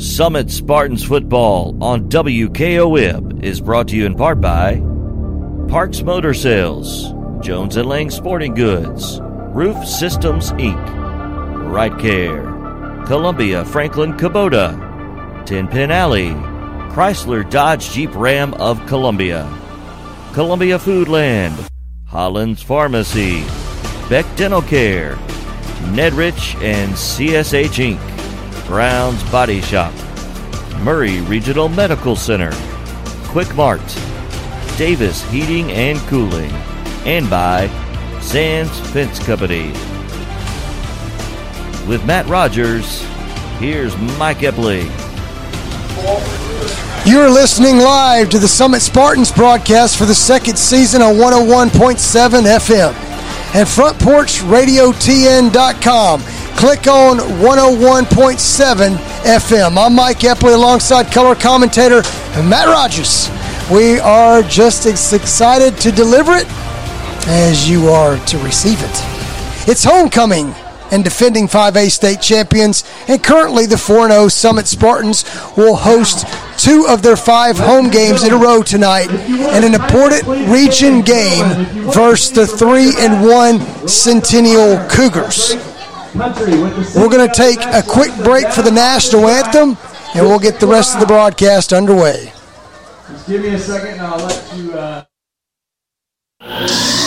Summit Spartans football on WKOM is brought to you in part by Parks Motor Sales, Jones and Lang Sporting Goods, Roof Systems Inc., Right Care, Columbia Franklin Kubota, Tin Pin Alley, Chrysler Dodge Jeep Ram of Columbia, Columbia Foodland, Holland's Pharmacy, Beck Dental Care, Nedrich and CSH Inc., Brown's Body Shop, Murray Regional Medical Center, Quick Mart, Davis Heating and Cooling, and by Sands Fence Company. With Matt Rogers, here's Mike Epley. You're listening live to the Summit Spartans broadcast for the second season on 101.7 FM and frontporchradiotn.com. Click on 101.7 FM. I'm Mike Epley alongside color commentator Matt Rogers. We are just as excited to deliver it as you are to receive it. It's homecoming and defending 5A state champions, and currently the 4 0 Summit Spartans will host two of their five home games in a row tonight in an important region game versus the 3 and 1 Centennial Cougars. We're going to take a quick break for the national anthem, and we'll get the rest of the broadcast underway. Just give me a second and I'll let you. Uh...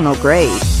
grade.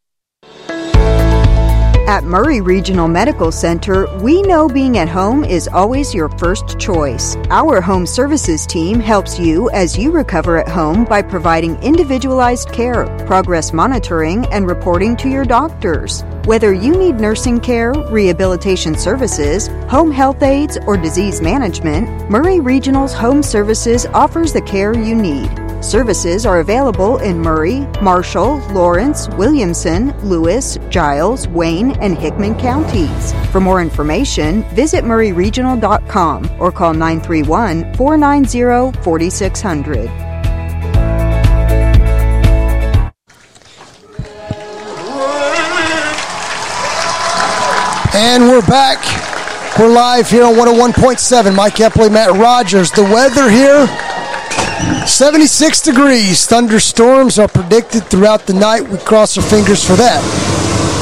At Murray Regional Medical Center, we know being at home is always your first choice. Our home services team helps you as you recover at home by providing individualized care, progress monitoring, and reporting to your doctors. Whether you need nursing care, rehabilitation services, home health aides, or disease management, Murray Regional's Home Services offers the care you need. Services are available in Murray, Marshall, Lawrence, Williamson, Lewis, Giles, Wayne, and Hickman counties. For more information, visit murrayregional.com or call 931 490 4600. And we're back. We're live here on 101.7. Mike Epley, Matt Rogers. The weather here 76 degrees. Thunderstorms are predicted throughout the night. We cross our fingers for that.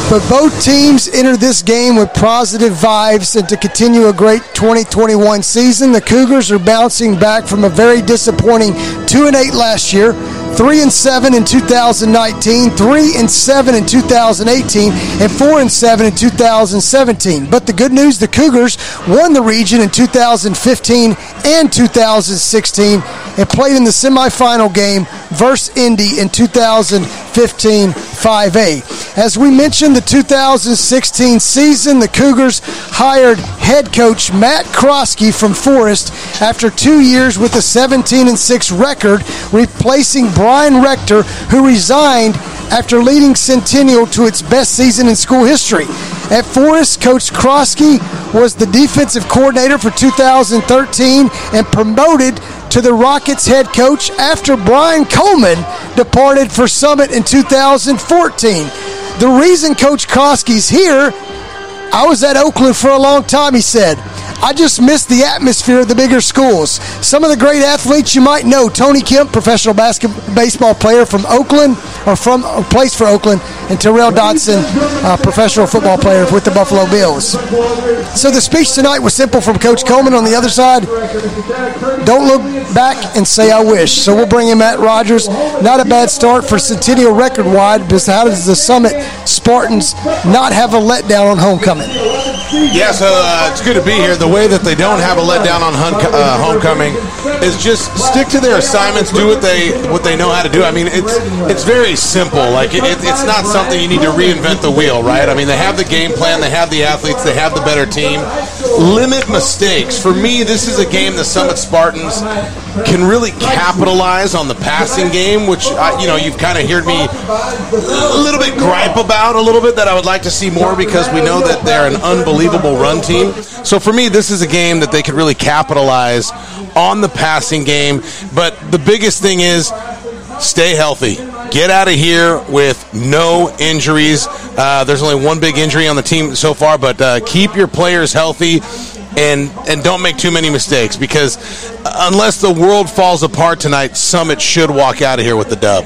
But both teams enter this game with positive vibes and to continue a great 2021 season. The Cougars are bouncing back from a very disappointing 2 and 8 last year, 3 and 7 in 2019, 3 and 7 in 2018, and 4 and 7 in 2017. But the good news, the Cougars won the region in 2015 and 2016 and played in the semifinal game versus Indy in 2015 5A. As we mentioned, the 2016 season, the Cougars hired head coach Matt Krosky from Forest after two years with a 17 and 6 record, replacing Brian Rector, who resigned after leading Centennial to its best season in school history. At Forest, Coach Krosky was the defensive coordinator for 2013 and promoted to the Rockets head coach after Brian Coleman departed for Summit in 2014. The reason Coach Krosky's here, I was at Oakland for a long time, he said. I just miss the atmosphere of the bigger schools. Some of the great athletes you might know Tony Kemp, professional basketball baseball player from Oakland, or from or plays for Oakland. and Terrell Dotson, uh, professional football player with the Buffalo Bills. So the speech tonight was simple from Coach Coleman on the other side. Don't look back and say I wish. So we'll bring in Matt Rogers. Not a bad start for Centennial record wide, but how does the Summit Spartans not have a letdown on homecoming? Yeah, so uh, it's good to be here. The way that they don't have a letdown on hun- uh, homecoming is just stick to their assignments, do what they what they know how to do. I mean, it's it's very simple. Like it, it's not something you need to reinvent the wheel, right? I mean, they have the game plan, they have the athletes, they have the better team. Limit mistakes. For me, this is a game the Summit Spartans can really capitalize on the passing game, which uh, you know you've kind of heard me a little bit gripe about a little bit that I would like to see more because we know that they're an unbelievable run team. So for me, this is a game that they could really capitalize on the passing game. But the biggest thing is stay healthy. Get out of here with no injuries. Uh, there's only one big injury on the team so far, but uh, keep your players healthy and and don't make too many mistakes because unless the world falls apart tonight, Summit should walk out of here with the dub.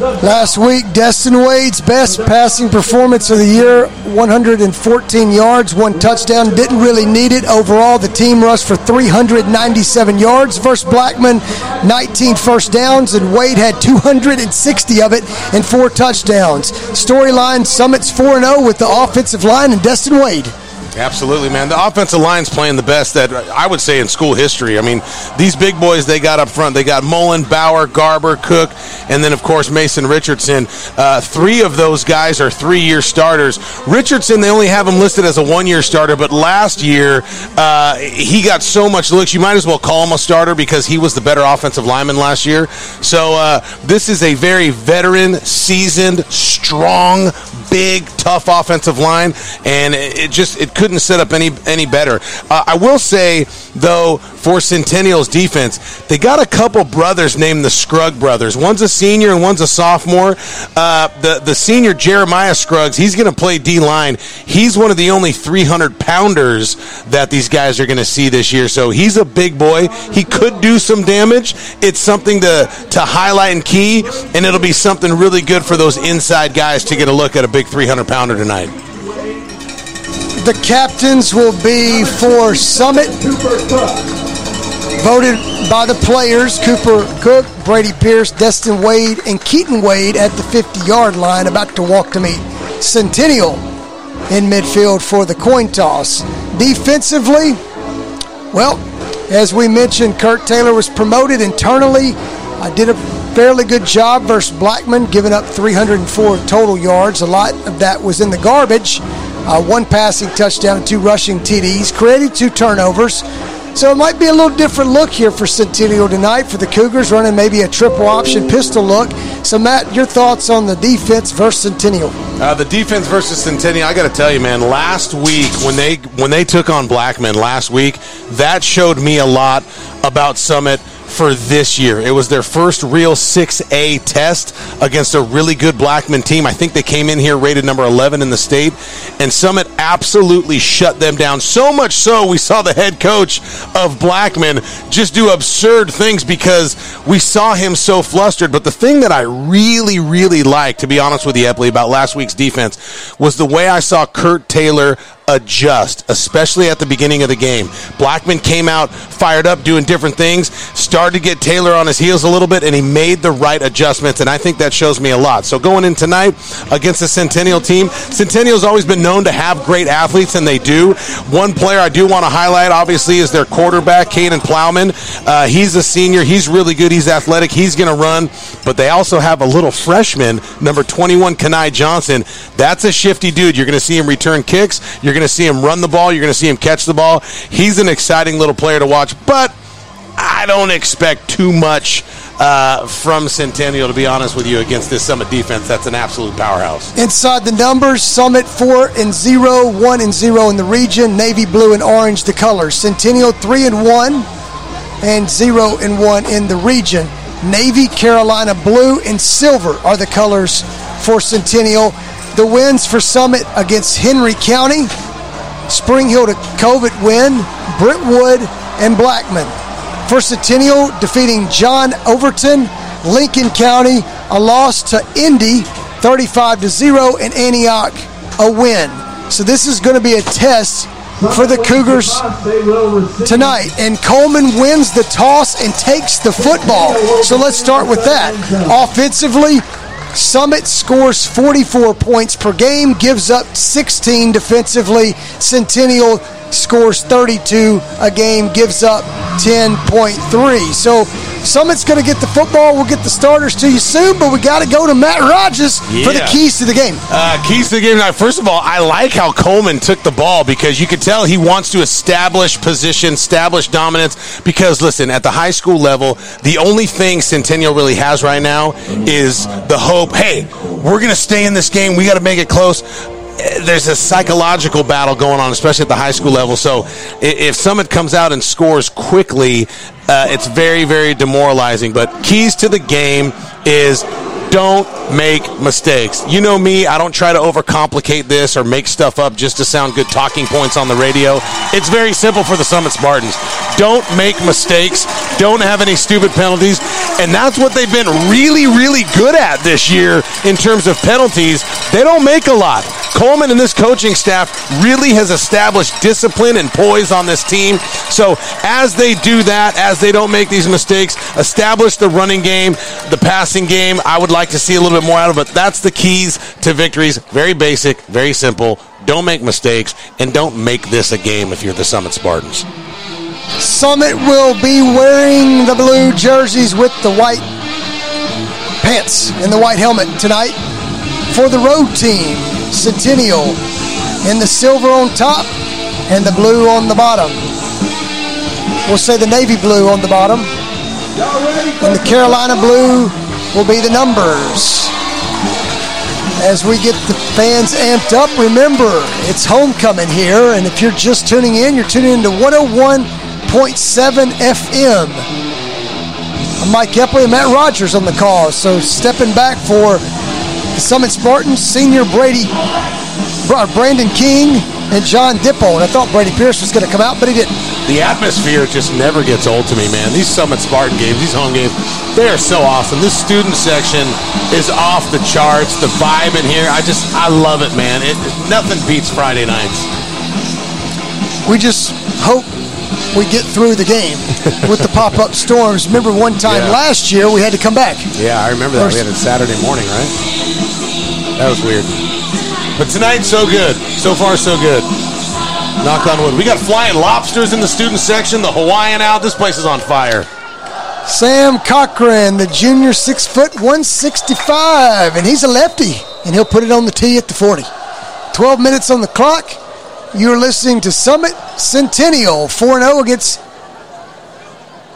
Last week, Destin Wade's best passing performance of the year 114 yards, one touchdown. Didn't really need it. Overall, the team rushed for 397 yards versus Blackman, 19 first downs, and Wade had 260 of it and four touchdowns. Storyline Summits 4 0 with the offensive line and Destin Wade. Absolutely, man. The offensive line's playing the best that I would say in school history. I mean, these big boys they got up front. They got Mullen, Bauer, Garber, Cook, and then of course Mason Richardson. Uh, three of those guys are three-year starters. Richardson, they only have him listed as a one-year starter, but last year uh, he got so much looks. You might as well call him a starter because he was the better offensive lineman last year. So uh, this is a very veteran, seasoned, strong, big, tough offensive line, and it just it couldn't set up any any better. Uh, I will say though, for Centennial's defense, they got a couple brothers named the Scruggs brothers. One's a senior and one's a sophomore. Uh, the the senior Jeremiah Scruggs, he's going to play D line. He's one of the only 300 pounders that these guys are going to see this year. So he's a big boy. He could do some damage. It's something to to highlight and key, and it'll be something really good for those inside guys to get a look at a big 300 pounder tonight. The captains will be for Summit. Voted by the players Cooper Cook, Brady Pierce, Destin Wade, and Keaton Wade at the 50 yard line, about to walk to meet Centennial in midfield for the coin toss. Defensively, well, as we mentioned, Kurt Taylor was promoted internally. I did a fairly good job versus Blackman, giving up 304 total yards. A lot of that was in the garbage. Uh, one passing touchdown, two rushing TDs, created two turnovers. So it might be a little different look here for Centennial tonight for the Cougars, running maybe a triple option pistol look. So, Matt, your thoughts on the defense versus Centennial? Uh, the defense versus Centennial, I got to tell you, man. Last week when they when they took on Blackman last week, that showed me a lot about Summit for this year. It was their first real 6A test against a really good Blackman team. I think they came in here rated number 11 in the state, and Summit absolutely shut them down. So much so, we saw the head coach of Blackman just do absurd things because we saw him so flustered. But the thing that I really, really liked, to be honest with you, Epley, about last week's defense was the way I saw Kurt Taylor adjust, especially at the beginning of the game. Blackman came out fired up, doing different things, started to get Taylor on his heels a little bit, and he made the right adjustments, and I think that shows me a lot. So going in tonight against the Centennial team, Centennial's always been known to have great athletes, and they do. One player I do want to highlight, obviously, is their quarterback, Caden Plowman. Uh, he's a senior. He's really good. He's athletic. He's going to run, but they also have a little freshman, number 21, Kenai Johnson. That's a shifty dude. You're going to see him return kicks. You're going to see him run the ball. You're going to see him catch the ball. He's an exciting little player to watch, but I don't expect too much uh, from Centennial, to be honest with you, against this Summit defense. That's an absolute powerhouse. Inside the numbers, Summit 4 and 0, 1 and 0 in the region, Navy blue and orange the colors. Centennial 3 and 1 and 0 and 1 in the region. Navy, Carolina blue, and silver are the colors for Centennial. The wins for Summit against Henry County, Spring Hill to Covert win, Brentwood, and Blackman. For Centennial, defeating John Overton, Lincoln County, a loss to Indy 35 to 0, and Antioch a win. So this is going to be a test for the Cougars tonight. And Coleman wins the toss and takes the football. So let's start with that. Offensively, Summit scores 44 points per game, gives up 16 defensively. Centennial scores 32 a game, gives up 10.3. So Summit's going to get the football. We'll get the starters to you soon, but we got to go to Matt Rogers yeah. for the keys to the game. Uh, keys to the game. Now, first of all, I like how Coleman took the ball because you could tell he wants to establish position, establish dominance. Because listen, at the high school level, the only thing Centennial really has right now is the hope. Hey, we're going to stay in this game. We got to make it close there's a psychological battle going on, especially at the high school level. So if Summit comes out and scores quickly, uh, it's very, very demoralizing. But keys to the game is don't make mistakes. You know me, I don't try to overcomplicate this or make stuff up just to sound good talking points on the radio. It's very simple for the Summit Spartans. Don't make mistakes, don't have any stupid penalties, and that's what they've been really, really good at this year in terms of penalties. They don't make a lot. Coleman and this coaching staff really has established discipline and poise on this team. So as they do that, as they don't make these mistakes, establish the running game, the passing game, I would like like to see a little bit more out of it. That's the keys to victories. Very basic, very simple. Don't make mistakes, and don't make this a game if you're the Summit Spartans. Summit will be wearing the blue jerseys with the white pants and the white helmet tonight. For the road team, Centennial in the silver on top and the blue on the bottom. We'll say the navy blue on the bottom. And the Carolina blue will be the numbers. As we get the fans amped up, remember, it's homecoming here, and if you're just tuning in, you're tuning into 101.7 FM. I'm Mike Epley and Matt Rogers on the call. So stepping back for the Summit Spartans, senior Brady, Brandon King, and John Dippold. And I thought Brady Pierce was going to come out, but he didn't. The atmosphere just never gets old to me, man. These Summit Spartan games, these home games, they are so awesome. This student section is off the charts. The vibe in here, I just, I love it, man. It, nothing beats Friday nights. We just hope we get through the game with the pop-up storms. Remember one time yeah. last year we had to come back. Yeah, I remember that. We had it Saturday morning, right? That was weird. But tonight, so good. So far, so good. Knock on wood. We got flying lobsters in the student section, the Hawaiian out. This place is on fire. Sam Cochran, the junior, six foot, 165, and he's a lefty, and he'll put it on the tee at the 40. 12 minutes on the clock. You're listening to Summit Centennial 4 0 against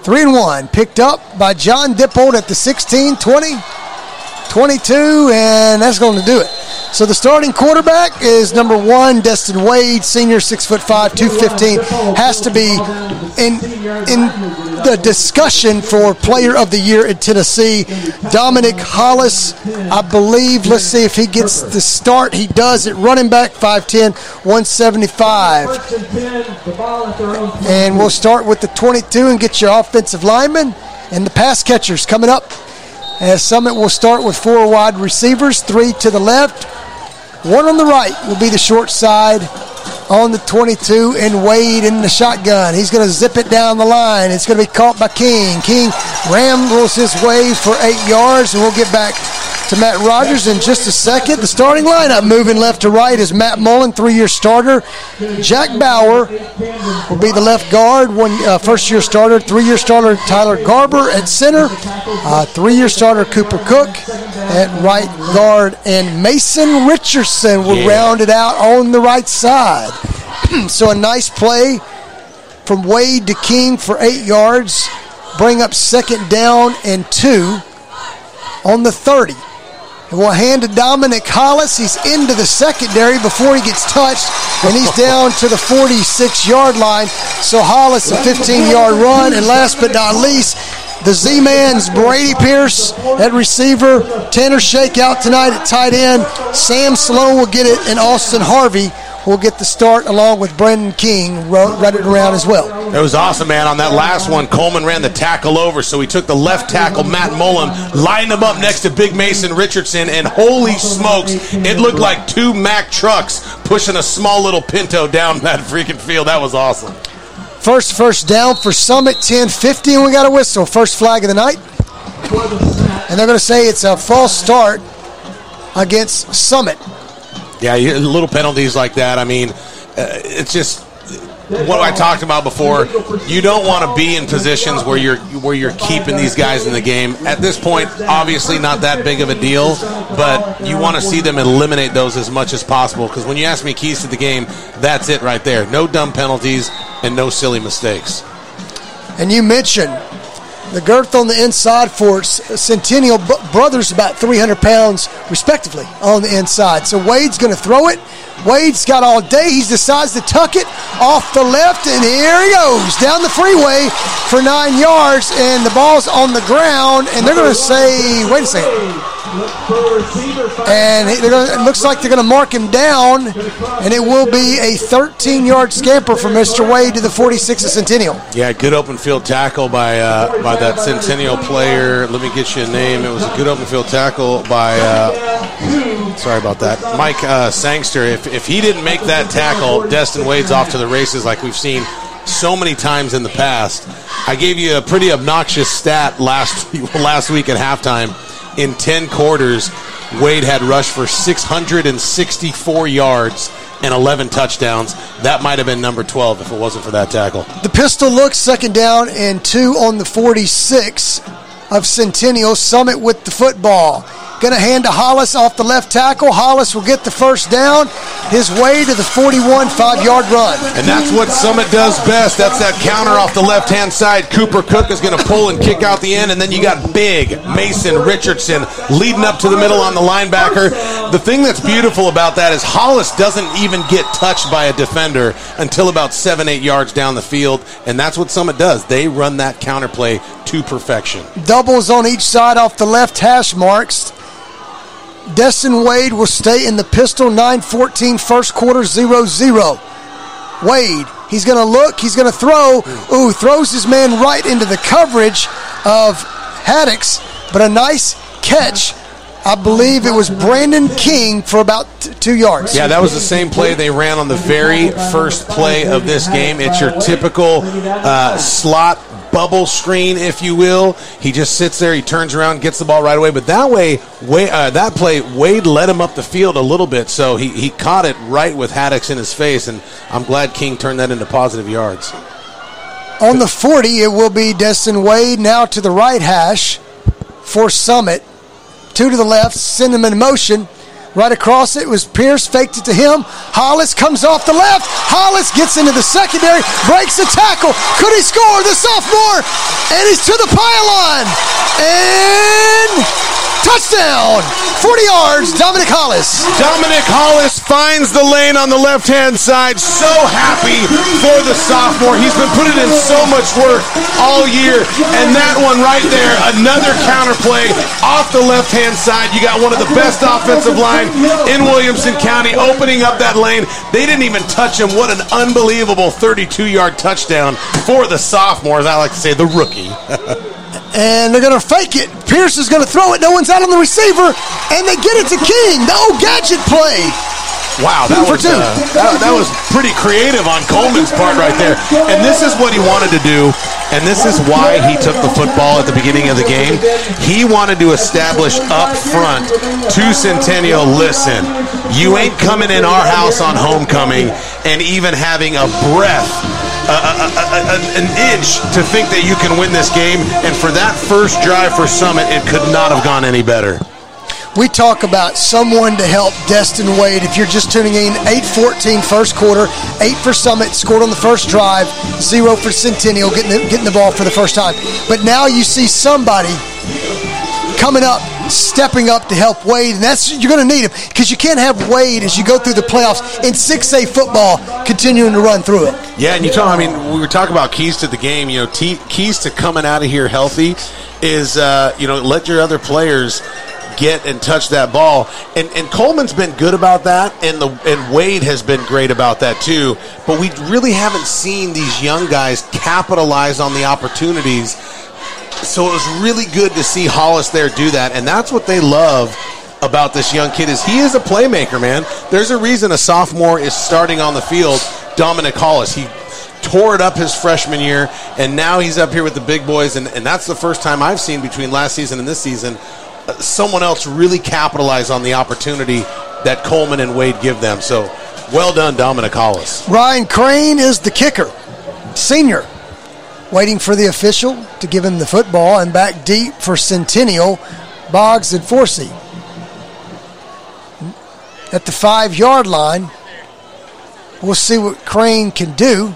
3 and 1. Picked up by John Dippold at the 16, 20, 22, and that's going to do it. So the starting quarterback is number one, Destin Wade, senior, six foot five, two fifteen, has to be in in the discussion for Player of the Year in Tennessee. Dominic Hollis, I believe. Let's see if he gets the start. He does at running back, 5'10", 175. And we'll start with the 22 and get your offensive lineman and the pass catchers coming up. As Summit will start with four wide receivers, three to the left, one on the right will be the short side on the 22 and Wade in the shotgun. He's going to zip it down the line. It's going to be caught by King. King rambles his way for eight yards, and we'll get back to Matt Rogers in just a second. The starting lineup moving left to right is Matt Mullen, three-year starter. Jack Bauer will be the left guard, one uh, first-year starter. Three-year starter Tyler Garber at center. Uh, three-year starter Cooper Cook at right guard, and Mason Richardson will yeah. round it out on the right side. so a nice play from Wade to King for eight yards. Bring up second down and two on the 30. And we'll hand to Dominic Hollis. He's into the secondary before he gets touched, and he's down to the 46 yard line. So Hollis, a 15 yard run. And last but not least, the Z Man's Brady Pierce at receiver. Tanner Shake out tonight at tight end. Sam Sloan will get it, and Austin Harvey will get the start along with Brandon King running around as well. It was awesome, man. On that last one, Coleman ran the tackle over, so he took the left tackle, Matt Mullen, lined him up next to Big Mason Richardson, and holy smokes, it looked like two Mack trucks pushing a small little Pinto down that freaking field. That was awesome. First first down for Summit, 10-50, and we got a whistle. First flag of the night. And they're going to say it's a false start against Summit. Yeah, little penalties like that. I mean, uh, it's just what I talked about before. You don't want to be in positions where you're where you're keeping these guys in the game. At this point, obviously not that big of a deal, but you want to see them eliminate those as much as possible. Because when you ask me keys to the game, that's it right there. No dumb penalties and no silly mistakes. And you mentioned the girth on the inside for Centennial Brothers about 300 pounds respectively on the inside. So Wade's going to throw it. Wade's got all day. He decides to tuck it off the left, and here he goes down the freeway for nine yards, and the ball's on the ground, and they're going to say, wait a second. And it looks like they're going to mark him down, and it will be a 13 yard scamper for Mr. Wade to the 46 of Centennial. Yeah, good open field tackle by uh, by that Centennial player. Let me get you a name. It was a good open field tackle by. Uh, sorry about that. Mike uh, Sangster. If, if he didn't make that tackle, Destin Wade's off to the races like we've seen so many times in the past. I gave you a pretty obnoxious stat last last week at halftime in 10 quarters, Wade had rushed for 664 yards and 11 touchdowns. That might have been number 12 if it wasn't for that tackle. The pistol looks second down and two on the 46 of Centennial Summit with the football. Going to hand to Hollis off the left tackle. Hollis will get the first down, his way to the 41 five yard run. And that's what Summit does best. That's that counter off the left hand side. Cooper Cook is going to pull and kick out the end. And then you got big Mason Richardson leading up to the middle on the linebacker. The thing that's beautiful about that is Hollis doesn't even get touched by a defender until about seven, eight yards down the field. And that's what Summit does. They run that counter play to perfection. Doubles on each side off the left hash marks. Destin Wade will stay in the pistol 9 14 first quarter 0 0. Wade, he's going to look, he's going to throw. Ooh, throws his man right into the coverage of Haddix, but a nice catch. I believe it was Brandon King for about t- two yards. Yeah, that was the same play they ran on the very first play of this game. It's your typical uh, slot bubble screen, if you will. He just sits there, he turns around, gets the ball right away. But that way, Wade, uh, that play, Wade led him up the field a little bit, so he, he caught it right with Haddix in his face, and I'm glad King turned that into positive yards. On the 40, it will be Destin Wade now to the right hash for Summit. Two to the left, send him in motion. Right across it was Pierce, faked it to him. Hollis comes off the left. Hollis gets into the secondary, breaks the tackle. Could he score? The sophomore, and he's to the pylon. And touchdown! 40 yards, Dominic Hollis. Dominic Hollis finds the lane on the left hand side. So happy for the sophomore. He's been putting in so much work all year. And that one right there, another counter play off the left hand side. You got one of the best offensive line in Williamson County opening up that lane. They didn't even touch him. What an unbelievable 32 yard touchdown for the sophomore, as I like to say, the rookie. and they're going to fake it. Pierce is going to throw it. No one's out on the receiver, and they get it to King. The old gadget play. Wow, that was, uh, that, that was pretty creative on Coleman's part right there. And this is what he wanted to do, and this is why he took the football at the beginning of the game. He wanted to establish up front to Centennial, listen, you ain't coming in our house on homecoming and even having a breath an inch to think that you can win this game. And for that first drive for Summit, it could not have gone any better. We talk about someone to help Destin Wade. If you're just tuning in, 8-14 first quarter, 8 for Summit, scored on the first drive, 0 for Centennial, getting the, getting the ball for the first time. But now you see somebody coming up, stepping up to help Wade, and that's you're going to need him because you can't have Wade as you go through the playoffs in 6A football continuing to run through it. Yeah, and you talk. I mean, we were talking about keys to the game. You know, t- keys to coming out of here healthy is uh, you know let your other players get and touch that ball. And, and Coleman's been good about that, and the and Wade has been great about that too. But we really haven't seen these young guys capitalize on the opportunities. So it was really good to see Hollis there do that, and that's what they love about this young kid is he is a playmaker, man. There's a reason a sophomore is starting on the field. Dominic Hollis, he tore it up his freshman year, and now he's up here with the big boys, and, and that's the first time I've seen between last season and this season uh, someone else really capitalize on the opportunity that Coleman and Wade give them. So well done, Dominic Hollis. Ryan Crane is the kicker, senior, waiting for the official to give him the football, and back deep for Centennial, Boggs and Forsey. At the five yard line, we'll see what Crane can do.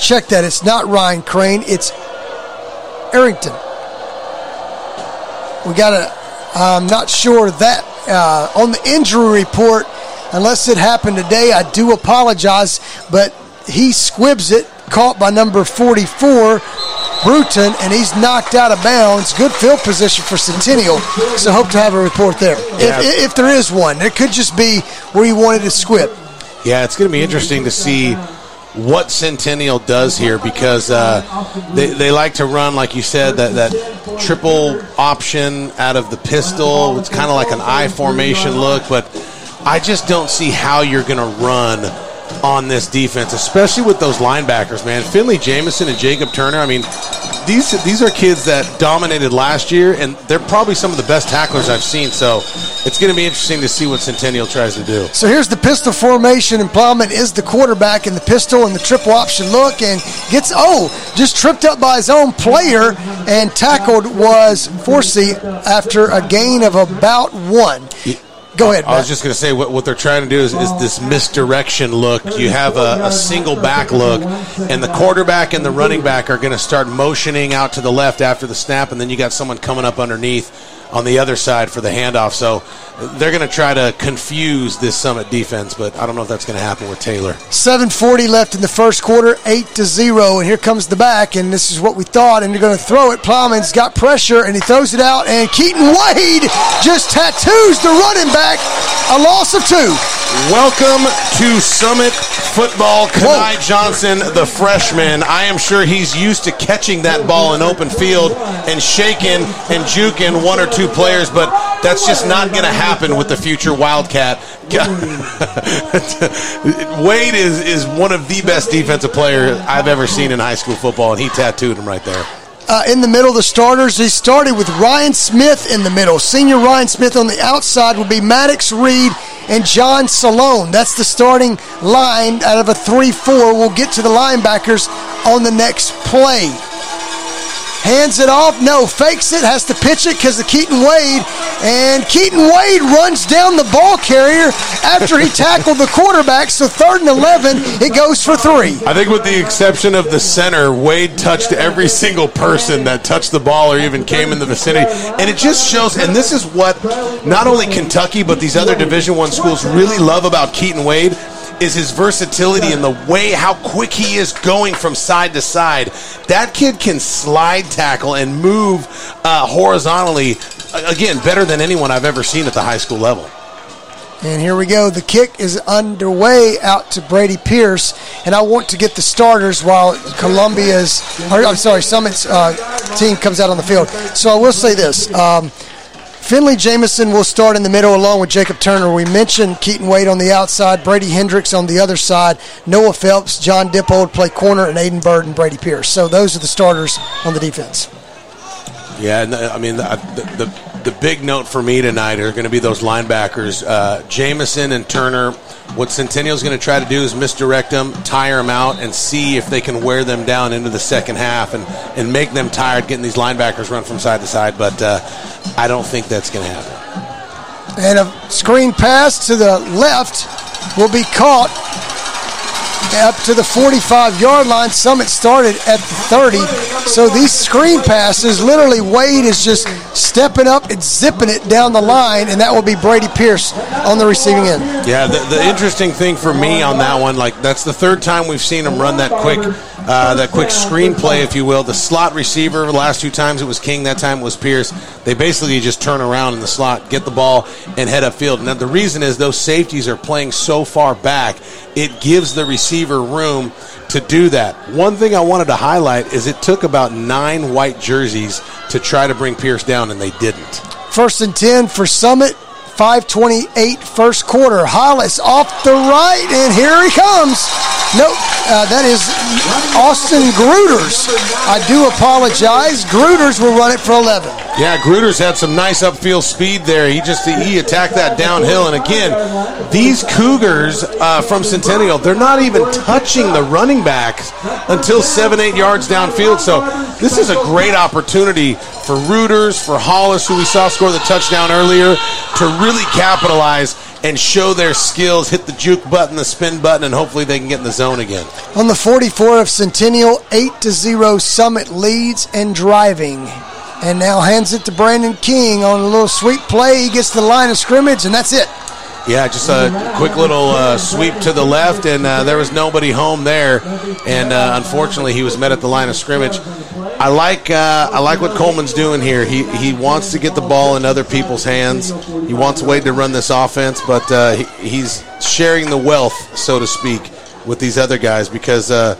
Check that. It's not Ryan Crane, it's Arrington. We got to, I'm not sure that uh, on the injury report, unless it happened today, I do apologize, but he squibs it, caught by number 44, Bruton, and he's knocked out of bounds. Good field position for Centennial, so hope to have a report there. Yeah. If, if there is one, it could just be where he wanted to squib. Yeah, it's going to be interesting to see what Centennial does here because uh, they, they like to run, like you said, that, that triple option out of the pistol. It's kind of like an I formation look, but I just don't see how you're going to run on this defense, especially with those linebackers, man. Finley Jamison and Jacob Turner. I mean, these these are kids that dominated last year, and they're probably some of the best tacklers I've seen. So it's going to be interesting to see what Centennial tries to do. So here's the pistol formation, and Plowman is the quarterback in the pistol and the triple option look, and gets oh just tripped up by his own player and tackled was Forsey after a gain of about one. Go ahead. I was just going to say what, what they're trying to do is, is this misdirection look. You have a, a single back look, and the quarterback and the running back are going to start motioning out to the left after the snap, and then you got someone coming up underneath on the other side for the handoff. So they're going to try to confuse this Summit defense, but I don't know if that's going to happen with Taylor. 740 left in the first quarter, 8 to 0. And here comes the back, and this is what we thought. And they're going to throw it. Plowman's got pressure, and he throws it out. And Keaton Wade just tattoos the running back. A loss of two. Welcome to Summit Football. Kanai Johnson, the freshman. I am sure he's used to catching that ball in open field and shaking and juking one or two players, but that's just not going to happen with the future Wildcat. Wade is, is one of the best defensive players I've ever seen in high school football, and he tattooed him right there. Uh, in the middle, the starters, he started with Ryan Smith in the middle. Senior Ryan Smith on the outside would be Maddox Reed and John Salone. That's the starting line out of a 3 4. We'll get to the linebackers on the next play. Hands it off. No, fakes it. Has to pitch it because of Keaton Wade. And Keaton Wade runs down the ball carrier after he tackled the quarterback. So third and 11, it goes for three. I think, with the exception of the center, Wade touched every single person that touched the ball or even came in the vicinity, and it just shows. And this is what not only Kentucky but these other Division One schools really love about Keaton Wade is his versatility and the way how quick he is going from side to side. That kid can slide tackle and move uh, horizontally. Again, better than anyone I've ever seen at the high school level. And here we go. The kick is underway out to Brady Pierce. And I want to get the starters while Columbia's, or, I'm sorry, Summit's uh, team comes out on the field. So I will say this. Um, Finley Jamison will start in the middle along with Jacob Turner. We mentioned Keaton Wade on the outside, Brady Hendricks on the other side, Noah Phelps, John Dippold play corner, and Aiden Bird and Brady Pierce. So those are the starters on the defense. Yeah, uh, I mean the, the the big note for me tonight are going to be those linebackers, uh, Jamison and Turner. What Centennial's going to try to do is misdirect them, tire them out, and see if they can wear them down into the second half and, and make them tired getting these linebackers run from side to side. But uh, I don't think that's going to happen. And a screen pass to the left will be caught up to the 45 yard line. Summit started at the 30. So these screen passes, literally Wade is just stepping up and zipping it down the line, and that will be Brady Pierce on the receiving end. Yeah, the, the interesting thing for me on that one, like that's the third time we've seen him run that quick, uh, that quick screenplay, if you will. The slot receiver, the last two times it was King, that time it was Pierce. They basically just turn around in the slot, get the ball, and head upfield. Now the reason is those safeties are playing so far back, it gives the receiver room to do that. One thing I wanted to highlight is it took about nine white jerseys to try to bring Pierce down, and they didn't. First and 10 for Summit. 528 first quarter. Hollis off the right, and here he comes. Nope, uh, that is Austin Gruters. I do apologize. Gruters will run it for 11. Yeah, Gruters had some nice upfield speed there. He just he attacked that downhill, and again, these Cougars uh, from Centennial, they're not even touching the running backs until seven, eight yards downfield. So this is a great opportunity for Gruters, for Hollis, who we saw score the touchdown earlier, to really capitalize and show their skills, hit the juke button, the spin button, and hopefully they can get in the zone again. On the 44 of Centennial, 8 to 0 Summit leads and driving. And now hands it to Brandon King on a little sweep play. He gets to the line of scrimmage, and that's it. Yeah, just a quick little uh, sweep to the left, and uh, there was nobody home there. And uh, unfortunately, he was met at the line of scrimmage. I like uh, I like what Coleman's doing here. He he wants to get the ball in other people's hands. He wants Wade to run this offense, but uh, he, he's sharing the wealth, so to speak, with these other guys because. Uh,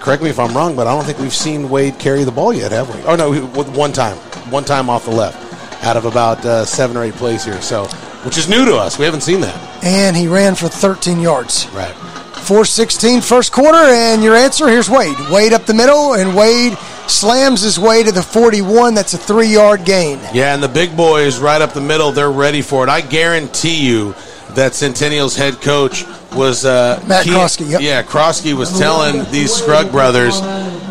correct me if I'm wrong, but I don't think we've seen Wade carry the ball yet, have we? Oh no, one time, one time off the left, out of about seven or eight plays here. So which is new to us. We haven't seen that. And he ran for 13 yards. Right. 416 first quarter, and your answer here's Wade. Wade up the middle, and Wade slams his way to the 41. That's a three yard gain. Yeah, and the big boys right up the middle, they're ready for it. I guarantee you that Centennial's head coach was uh, Matt Krosky. Yep. Yeah, Krosky was telling these Scrugg brothers,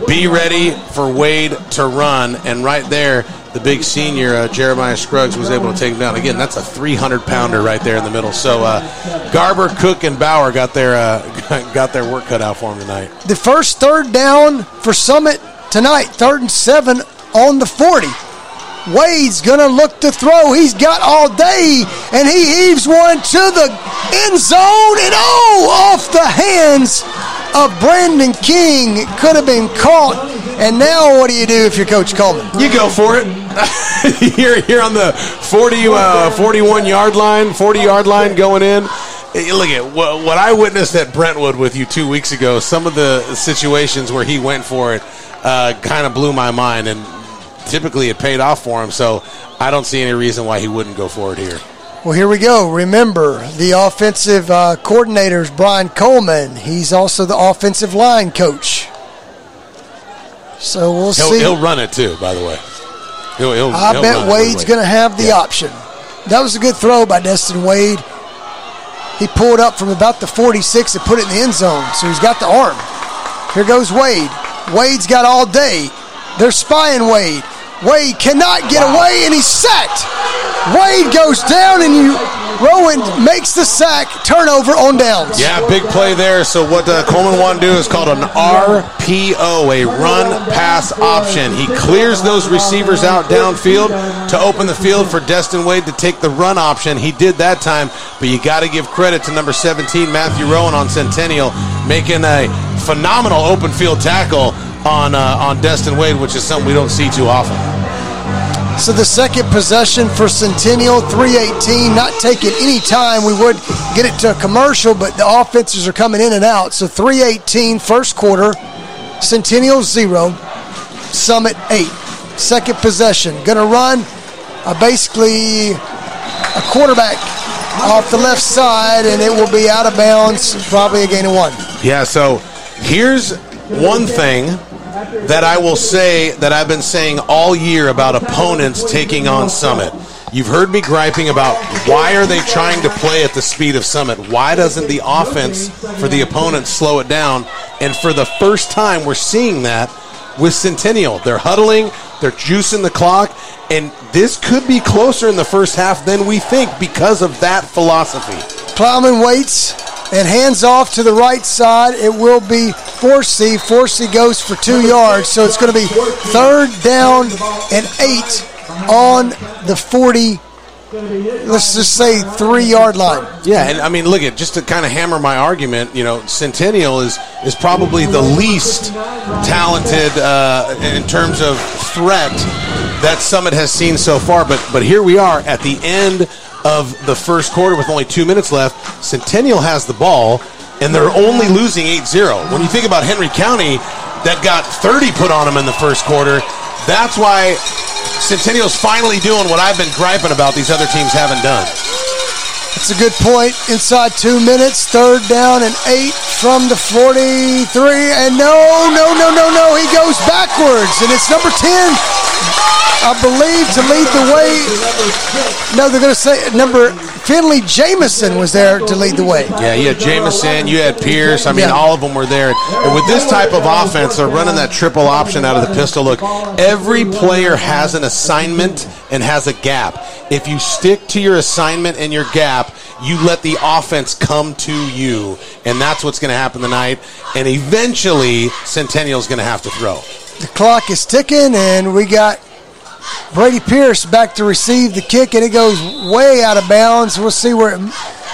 be ready for Wade to run, and right there, the big senior uh, Jeremiah Scruggs was able to take him down. Again, that's a 300 pounder right there in the middle. So uh, Garber, Cook, and Bauer got their uh, got their work cut out for them tonight. The first third down for Summit tonight, third and seven on the 40. Wade's gonna look to throw. He's got all day, and he heaves one to the end zone, and oh, off the hands of Brandon King. Could have been caught. And now, what do you do if you're Coach Coleman? You go for it. here, here on the 40, uh, 41 yard line, 40 yard line going in. Look at what, what I witnessed at Brentwood with you two weeks ago. Some of the situations where he went for it uh, kind of blew my mind, and typically it paid off for him. So I don't see any reason why he wouldn't go for it here. Well, here we go. Remember, the offensive uh, coordinator is Brian Coleman. He's also the offensive line coach. So we'll he'll, see. He'll run it too, by the way. He'll, he'll, I bet Wade's going to have the yeah. option. That was a good throw by Destin Wade. He pulled up from about the 46 and put it in the end zone, so he's got the arm. Here goes Wade. Wade's got all day. They're spying Wade. Wade cannot get wow. away, and he's sacked. Wade goes down, and you Rowan makes the sack, turnover on downs. Yeah, big play there. So what uh, Coleman want to do is called an RPO, a run pass option. He clears those receivers out downfield to open the field for Destin Wade to take the run option. He did that time, but you got to give credit to number 17, Matthew Rowan on Centennial, making a phenomenal open field tackle on uh, on Destin Wade, which is something we don't see too often. So the second possession for Centennial, 318, not taking any time. We would get it to a commercial, but the offenses are coming in and out. So 318, first quarter, Centennial zero, Summit eight. Second possession, gonna run uh, basically a quarterback off the left side, and it will be out of bounds, probably a gain of one. Yeah, so here's one thing that I will say that I've been saying all year about opponents taking on Summit. You've heard me griping about why are they trying to play at the speed of Summit? Why doesn't the offense for the opponent slow it down? And for the first time, we're seeing that with Centennial. They're huddling, they're juicing the clock, and this could be closer in the first half than we think because of that philosophy. Plowman waits and hands off to the right side. It will be Forsey. Forsey goes for two yards, so it's going to be third down and eight on the 40 let's just say three yard line. Yeah, and I mean, look at just to kind of hammer my argument. You know, Centennial is is probably the least talented uh, in terms of threat that Summit has seen so far. But but here we are at the end of the first quarter with only two minutes left. Centennial has the ball. And they're only losing 8-0. When you think about Henry County, that got 30 put on them in the first quarter, that's why Centennial's finally doing what I've been griping about these other teams haven't done. That's a good point. Inside two minutes, third down and eight from the 43. And no, no, no, no, no. He goes backwards. And it's number 10, I believe, to lead the way. No, they're going to say number Finley Jamison was there to lead the way. Yeah, you had Jamison, you had Pierce. I mean, Yeah. all of them were there. And with this type of offense, they're running that triple option out of the pistol. Look, every player has an assignment and has a gap. If you stick to your assignment and your gap, you let the offense come to you. And that's what's going to happen tonight. And eventually, Centennial's going to have to throw. The clock is ticking, and we got Brady Pierce back to receive the kick, and it goes way out of bounds. We'll see where it,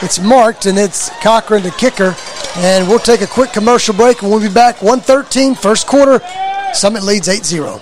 it's marked, and it's Cochran, the kicker. And we'll take a quick commercial break, and we'll be back 113, first quarter. Summit leads 8 0.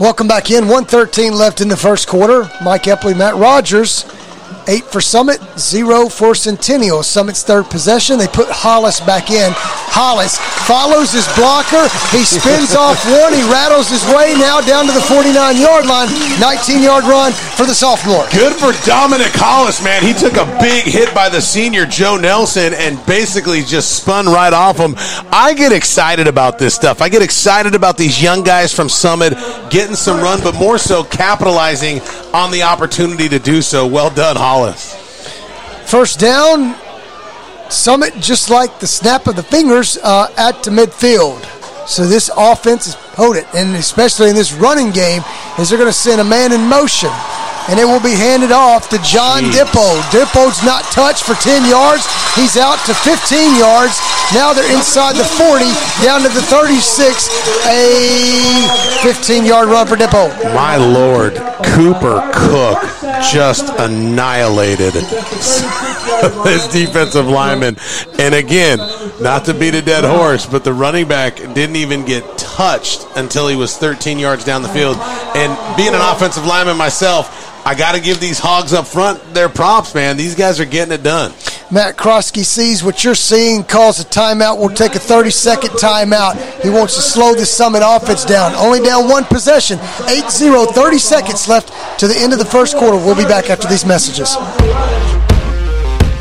Welcome back in. 113 left in the first quarter. Mike Epley, Matt Rogers. Eight for Summit, zero for Centennial. Summit's third possession. They put Hollis back in. Hollis follows his blocker. He spins off one. He rattles his way now down to the 49 yard line. 19 yard run for the sophomore. Good for Dominic Hollis, man. He took a big hit by the senior Joe Nelson and basically just spun right off him. I get excited about this stuff. I get excited about these young guys from Summit getting some run, but more so capitalizing on the opportunity to do so. Well done, Hollis. First down, Summit just like the snap of the fingers uh, at the midfield. So this offense is potent, and especially in this running game, is they're going to send a man in motion. And it will be handed off to John Jeez. Dippold. Dippold's not touched for 10 yards. He's out to 15 yards. Now they're inside the 40, down to the 36. A 15 yard run for Dippold. My lord, Cooper Cook just annihilated his defensive lineman. And again, not to beat a dead horse, but the running back didn't even get touched until he was 13 yards down the field. And being an offensive lineman myself, I got to give these hogs up front their props, man. These guys are getting it done. Matt Krosky sees what you're seeing, calls a timeout. We'll take a 30 second timeout. He wants to slow the Summit offense down. Only down one possession. 8 0, 30 seconds left to the end of the first quarter. We'll be back after these messages.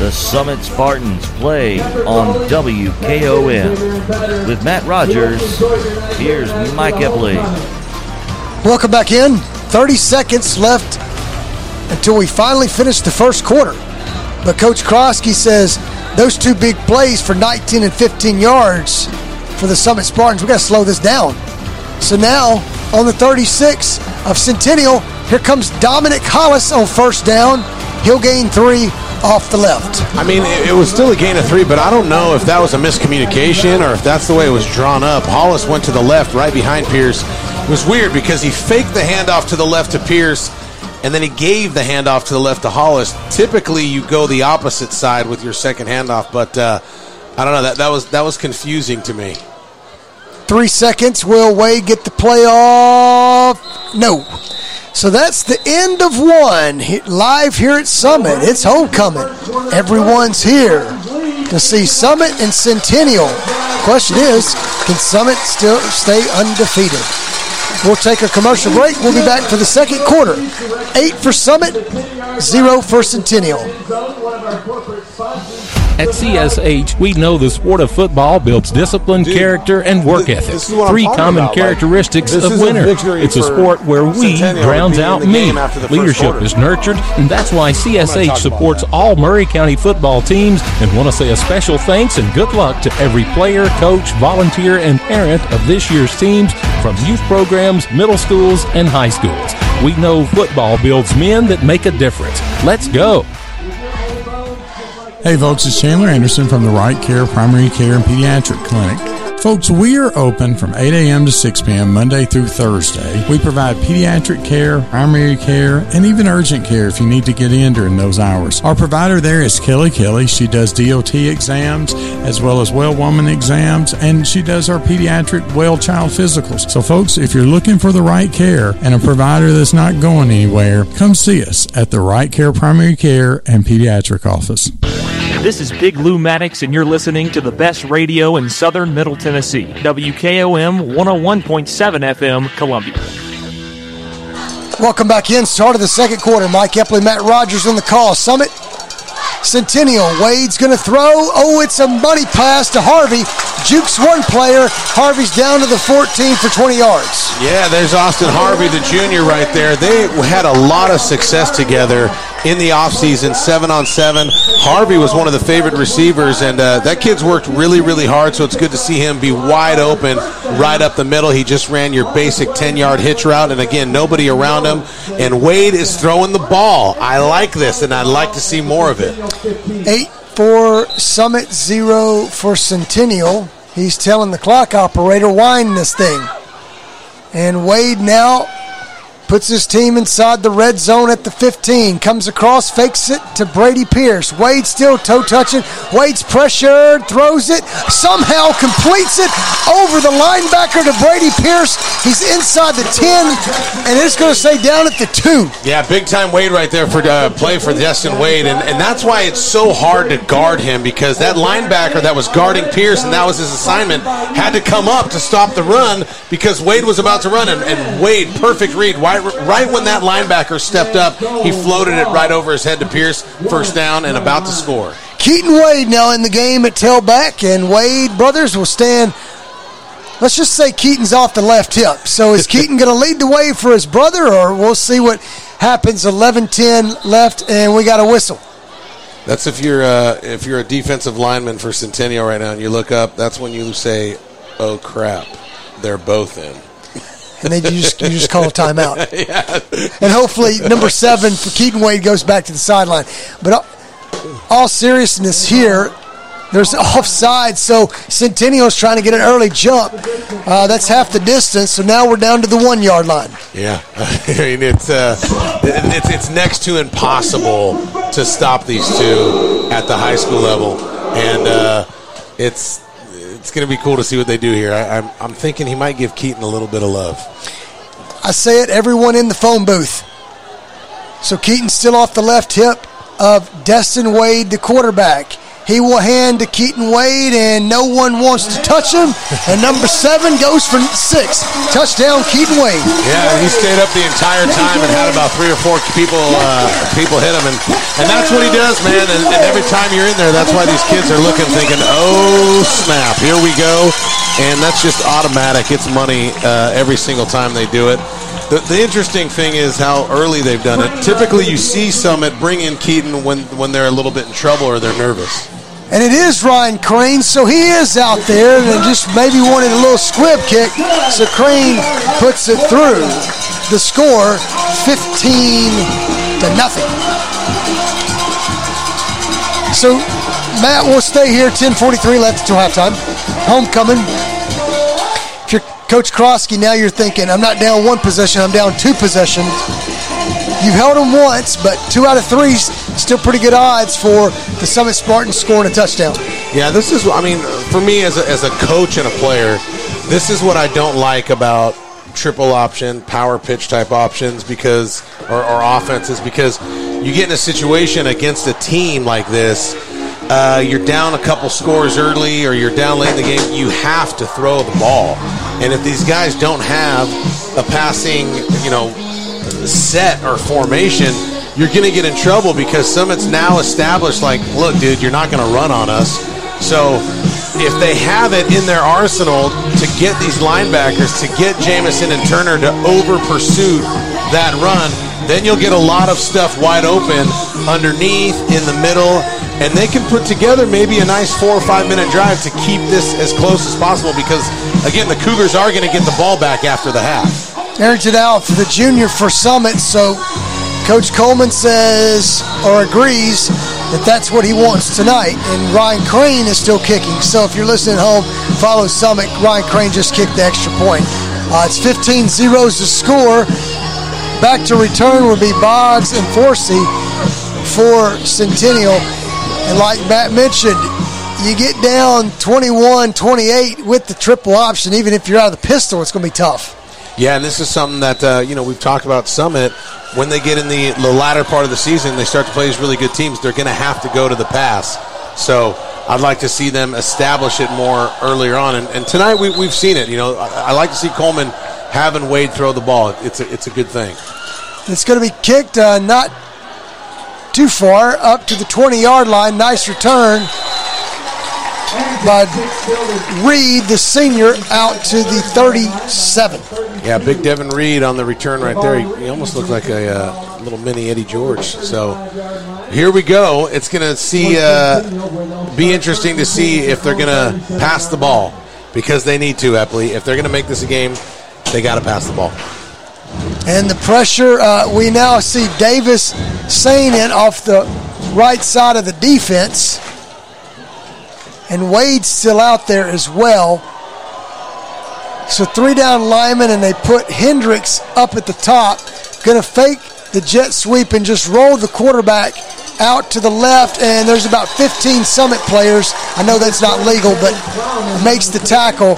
The Summit Spartans play on WKOM. With Matt Rogers, here's Mike Epley. Welcome back in. 30 seconds left until we finally finish the first quarter. But Coach Krosky says those two big plays for 19 and 15 yards for the Summit Spartans, we got to slow this down. So now on the 36 of Centennial, here comes Dominic Hollis on first down. He'll gain three off the left. I mean, it, it was still a gain of three, but I don't know if that was a miscommunication or if that's the way it was drawn up. Hollis went to the left, right behind Pierce. It was weird because he faked the handoff to the left to Pierce, and then he gave the handoff to the left to Hollis. Typically, you go the opposite side with your second handoff, but uh, I don't know that that was that was confusing to me. Three seconds. Will Wade get the playoff? No. So that's the end of one. Live here at Summit. It's homecoming. Everyone's here to see Summit and Centennial. Question is, can Summit still stay undefeated? We'll take a commercial break. We'll be back for the second quarter. Eight for Summit, zero for Centennial. At CSH, we know the sport of football builds discipline, Dude, character, and work th- ethic. Three common about. characteristics like, of winners. it's a sport where we drowns out me. Leadership is nurtured, and that's why CSH supports all Maury County football teams and want to say a special thanks and good luck to every player, coach, volunteer, and parent of this year's teams from youth programs, middle schools, and high schools. We know football builds men that make a difference. Let's go. Hey folks, it's Chandler Anderson from the Right Care Primary Care and Pediatric Clinic. Folks, we are open from 8 a.m. to 6 p.m. Monday through Thursday. We provide pediatric care, primary care, and even urgent care if you need to get in during those hours. Our provider there is Kelly Kelly. She does DOT exams as well as well woman exams, and she does our pediatric well child physicals. So, folks, if you're looking for the right care and a provider that's not going anywhere, come see us at the Right Care Primary Care and Pediatric Office. This is Big Lou Maddox, and you're listening to the best radio in southern Middle Tennessee. WKOM 101.7 FM, Columbia. Welcome back in. Start of the second quarter. Mike Epley, Matt Rogers on the call. Summit Centennial. Wade's going to throw. Oh, it's a money pass to Harvey. Jukes one player. Harvey's down to the 14 for 20 yards. Yeah, there's Austin Harvey, the junior, right there. They had a lot of success together in the offseason, seven on seven. Harvey was one of the favorite receivers, and uh, that kid's worked really, really hard, so it's good to see him be wide open right up the middle. He just ran your basic 10 yard hitch route, and again, nobody around him. And Wade is throwing the ball. I like this, and I'd like to see more of it. Eight for Summit, zero for Centennial. He's telling the clock operator, wind this thing. And Wade now puts his team inside the red zone at the 15. Comes across, fakes it to Brady Pierce. Wade still toe touching. Wade's pressured, throws it, somehow completes it over the linebacker to Brady Pierce. He's inside the 10, and it's going to say down at the 2. Yeah, big time Wade right there for uh, play for Destin Wade, and, and that's why it's so hard to guard him because that linebacker that was guarding Pierce, and that was his assignment, had to come up to stop the run because Wade was about to run, and, and Wade, perfect read, wide right, right when that linebacker stepped up, he floated it right over his head to Pierce, first down, and about to score. Keaton Wade now in the game at tailback, and Wade brothers will stand. Let's just say Keaton's off the left hip. So is Keaton going to lead the way for his brother, or we'll see what happens? 11-10 left, and we got a whistle. That's if you're uh, if you're a defensive lineman for Centennial right now, and you look up. That's when you say, "Oh crap, they're both in." And then you just you just call a timeout. yeah. And hopefully number seven for Keaton Wade goes back to the sideline. But all, all seriousness here, there's offside, so Centennial's trying to get an early jump. Uh, that's half the distance, so now we're down to the one yard line. Yeah, I mean it's uh, it's it's next to impossible to stop these two at the high school level, and uh, it's it's going to be cool to see what they do here. I, am I'm, I'm thinking he might give Keaton a little bit of love. I say it, everyone in the phone booth. So Keaton's still off the left hip of Destin Wade, the quarterback. He will hand to Keaton Wade, and no one wants to touch him. And number seven goes for six. Touchdown, Keaton Wade. Yeah, he stayed up the entire time and had about three or four people uh, people hit him, and, and that's what he does, man. And, and every time you're in there, that's why these kids are looking, thinking, "Oh snap, here we go!" And that's just automatic. It's money uh, every single time they do it. The, the, interesting thing is how early they've done it. Typically, you see Summit bring in Keaton when, when they're a little bit in trouble or they're nervous. And it is Ryan Crane, so he is out there and just maybe wanted a little squib kick. So Crane puts it through. The score 15 to nothing. So Matt will stay here. 10:43 left until halftime. Homecoming. Coach Krosky, now you're thinking, I'm not down one possession, I'm down two possessions. You've held them once, but two out of three still pretty good odds for the Summit Spartans scoring a touchdown. Yeah, this is. I mean, for me as a, as a coach and a player, this is what I don't like about triple option, power pitch type options because or, or offenses because you get in a situation against a team like this. Uh, you're down a couple scores early or you're down late in the game, you have to throw the ball. And if these guys don't have a passing, you know, set or formation, you're going to get in trouble because Summit's now established, like, look, dude, you're not going to run on us. So if they have it in their arsenal to get these linebackers, to get Jamison and Turner to over pursue that run, then you'll get a lot of stuff wide open underneath, in the middle, and they can put together maybe a nice four or five minute drive to keep this as close as possible because, again, the Cougars are going to get the ball back after the half. Arrington for the junior for Summit, so Coach Coleman says or agrees that that's what he wants tonight. And Ryan Crane is still kicking. So if you're listening at home, follow Summit. Ryan Crane just kicked the extra point. Uh, it's 15 zeros to score. Back to return would be Boggs and Forsey for Centennial. And like Matt mentioned, you get down 21 28 with the triple option, even if you're out of the pistol, it's going to be tough. Yeah, and this is something that uh, you know we've talked about Summit. When they get in the, the latter part of the season, they start to play these really good teams. They're going to have to go to the pass. So I'd like to see them establish it more earlier on. And, and tonight we, we've seen it. You know, I, I, like to see Coleman having Wade throw the ball. It's a, it's a good thing. It's going to be kicked uh, not too far up to the 20 yard line. Nice return by Reed, the senior, out to the 37. Yeah, big Devin Reed on the return right there. He, he almost looked like a uh, little mini Eddie George. So here we go. It's going to see uh, be interesting to see if they're going to pass the ball because they need to. Epley, if they're going to make this a game, they got to pass the ball. And the pressure, uh, we now see Davis saying it off the right side of the defense. And Wade's still out there as well. So three down linemen, and they put Hendricks up at the top. Going to fake the jet sweep and just roll the quarterback out to the left. And there's about 15 Summit players. I know that's not legal, but makes the tackle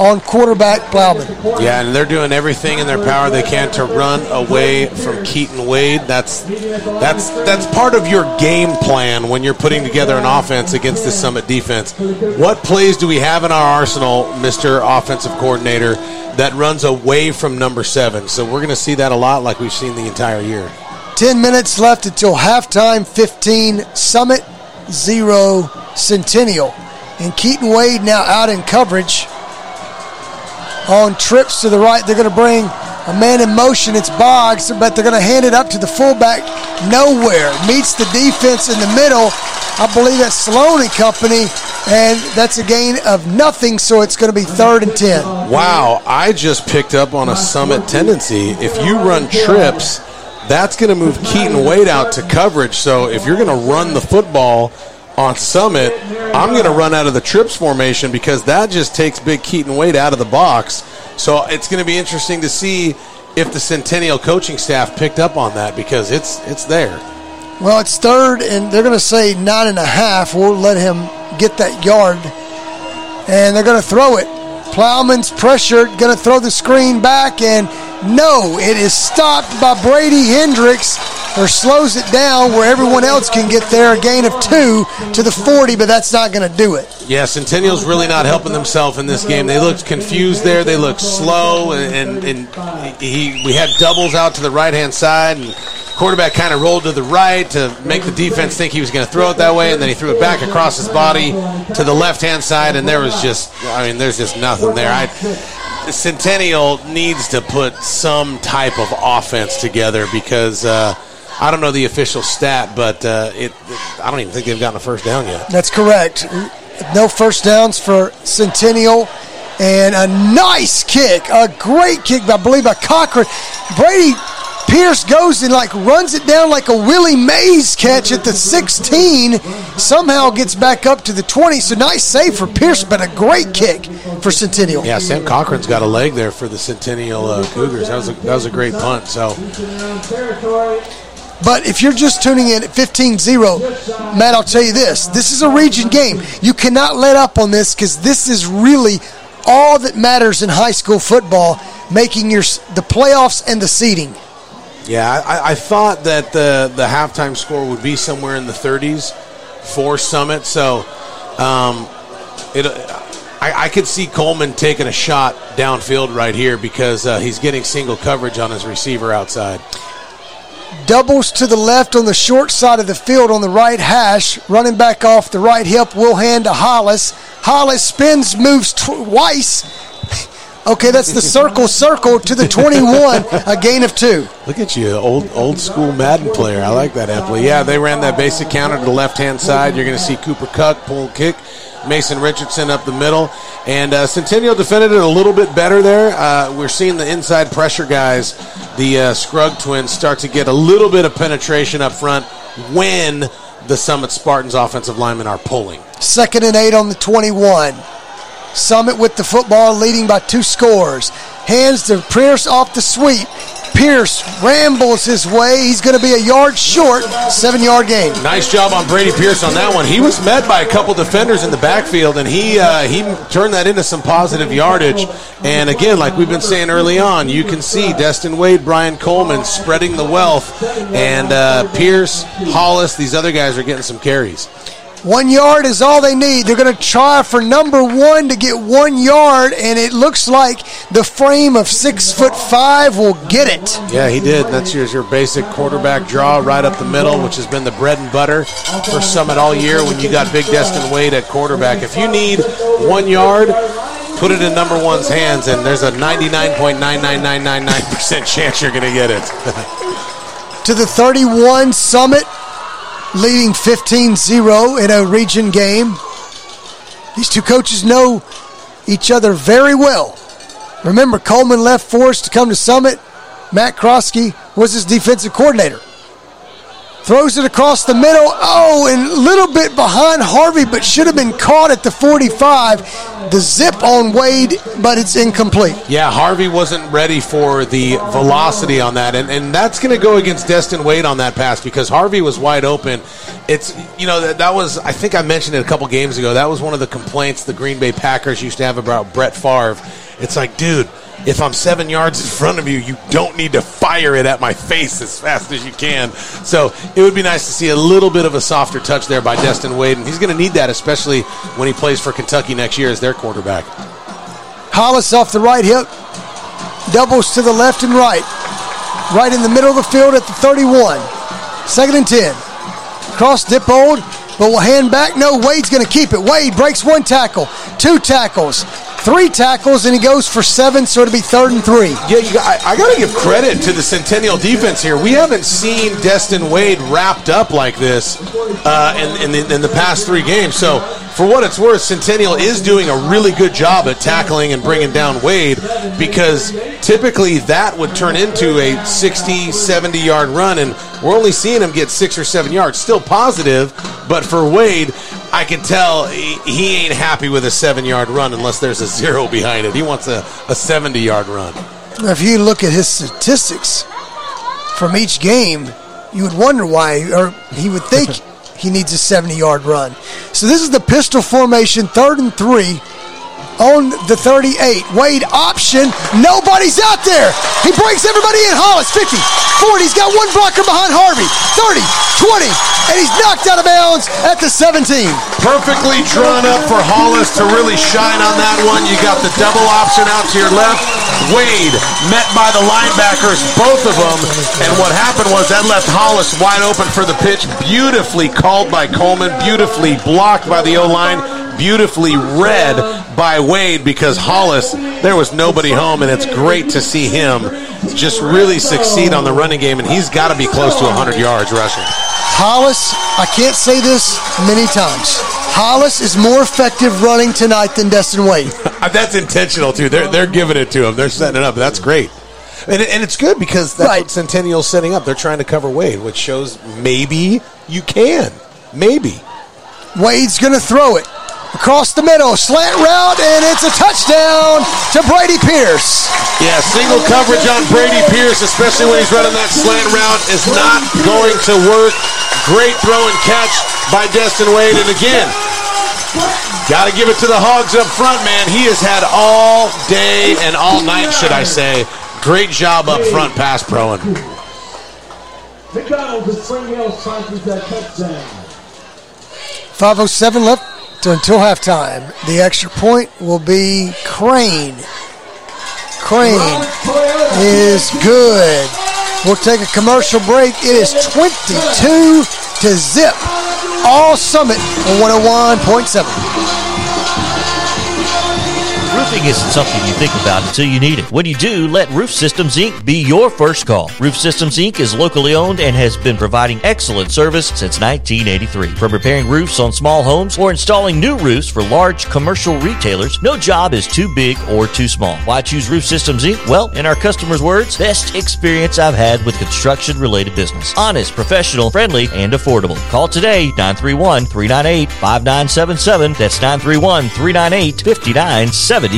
on quarterback Plowman. Yeah, and they're doing everything in their power they can to run away from Keaton Wade. That's that's that's part of your game plan when you're putting together an offense against the Summit defense. What plays do we have in our arsenal, Mr. Offensive Coordinator, that runs away from number seven? So we're going to see that a lot, like we've seen the entire year. 10 minutes left until halftime 15 Summit, 0 Centennial. And Keaton Wade now out in coverage on trips to the right. They're going to bring a man in motion. It's Boggs, but they're going to hand it up to the fullback. Nowhere meets the defense in the middle. I believe that's Sloan and Company, and that's a gain of nothing. So it's going to be third and ten. Wow, I just picked up on a summit tendency. If you run trips, that's going to move Keaton Wade out to coverage. So if you're going to run the football on Summit, I'm going to run out of the trips formation because that just takes Big Keaton Wade out of the box. So it's going to be interesting to see if the Centennial coaching staff picked up on that because it's it's there. Well, it's third, and they're going to say nine and a half. We'll let him get that yard, and they're going to throw it. Plowman's pressured, going to throw the screen back, and no, it is stopped by Brady Hendricks or slows it down where everyone else can get there. A gain of two to the 40, but that's not going to do it. Yeah, Centennial's really not helping themselves in this game. They looked confused there. They looked slow, and, and, and he we had doubles out to the right hand side, and quarterback kind of rolled to the right to make the defense think he was going to throw it that way, and then he threw it back across his body to the left hand side, and there was just, I mean, there's just nothing there. I, Centennial needs to put some type of offense together because. Uh, I don't know the official stat, but uh, it, it, I don't even think they've gotten a first down yet. That's correct. No first downs for Centennial. And a nice kick, a great kick, I believe, by Cochran. Brady Pierce goes and like runs it down like a Willie Mays catch at the 16. Somehow gets back up to the 20. So nice save for Pierce, but a great kick for Centennial. Yeah, Sam Cochran's got a leg there for the Centennial uh, Cougars. That was a, that was a great punt. So But if you're just tuning in at 15 0, Matt, I'll tell you this this is a region game. You cannot let up on this because this is really all that matters in high school football, making your the playoffs and the seeding. Yeah, I, I thought that the, the halftime score would be somewhere in the 30s for Summit. So um, it, I, I, could see Coleman taking a shot downfield right here because uh, he's getting single coverage on his receiver outside. Doubles to the left on the short side of the field on the right hash. Running back off the right hip will hand to Hollis. Hollis spins, moves twice. Okay, that's the circle circle to the 21, a gain of two. Look at you, old old school Madden player. I like that, Epley. Yeah, they ran that basic counter to the left hand side. You're going to see Cooper Cook pull kick. Mason Richardson up the middle. And uh, Centennial defended it a little bit better there. Uh, we're seeing the inside pressure guys, the uh, Scrugg twins, start to get a little bit of penetration up front when the Summit Spartans offensive linemen are pulling. Second and eight on the 21. Summit with the football leading by two scores. Hands to Pierce off the sweep. Pierce rambles his way. He's going to be a yard short, seven yard gain. Nice job on Brady Pierce on that one. He was met by a couple defenders in the backfield, and he uh, he turned that into some positive yardage. And again, like we've been saying early on, you can see Destin Wade, Brian Coleman spreading the wealth, and uh, Pierce, Hollis, these other guys are getting some carries. One yard is all they need. They're going to try for number one to get one yard, and it looks like the frame of six foot five will get it. Yeah, he did. That's your, your basic quarterback draw right up the middle, which has been the bread and butter for Summit all year when you got Big Destin Wade at quarterback. If you need one yard, put it in number one's hands, and there's a 99.99999% chance you're going to get it. to the 31 Summit leading 15 0 in a region game. These two coaches know each other very well. Remember, Coleman left Forrest to come to Summit. Matt Krosky was his defensive coordinator. Throws it across the middle. Oh, and a little bit behind Harvey, but should have been caught at the 45. The zip on Wade, but it's incomplete. Yeah, Harvey wasn't ready for the velocity on that. And, and that's going to go against Destin Wade on that pass because Harvey was wide open. It's, you know, that, that was, I think I mentioned it a couple games ago. That was one of the complaints the Green Bay Packers used to have about Brett Favre. It's like, dude, if I'm seven yards in front of you, you don't need to fire it at my face as fast as you can. So it would be nice to see a little bit of a softer touch there by Destin Wade, and he's going to need that, especially when he plays for Kentucky next year as their quarterback. Hollis off the right hip, doubles to the left and right, right in the middle of the field at the 31. Second and 10. Cross Dippold, but will hand back. No, Wade's going to keep it. Wade breaks one tackle, two tackles, three tackles, and he goes for seven, so it'll be third and three. Yeah, got, I, I got to give credit to the Centennial defense here. We haven't seen Destin Wade wrapped up like this uh, in, in, the, in the past three games. So, for what it's worth, Centennial is doing a really good job at tackling and bringing down Wade because typically that would turn into a 60, 70 yard run, and we're only seeing him get six or seven yards. Still positive, but for Wade, I can tell he, he ain't happy with a seven yard run unless there's a zero behind it. He wants a, a 70 yard run. If you look at his statistics from each game, you would wonder why, or he would think he needs a 70 yard run. So this is the pistol formation, third and three on the 38. Wade option. Nobody's out there. He breaks everybody in. Hollis 50, 40. He's got one blocker behind Harvey. 30, 20, and he's knocked out of bounds at the 17. Perfectly drawn up for Hollis to really shine on that one. You got the double option out to your left. Wade met by the linebackers, both of them. And what happened was that left Hollis wide open for the pitch. Beautifully called by Coleman, beautifully blocked by the O line beautifully read by Wade because Hollis, there was nobody home, and it's great to see him just really succeed on the running game, and he's got to be close to 100 yards rushing. Hollis, I can't say this many times. Hollis is more effective running tonight than Destin Wade. Uh, that's intentional too. They're they're giving it to him. They're setting it up. That's great. And, and it's good because that's right. what Centennial's setting up. They're trying to cover Wade, which shows maybe you can. Maybe. Wade's going to throw it. Across the middle, slant route, and it's a touchdown to Brady Pierce. Yeah, single coverage on Brady Pierce, especially when he's running that slant route, is not going to work. Great throw and catch by Destin Wade, and again, got to give it to the Hogs up front, man. He has had all day and all night, should I say. Great job up front, pass proing. McDonald's of Spring Hill sponsors that touchdown. 5.07 left to until halftime. The extra point will be Crane. Crane is good. We'll take a commercial break. It is 22 to zip. All Summit on 101.7. Roofing isn't something you think about until you need it. When you do, let Roof Systems Inc. be your first call. Roof Systems Inc. is locally owned and has been providing excellent service since 1983. From repairing roofs on small homes or installing new roofs for large commercial retailers, no job is too big or too small. Why choose Roof Systems Inc.? Well, in our customers' words, best experience I've had with construction related business. Honest, professional, friendly, and affordable. Call today 931 398 5977. That's 931 398 5977.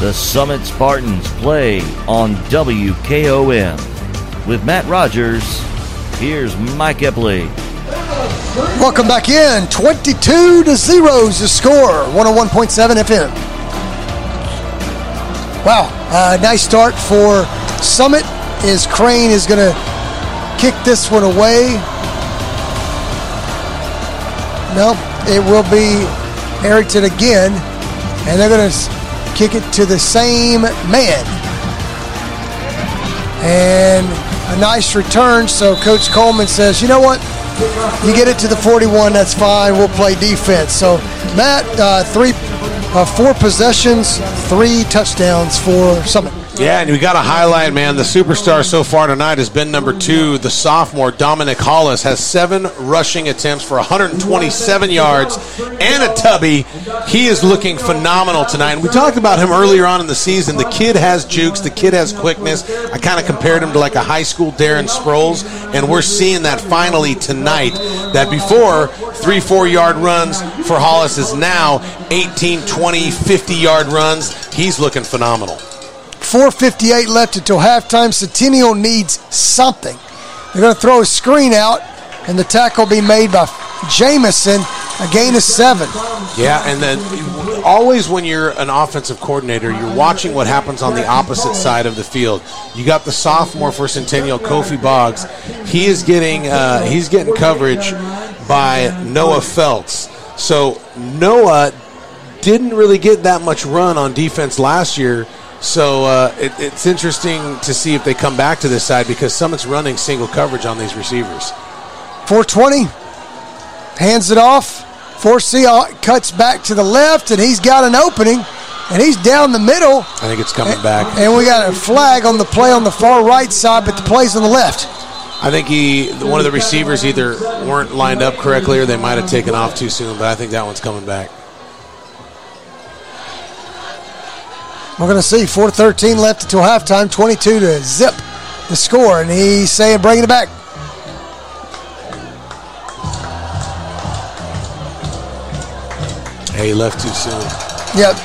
The Summit Spartans play on WKOM. With Matt Rogers, here's Mike Epley. Welcome back in. 22 to 0 is the score. 101.7 FM. Wow, uh, nice start for Summit. Is Crane is going to kick this one away? No, it will be Harrington again, and they're going to kick it to the same man. And a nice return. So Coach Coleman says, you know what? You get it to the 41, that's fine. We'll play defense. So Matt, uh, three, uh, four possessions, three touchdowns for Summit. Yeah, and we got to highlight, man, the superstar so far tonight has been number two, the sophomore Dominic Hollis has seven rushing attempts for 127 yards and a tubby. He is looking phenomenal tonight. And we talked about him earlier on in the season. The kid has jukes, the kid has quickness. I kind of compared him to like a high school Darren Sproles, and we're seeing that finally tonight. That before three, four yard runs for Hollis is now 18, 20, 50 yard runs. He's looking phenomenal. 4.58 left until halftime. Centennial needs something. They're going to throw a screen out, and the tackle will be made by Jamison. A gain of seven. Yeah, and then always when you're an offensive coordinator, you're watching what happens on the opposite side of the field. You got the sophomore for Centennial, Kofi Boggs. He is getting uh, he's getting coverage by Noah Felts. So Noah didn't really get that much run on defense last year so uh, it, it's interesting to see if they come back to this side because Summit's running single coverage on these receivers. 420 hands it off. Forsey cuts back to the left, and he's got an opening, and he's down the middle. I think it's coming back. And we got a flag on the play on the far right side, but the play's on the left. I think he, one of the receivers, either weren't lined up correctly or they might have taken off too soon. But I think that one's coming back. We're going to see 4.13 left until halftime, 22 to zip the score, and he's saying bringing it back. Hey, he left too soon. Yep.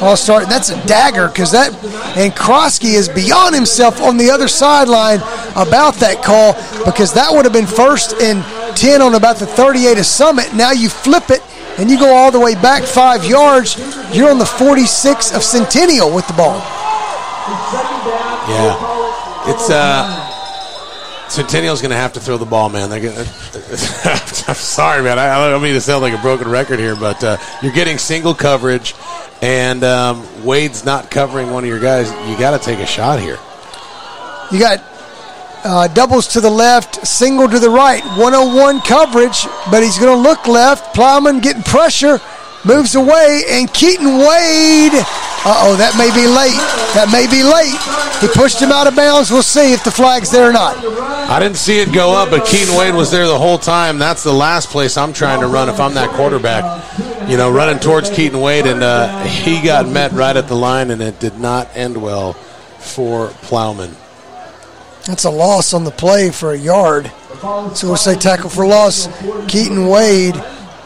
I'll start. That's a dagger because that and Krosky is beyond himself on the other sideline about that call because that would have been first and ten on about the 38 of Summit. Now you flip it and you go all the way back five yards, you're on the 46 of Centennial with the ball. Yeah, it's uh. Centennial's going to have to throw the ball, man. They're gonna, I'm sorry, man. I, I, don't mean to sound like a broken record here, but uh, you're getting single coverage, and um, Wade's not covering one of your guys. You got to take a shot here. You got Uh, doubles to the left, single to the right. 101 coverage, but he's going to look left. Plowman getting pressure, moves away, and Keaton Wade. Uh oh, that may be late. That may be late. He pushed him out of bounds. We'll see if the flag's there or not. I didn't see it go up, but Keaton Wade was there the whole time. That's the last place I'm trying to run if I'm that quarterback. You know, running towards Keaton Wade, and uh, he got met right at the line, and it did not end well for Plowman. That's a loss on the play for a yard. So we'll say tackle for loss, Keaton Wade.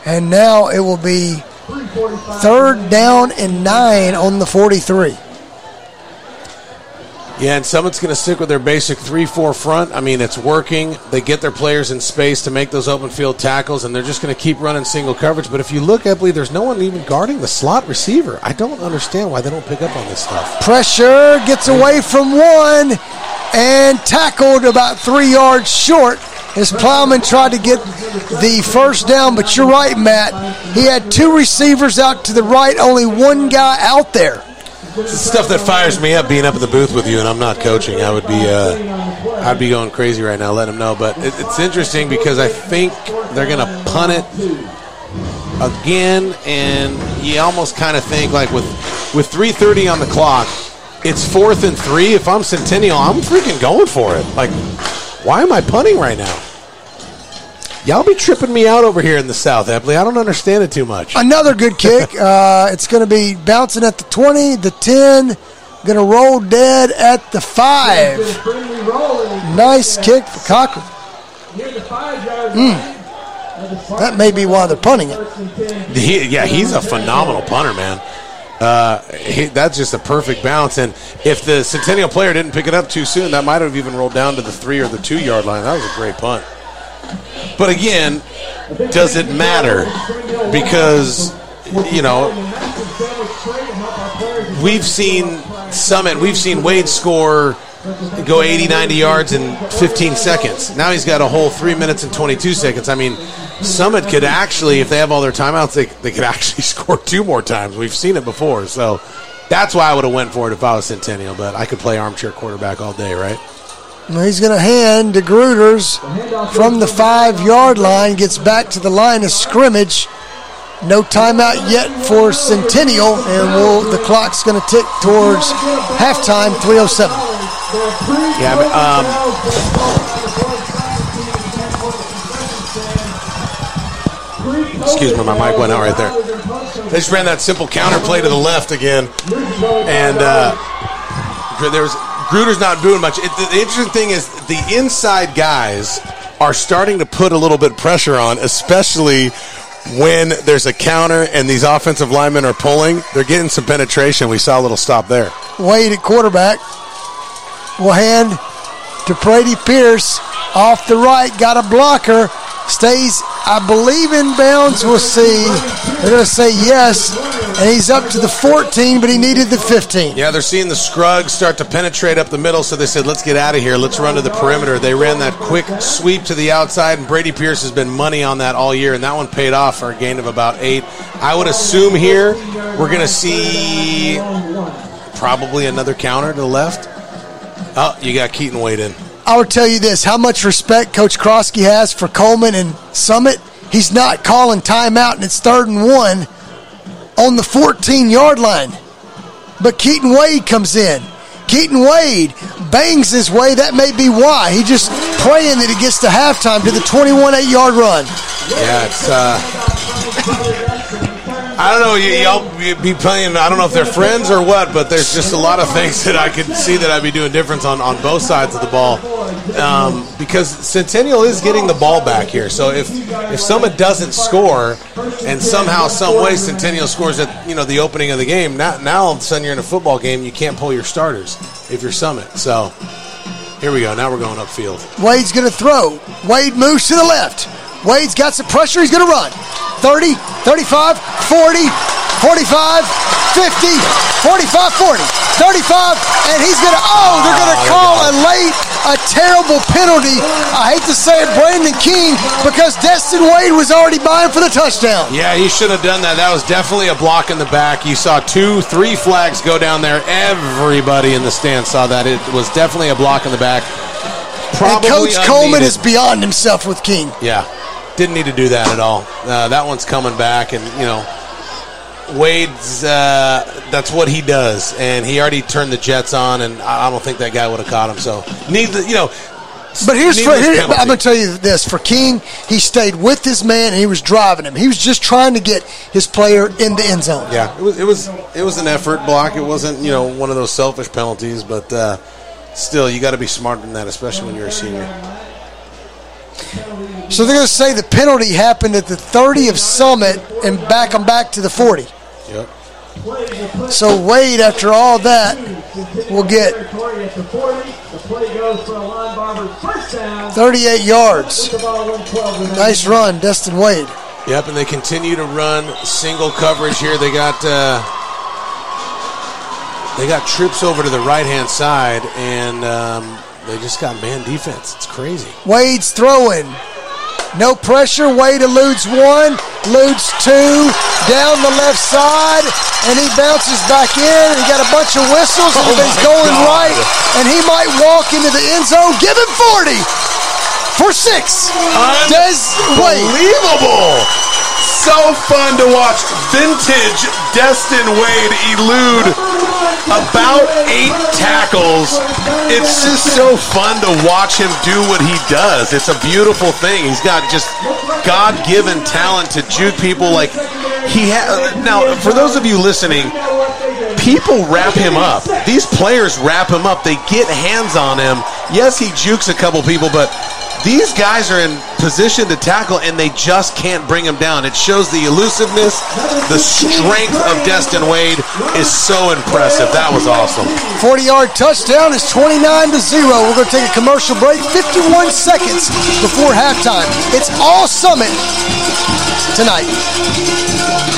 And now it will be third down and nine on the 43. Yeah, and Summit's going to stick with their basic 3 4 front. I mean, it's working. They get their players in space to make those open field tackles, and they're just going to keep running single coverage. But if you look, I believe there's no one even guarding the slot receiver. I don't understand why they don't pick up on this stuff. Pressure gets away from one and tackled about three yards short as Plowman tried to get the first down. But you're right, Matt. He had two receivers out to the right, only one guy out there. It's stuff that fires me up being up in the booth with you, and I'm not coaching. I would be, uh, I'd be going crazy right now. Let them know, but it, it's interesting because I think they're going to punt it again, and you almost kind of think like with with 3:30 on the clock, it's fourth and three. If I'm Centennial, I'm freaking going for it. Like, why am I punting right now? Y'all be tripping me out over here in the South, Epley. I don't understand it too much. Another good kick. uh, it's going to be bouncing at the 20, the 10, going to roll dead at the 5. Nice kick for Cochran. Mm. That may be why they're punting it. He, yeah, he's a phenomenal punter, man. Uh, he, that's just a perfect bounce. And if the Centennial player didn't pick it up too soon, that might have even rolled down to the three or the two yard line. That was a great punt. But again, does it matter? Because, you know, we've seen Summit, we've seen Wade score go 80, 90 yards in 15 seconds. Now he's got a whole three minutes and 22 seconds. I mean, Summit could actually, if they have all their timeouts, they, they could actually score two more times. We've seen it before. So that's why I would have went for it if I was Centennial, but I could play armchair quarterback all day, right? Well, he's going to hand to Gruters from the five yard line, gets back to the line of scrimmage. No timeout yet for Centennial, and we'll, the clock's going to tick towards halftime, 307. Yeah, but, um, excuse me, my mic went out right there. They just ran that simple counter play to the left again, and uh, there was Gruder's not doing much. It, the, the interesting thing is the inside guys are starting to put a little bit pressure on, especially when there's a counter and these offensive linemen are pulling. They're getting some penetration. We saw a little stop there. Wade at quarterback will hand to Brady Pierce off the right. Got a blocker. Stays, I believe, in bounds. We'll see. They're going to say yes. And he's up to the 14, but he needed the 15. Yeah, they're seeing the Scruggs start to penetrate up the middle, so they said, let's get out of here. Let's run to the perimeter. They ran that quick sweep to the outside, and Brady Pierce has been money on that all year, and that one paid off for a gain of about eight. I would assume here we're going to see probably another counter to the left. Oh, you got Keaton Wade in. I would tell you this: how much respect Coach Krosky has for Coleman and Summit. He's not calling timeout, and it's third and one on the 14 yard line. But Keaton Wade comes in. Keaton Wade bangs his way. That may be why. He just praying that he gets to halftime to the 21 8 yard run. Yeah, it's. Uh, I don't know. You, will be playing. I don't know if they're friends or what, but there's just a lot of things that I could see that I'd be doing difference on, on both sides of the ball. Um, because Centennial is getting the ball back here. So if if Summit doesn't score, and somehow, some way, Centennial scores at you know the opening of the game, now now all of a sudden you're in a football game. You can't pull your starters if you're Summit. So here we go. Now we're going upfield. Wade's going to throw. Wade moves to the left. Wade's got some pressure. He's going to run. 30, 35, 40, 45, 50, 45, 40, 35, and he's going to, oh, they're going to oh, call a late, a terrible penalty. I hate to say it, Brandon King, because Destin Wade was already buying for the touchdown. Yeah, he should have done that. That was definitely a block in the back. You saw two, three flags go down there. Everybody in the stand saw that. It was definitely a block in the back. Probably and Coach unneeded. Coleman is beyond himself with King. Yeah, didn't need to do that at all. Uh, that one's coming back, and you know, Wade's uh, that's what he does, and he already turned the Jets on, and I don't think that guy would have caught him. So need the you know. But here's for, here. I'm going to tell you this: for King, he stayed with his man and he was driving him. He was just trying to get his player in the end zone. Yeah, it was it was it was an effort block. It wasn't you know one of those selfish penalties, but uh, still you got to be smarter than that, especially when you're a senior. So they're going to say the penalty happened at the 30 of Summit and back them back to the 40. Yep. So Wade, after all that, will get Victoria at the 40. The play goes for a line barber first down. 38 yards. The ball 112 remaining. Nice run, Destin Wade. Yep, and they continue to run single coverage here. They got uh, they got troops over to the right hand side, and um, they just got man defense. It's crazy. Wade's throwing. No pressure. Wade eludes one, eludes two, down the left side, and he bounces back in. And he got a bunch of whistles, and Oh he's going God. right, and he might walk into the end zone. Give him 40 for six. Des Wade. Unbelievable! So fun to watch vintage Destin Wade elude about eight tackles. It's just so fun to watch him do what he does. It's a beautiful thing. He's got just God-given talent to juke people like he ha- now for those of you listening people wrap him up these players wrap him up they get hands on him yes he jukes a couple people but these guys are in position to tackle and they just can't bring him down it shows the elusiveness the strength of destin wade is so impressive that was awesome 40 yard touchdown is 29 to 0. We're going to take a commercial break. 51 seconds before halftime. It's all Summit tonight.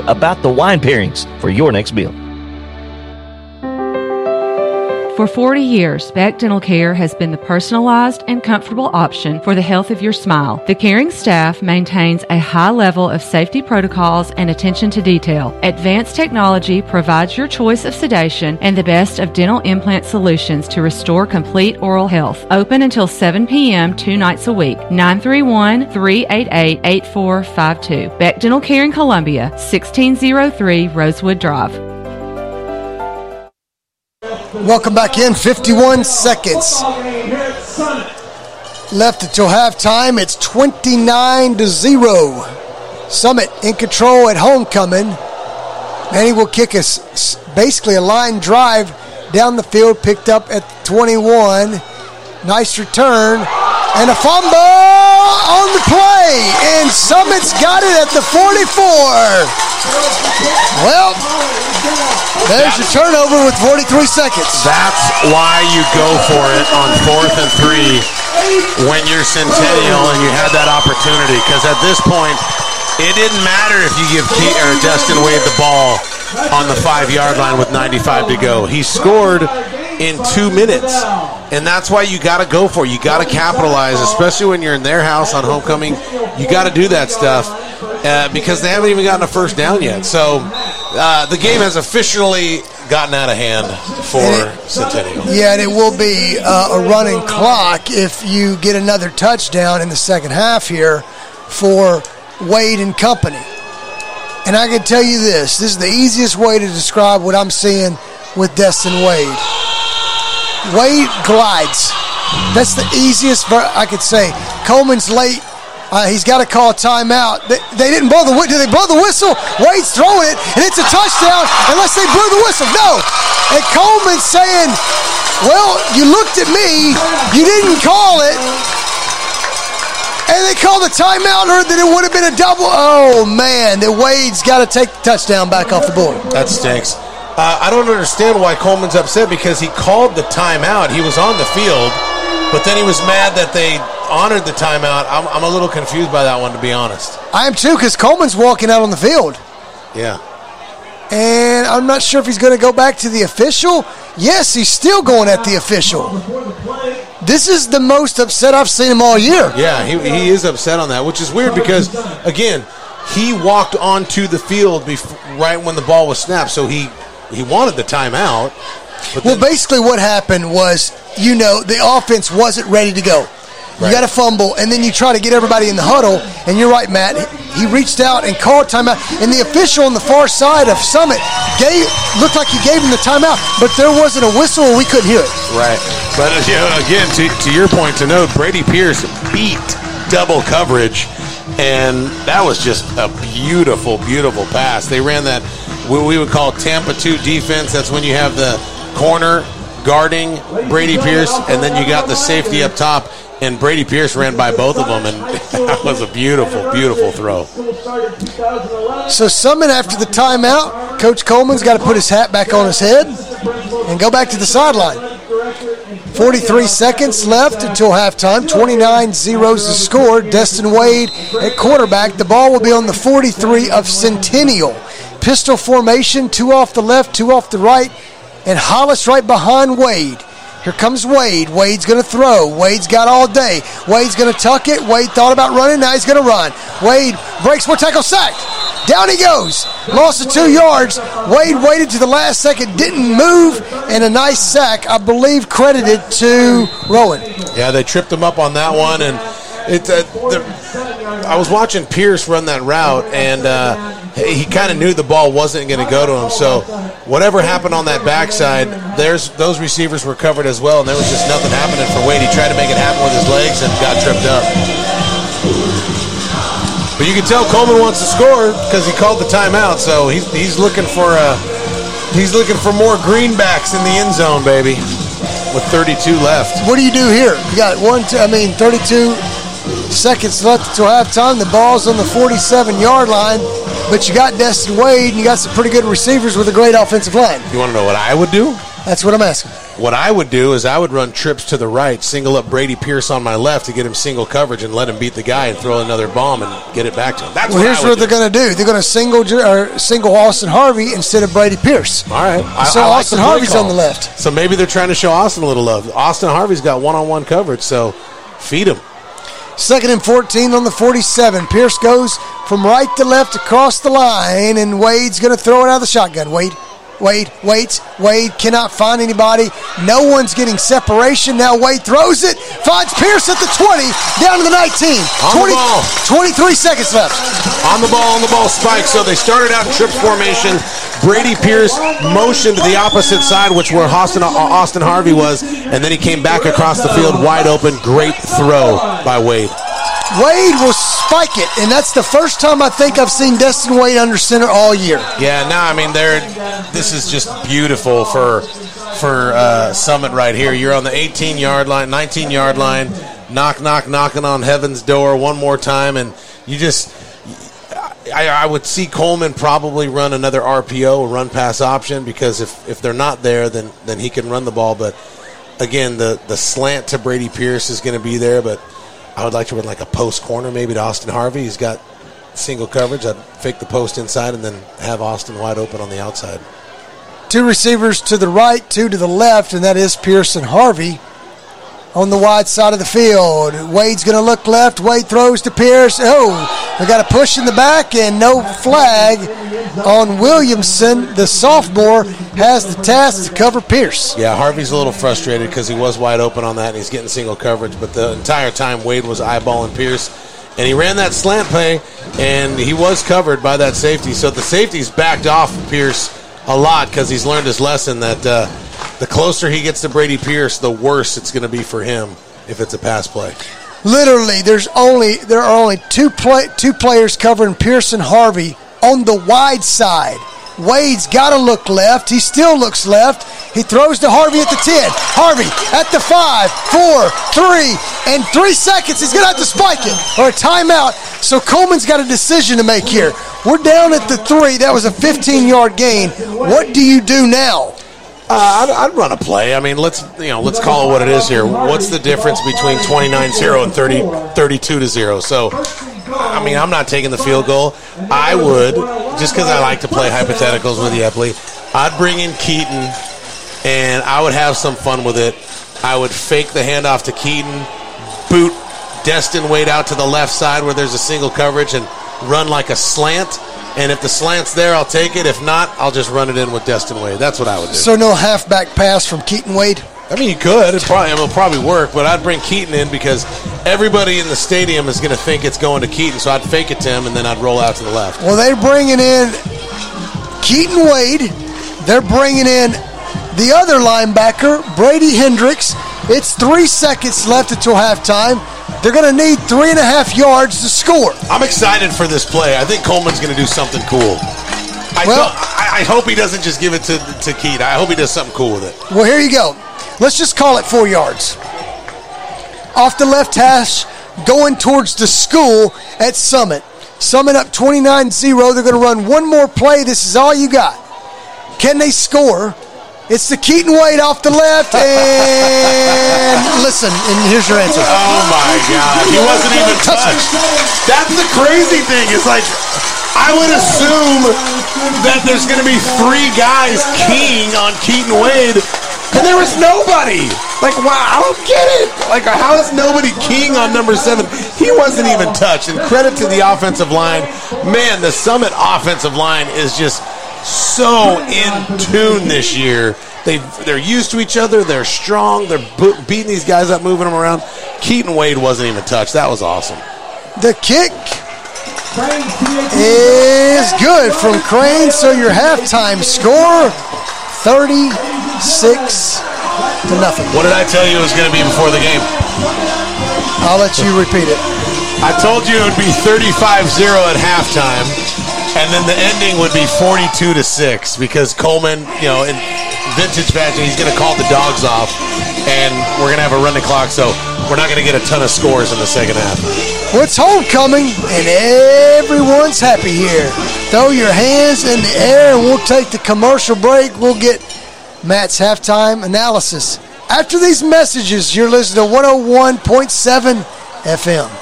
about the wine pairings for your next meal. For 40 years, Beck Dental Care has been the personalized and comfortable option for the health of your smile. The caring staff maintains a high level of safety protocols and attention to detail. Advanced technology provides your choice of sedation and the best of dental implant solutions to restore complete oral health. Open until 7 p.m. two nights a week. 931 388 8452. Beck Dental Care in Columbia, 1603 Rosewood Drive. Welcome back in. 51 seconds left until halftime. It's 29 to 0. Summit in control at homecoming. Manny will kick us basically a line drive down the field, picked up at 21. Nice return. And a fumble on the play. And Summit's got it at the 44. Well, there's your turnover with 43 seconds. That's why you go for it on fourth and three when you're Centennial and you had that opportunity. Because at this point, it didn't matter if you give Key, or Destin Wade the ball on the five yard line with 95 to go. He scored in two minutes. And that's why you got to go for it. You got to capitalize, especially when you're in their house on homecoming. You got to do that stuff uh, because they haven't even gotten a first down yet. So uh, the game has officially gotten out of hand for Centennial. Yeah, and it will be uh, a running clock if you get another touchdown in the second half here for Wade and company. And I can tell you this this is the easiest way to describe what I'm seeing with Destin Wade. Wade glides. That's the easiest ver- I could say. Coleman's late. Uh, he's got to call timeout. They, they didn't blow the whistle. Did they blow the whistle? Wade's throwing it, and it's a touchdown unless they blew the whistle. No. And Coleman's saying, well, you looked at me. You didn't call it. And they called the timeout, or that it would have been a double. Oh, man. That Wade's got to take the touchdown back off the board. That stinks. Uh, I don't understand why Coleman's upset because he called the timeout. He was on the field. But then he was mad that they honored the timeout. I'm, I'm a little confused by that one, to be honest. I am too, because Coleman's walking out on the field. Yeah. And I'm not sure if he's going to go back to the official. Yes, he's still going at the official. This is the most upset I've seen him all year. Yeah, he, he is upset on that, which is weird because, again, he walked onto the field right when the ball was snapped, so he, he wanted the timeout. well, basically, what happened was, you know, the offense wasn't ready to go. You got to fumble, and then you try to get everybody in the huddle. And you're right, Matt. He reached out and called timeout, and the official on the far side of Summit gave looked like he gave him the timeout, but there wasn't a whistle, and we couldn't hear it. Right. But uh, you know, again, to, to your point to note, Brady Pierce beat double coverage, and that was just a beautiful, beautiful pass. They ran that what we would call Tampa 2 defense. That's when you have the corner guarding Brady Pierce, and then you got the safety up top. And Brady Pierce ran by both of them, and that was a beautiful, beautiful throw. So Summit after the timeout, Coach Coleman's got to put his hat back on his head and go back to the sideline. 43 seconds left until halftime. 29 zeros the score. Destin Wade at quarterback. The ball will be on the 43 of Centennial. Pistol formation, two off the left, two off the right, and Hollis right behind Wade. Here comes Wade. Wade's going to throw. Wade's got all day. Wade's going to tuck it. Wade thought about running. Now he's going to run. Wade breaks one tackle, sack. Down he goes. Lost two yards. Wade waited to the last second, didn't move, and a nice sack, I believe, credited to Rowan. Yeah, they tripped him up on that one, and it. Uh, I was watching Pierce run that route, and uh, he kind of knew the ball wasn't going to go to him. So whatever happened on that backside, there's those receivers were covered as well, and there was just nothing happening for Wade. He tried to make it happen with his legs and got tripped up. But you can tell Coleman wants to score because he called the timeout. So he's, he's looking for uh, he's looking for more greenbacks in the end zone, baby. With 32 left. What do you do here? You got one, two, I mean, 32 seconds left until halftime. The ball's on the 47 yard line, but you got Destin Wade and you got some pretty good receivers with a great offensive line. You want to know what I would do? That's what I'm asking. What I would do is I would run trips to the right, single up Brady Pierce on my left to get him single coverage and let him beat the guy and throw another bomb and get it back to him. That's well, what here's I would what do. they're going to do. They're going to single or single Austin Harvey instead of Brady Pierce. All right. I- so I like Austin Harvey's call. on the left. So maybe they're trying to show Austin a little love. Austin Harvey's got one-on-one coverage, so feed him. Second and 14 on the 47. Pierce goes from right to left across the line, and Wade's going to throw it out of the shotgun. Wade, Wade, waits. Wade cannot find anybody. No one's getting separation. Now Wade throws it, finds Pierce at the 20, down to the 19. On the ball. 23 seconds left. On the ball, on the ball, spike. So they started out in trips formation. Brady Pierce motioned to the opposite side, which where Austin, Austin Harvey was, and then he came back across the field wide open. Great throw by Wade. Wade will spike it, and that's the first time I think I've seen Destin Wade under center all year. Yeah, no, I mean they're this is just beautiful for for uh, Summit right here. You're on the 18 yard line, 19 yard line, knock knock knocking on heaven's door one more time, and you just. I, I would see Coleman probably run another RPO, a run pass option, because if, if they're not there, then then he can run the ball. But again, the the slant to Brady Pierce is going to be there. But I would like to run like a post corner, maybe to Austin Harvey. He's got single coverage. I'd fake the post inside and then have Austin wide open on the outside. Two receivers to the right, two to the left, and that is Pierce and Harvey on the wide side of the field. Wade's going to look left. Wade throws to Pierce. Oh, we got a push in the back and no flag on Williamson. The sophomore has the task to cover Pierce. Yeah, Harvey's a little frustrated because he was wide open on that and he's getting single coverage. But the entire time, Wade was eyeballing Pierce. And he ran that slant play, and he was covered by that safety. So the safety's backed off Pierce a lot because he's learned his lesson that uh, the closer he gets to Brady Pierce, the worse it's going to be for him if it's a pass play. Literally, there's only there are only two play, two players covering Pierce and Harvey on the wide side. Wade's got to look left. He still looks left. He throws to Harvey at the 10. Harvey at the 5, 4, 3, and 3 seconds. He's going to have to spike it or a timeout. So Coleman's got a decision to make here. We're down at the 3. That was a 15 yard gain. What do you do now? Uh, I'd, I'd, run a play. I mean, let's you know, let's call it what it is here. What's the difference between 29-0 and 30, 32 to zero? So, I mean, I'm not taking the field goal. I would just because I like to play hypotheticals with Epley. I'd bring in Keaton, and I would have some fun with it. I would fake the handoff to Keaton, boot Destin Wade out to the left side where there's a single coverage, and run like a slant and if the slant's there, I'll take it. If not, I'll just run it in with Destin Wade. That's what I would do. So no halfback pass from Keaton Wade. I mean, you could. It probably it'll probably work, but I'd bring Keaton in because everybody in the stadium is going to think it's going to Keaton. So I'd fake it to him, and then I'd roll out to the left. Well, they're bringing in Keaton Wade. They're bringing in the other linebacker, Brady Hendricks. It's three seconds left until halftime. They're going to need three and a half yards to score. I'm excited for this play. I think Coleman's going to do something cool. I, well, I, I, hope he doesn't just give it to, to Keat. I hope he does something cool with it. Well, here you go. Let's just call it four yards. Off the left hash, going towards the school at Summit. Summit up 29 0. They're going to run one more play. This is all you got. Can they score? It's the Keaton Wade off the left, and listen, and here's your answer. Oh my God, he wasn't even touched. That's the crazy thing. It's like I would assume that there's going to be three guys keying on Keaton Wade, and there was nobody. Like, wow, I don't get it. Like, how is nobody keying on number seven? He wasn't even touched. And credit to the offensive line. Man, the Summit offensive line is just so in tune this year. They they're used to each other. They're strong. They're beating these guys up, moving them around. Keaton Wade wasn't even touched. That was awesome. The kick is good from Crane. So your halftime score, thirty-six to nothing. What did I tell you it was going to be before the game? I'll let you repeat it. I told you it would be 35-0 at halftime and then the ending would be 42 to 6 because Coleman, you know, in vintage fashion, he's going to call the dogs off and we're going to have a run running clock, so we're not going to get a ton of scores in the second half. Well, it's homecoming and everyone's happy here. Throw your hands in the air and we'll take the commercial break. We'll get Matt's halftime analysis. After these messages, you're listening to 101.7 FM.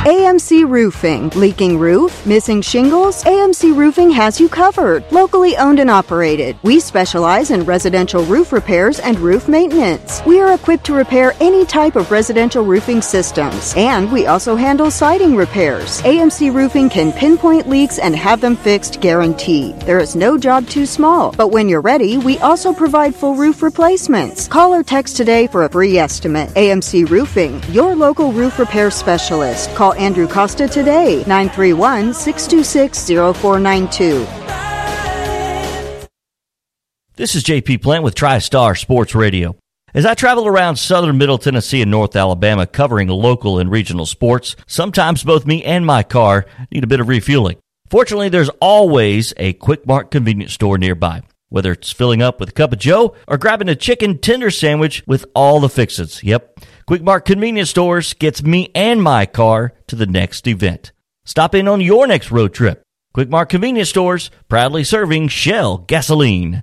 AMC Roofing. Leaking roof? Missing shingles? AMC Roofing has you covered. Locally owned and operated. We specialize in residential roof repairs and roof maintenance. We are equipped to repair any type of residential roofing systems. And we also handle siding repairs. AMC Roofing can pinpoint leaks and have them fixed guaranteed. There is no job too small. But when you're ready, we also provide full roof replacements. Call or text today for a free estimate. AMC Roofing, your local roof repair specialist. Call Andrew Costa today, 931 626 0492. This is JP Plant with TriStar Sports Radio. As I travel around southern Middle Tennessee and North Alabama covering local and regional sports, sometimes both me and my car need a bit of refueling. Fortunately, there's always a Quick Mart convenience store nearby. Whether it's filling up with a cup of joe or grabbing a chicken tender sandwich with all the fixins. Yep, Quick Mart convenience stores gets me and my car to the next event. Stop in on your next road trip. Quick Mart convenience stores proudly serving Shell gasoline.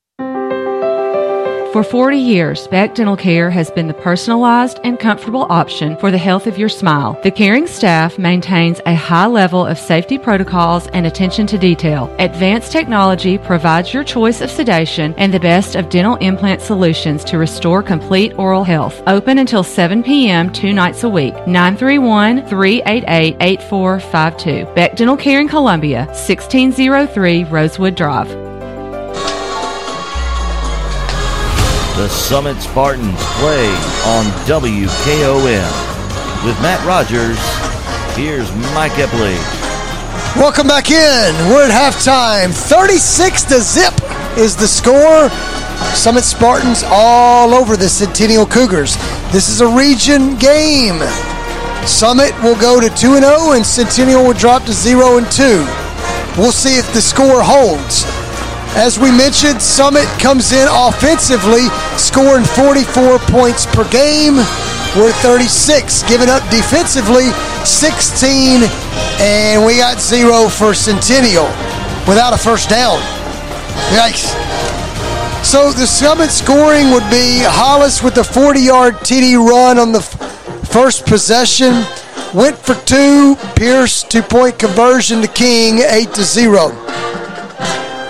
For 40 years, Beck Dental Care has been the personalized and comfortable option for the health of your smile. The caring staff maintains a high level of safety protocols and attention to detail. Advanced technology provides your choice of sedation and the best of dental implant solutions to restore complete oral health. Open until 7 p.m. two nights a week. 931 388 8452. Beck Dental Care in Columbia, 1603 Rosewood Drive. The Summit Spartans play on WKOM. With Matt Rogers, here's Mike Epley. Welcome back in. We're at halftime. 36 to zip is the score. Summit Spartans all over the Centennial Cougars. This is a region game. Summit will go to 2 and 0 and Centennial will drop to 0 and 2. We'll see if the score holds. As we mentioned, Summit comes in offensively, scoring 44 points per game. We're 36, giving up defensively 16, and we got zero for Centennial without a first down. Yikes. So the Summit scoring would be Hollis with a 40 yard TD run on the f- first possession. Went for two. Pierce two point conversion to King, 8 to 0.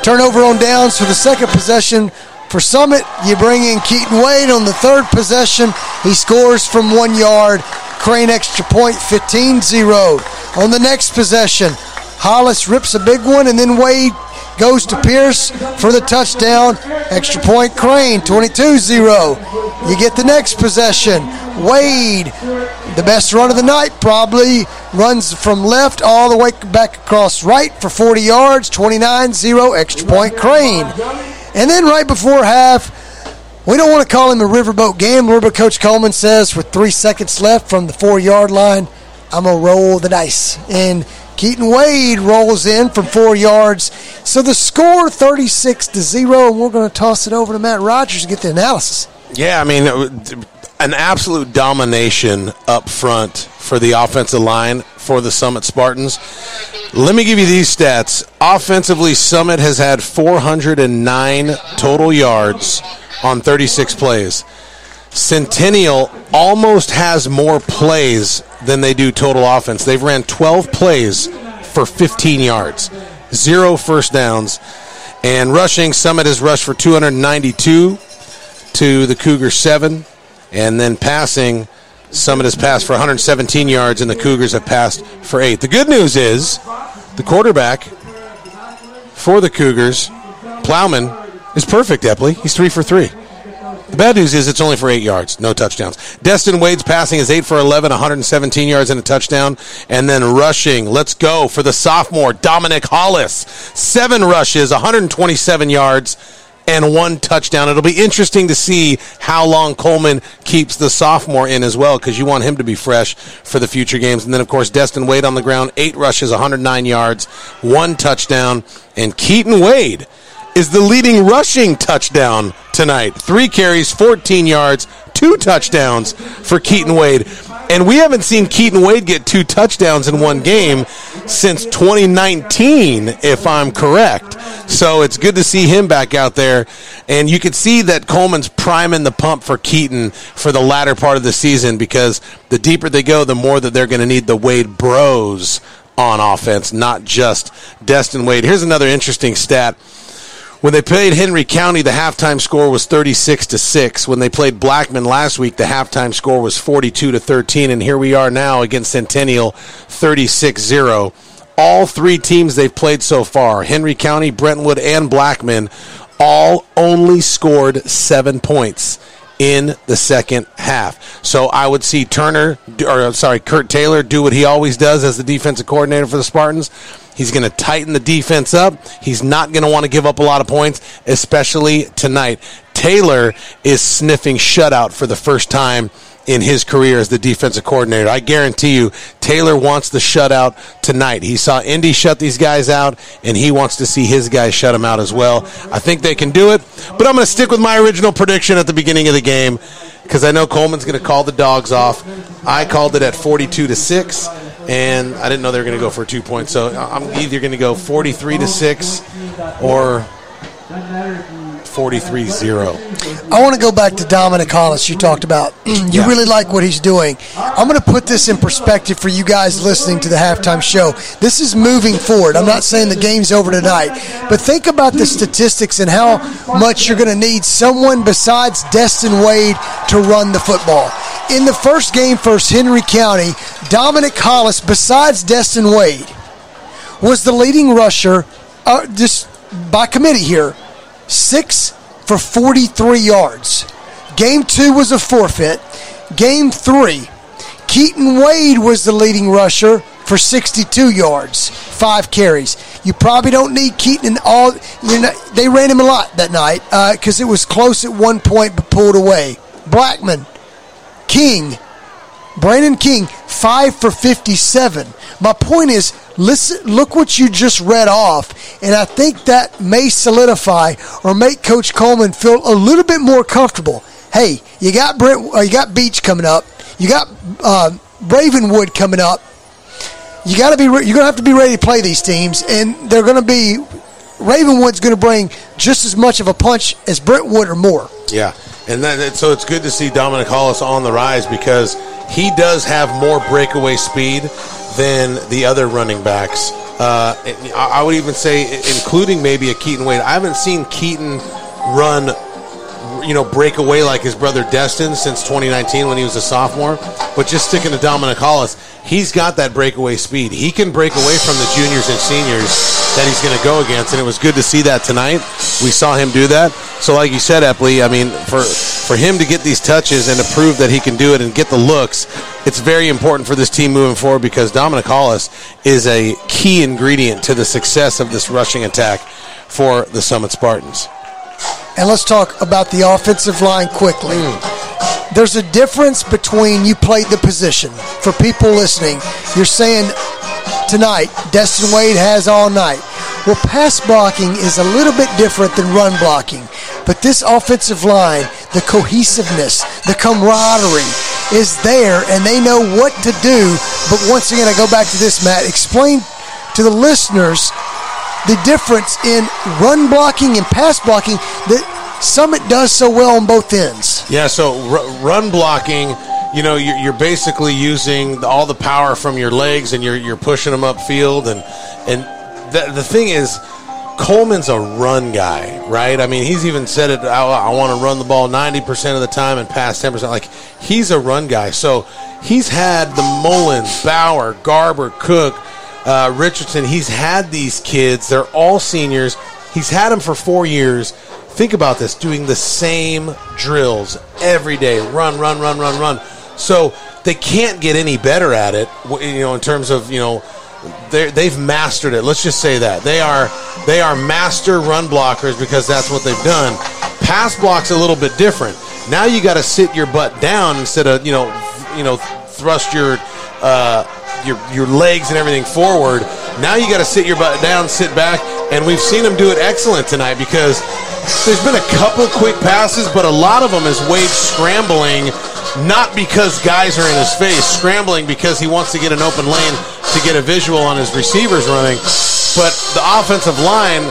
Turnover on downs for the second possession for Summit. You bring in Keaton Wade on the third possession. He scores from one yard. Crane extra point 15 0. On the next possession, Hollis rips a big one, and then Wade goes to Pierce for the touchdown. Extra point Crane 22 0. You get the next possession. Wade, the best run of the night, probably runs from left all the way back across right for 40 yards, 29 0, extra point Crane. And then right before half, we don't want to call him a riverboat gambler, but Coach Coleman says with three seconds left from the four yard line, I'm going to roll the dice. And Keaton Wade rolls in from four yards. So the score 36 to 0, and we're going to toss it over to Matt Rogers to get the analysis. Yeah, I mean, an absolute domination up front for the offensive line for the Summit Spartans. Let me give you these stats. Offensively, Summit has had 409 total yards on 36 plays. Centennial almost has more plays than they do total offense. They've ran 12 plays for 15 yards, zero first downs. And rushing, Summit has rushed for 292 to the Cougars 7. And then passing, Summit has passed for 117 yards, and the Cougars have passed for 8. The good news is the quarterback for the Cougars, Plowman, is perfect, Epley. He's 3 for 3. Bad news is it's only for eight yards, no touchdowns. Destin Wade's passing is eight for 11, 117 yards and a touchdown. And then rushing, let's go for the sophomore, Dominic Hollis. Seven rushes, 127 yards, and one touchdown. It'll be interesting to see how long Coleman keeps the sophomore in as well because you want him to be fresh for the future games. And then, of course, Destin Wade on the ground, eight rushes, 109 yards, one touchdown. And Keaton Wade is the leading rushing touchdown tonight. Three carries, 14 yards, two touchdowns for Keaton Wade. And we haven't seen Keaton Wade get two touchdowns in one game since 2019, if I'm correct. So it's good to see him back out there. And you can see that Coleman's priming the pump for Keaton for the latter part of the season because the deeper they go, the more that they're going to need the Wade bros on offense, not just Destin Wade. Here's another interesting stat. When they played Henry County, the halftime score was 36 to 6. When they played Blackman last week, the halftime score was 42 to 13 and here we are now against Centennial 36-0. All three teams they've played so far, Henry County, Brentwood and Blackman, all only scored 7 points in the second half. So I would see Turner, or sorry, Kurt Taylor, do what he always does as the defensive coordinator for the Spartans. He's going to tighten the defense up. He's not going to want to give up a lot of points, especially tonight. Taylor is sniffing shutout for the first time in his career as the defensive coordinator. I guarantee you, Taylor wants the shutout tonight. He saw Indy shut these guys out, and he wants to see his guys shut them out as well. I think they can do it, but I'm going to stick with my original prediction at the beginning of the game because I know Coleman's going to call the dogs off. I called it at 42 to six, and I didn't know they were going to go for two points. So I'm either going to go 43 to six or 43 0. I want to go back to Dominic Hollis. You talked about. you Yeah. really like what he's doing. I'm going to put this in perspective for you guys listening to the halftime show. This is moving forward. I'm not saying the game's over tonight, but think about the statistics and how much you're going to need someone besides Destin Wade to run the football. In the first game first Henry County, Dominic Hollis, besides Destin Wade, was the leading rusher, uh, just by committee here, six for 43 yards. Game two was a forfeit. Game three, Keaton Wade was the leading rusher for 62 yards, five carries. You probably don't need Keaton in all. Not, they ran him a lot that night uh, because it was close at one point but pulled away. Blackman, King, Brandon King, five for 57. My point is, listen, look what you just read off, and I think that may solidify or make Coach Coleman feel a little bit more comfortable. Hey, you got Brent, uh, you got Beech coming up, you got uh, Ravenwood coming up. You got to be, re- you're to have to be ready to play these teams, and they're to be. Ravenwood's going to bring just as much of a punch as Brentwood or more. Yeah, and so it's good to see Dominic Hollis on the rise because he does have more breakaway speed than the other running backs. Uh, I would even say, including maybe a Keaton Wade. I haven't seen Keaton run, you know, break away like his brother Destin since 2019 when he was a sophomore. But just sticking to Dominic Hollis, he's got that breakaway speed. He can break away from the juniors and seniors that he's going to go against, and it was good to see that tonight. We saw him do that. So, like you said, Epley, I mean, for for him to get these touches and to prove that he can do it and get the looks, it's very important for this team moving forward because Dominic Hollis is a key ingredient to the success of this rushing attack for the Summit Spartans. And let's talk about the offensive line quickly. Hmm. There's a difference between you played the position. For people listening, you're saying tonight, Destin Wade has all night. Well, pass blocking is a little bit different than run blocking. But this offensive line, the cohesiveness, the camaraderie is there, and they know what to do. But once again, I go back to this, Matt. Explain to the listeners the difference in run blocking and pass blocking that Summit does so well on both ends. Yeah, so r- run blocking, you know, you're, you're basically using all the power from your legs and you're, you're pushing them upfield. And, and the, the thing is, Coleman's a run guy, right? I mean, he's even said it, I, I want to run the ball 90% of the time and pass 10%. Like, he's a run guy. So he's had the Mullins, Bauer, Garber, Cook, uh, Richardson. He's had these kids. They're all seniors. He's had them for four years. Think about this doing the same drills every day run, run, run, run, run. So they can't get any better at it, you know, in terms of, you know, they've mastered it. Let's just say that they are they are master run blockers because that's what they've done. Pass blocks a little bit different. Now you got to sit your butt down instead of you know you know thrust your uh, your your legs and everything forward. Now you got to sit your butt down, sit back, and we've seen him do it excellent tonight because there's been a couple quick passes, but a lot of them is Wade scrambling, not because guys are in his face, scrambling because he wants to get an open lane to get a visual on his receivers running. But the offensive line,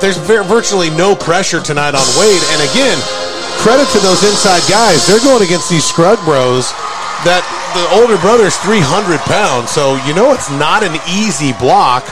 there's virtually no pressure tonight on Wade. And again, credit to those inside guys. They're going against these Scrug bros that the older brother's 300 pounds. So you know it's not an easy block.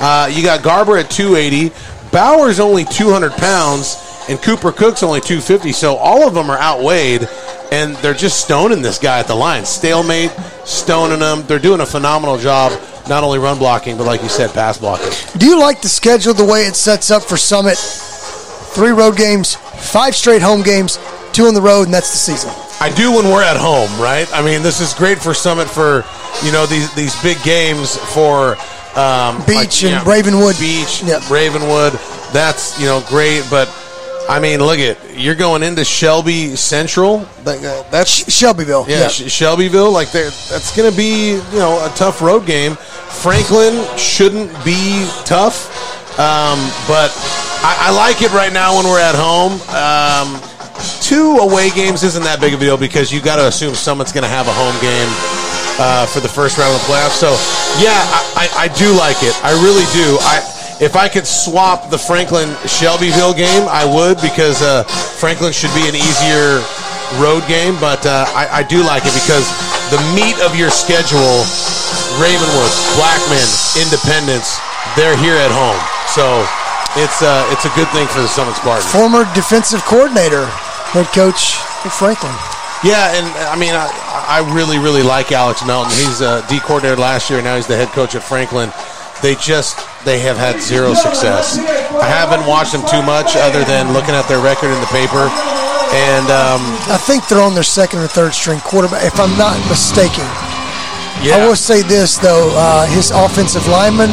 Uh, you got Garber at 280. Bauer's only 200 pounds, and Cooper Cook's only 250. So all of them are outweighed, and they're just stoning this guy at the line. Stalemate, stoning him. They're doing a phenomenal job, not only run blocking, but like you said, pass blocking. Do you like the schedule the way it sets up for Summit? Three road games, five straight home games, two on the road, and that's the season. I do when we're at home, right? I mean, this is great for Summit for you know these these big games for um, Beech like, and yeah, Ravenwood. Beech, yep. Ravenwood. That's you know great, but I mean, look at you're going into Shelby Central. That, uh, that's Shelbyville. Yeah, yeah. Sh- Shelbyville. Like that's going to be you know a tough road game. Franklin shouldn't be tough, um, but I, I like it right now when we're at home. Um, two away games isn't that big of a deal because you got to assume someone's going to have a home game uh, for the first round of the playoffs. So yeah, I, I, I do like it. I really do. I if I could swap the Franklin Shelbyville game, I would because uh, Franklin should be an easier road game. But uh, I, I do like it because the meat of your schedule, Ravenwood, Blackman, Independence, they're here at home. So it's uh, it's a good thing for the Summit Spartans. Former defensive coordinator, head coach Franklin. Yeah, and I mean, I, I really, really like Alex Melton. He's a D coordinator last year. Now he's the head coach at Franklin. They just they have had zero success. I haven't watched them too much, other than looking at their record in the paper. And um, I think they're on their second or third string quarterback, if I'm not mistaken. Yeah. I will say this though, uh, his offensive lineman,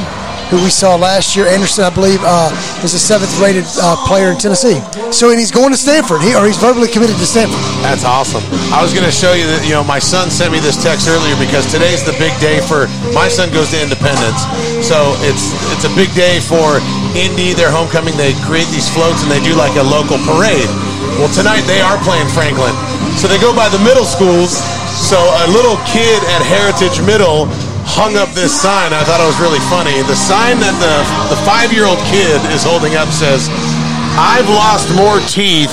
who we saw last year, Anderson, I believe, uh, is a seventh-rated uh, player in Tennessee. So, and he's going to Stanford. He or he's verbally committed to Stanford. That's awesome. I was going to show you that, you know, my son sent me this text earlier because today's the big day for my son goes to Independence. So it's it's a big day for Indy, their homecoming. They create these floats and they do like a local parade. Well, tonight they are playing Franklin. So they go by the middle schools. So a little kid at Heritage Middle hung up this sign. I thought it was really funny. The sign that the the 5-year-old kid is holding up says, "I've lost more teeth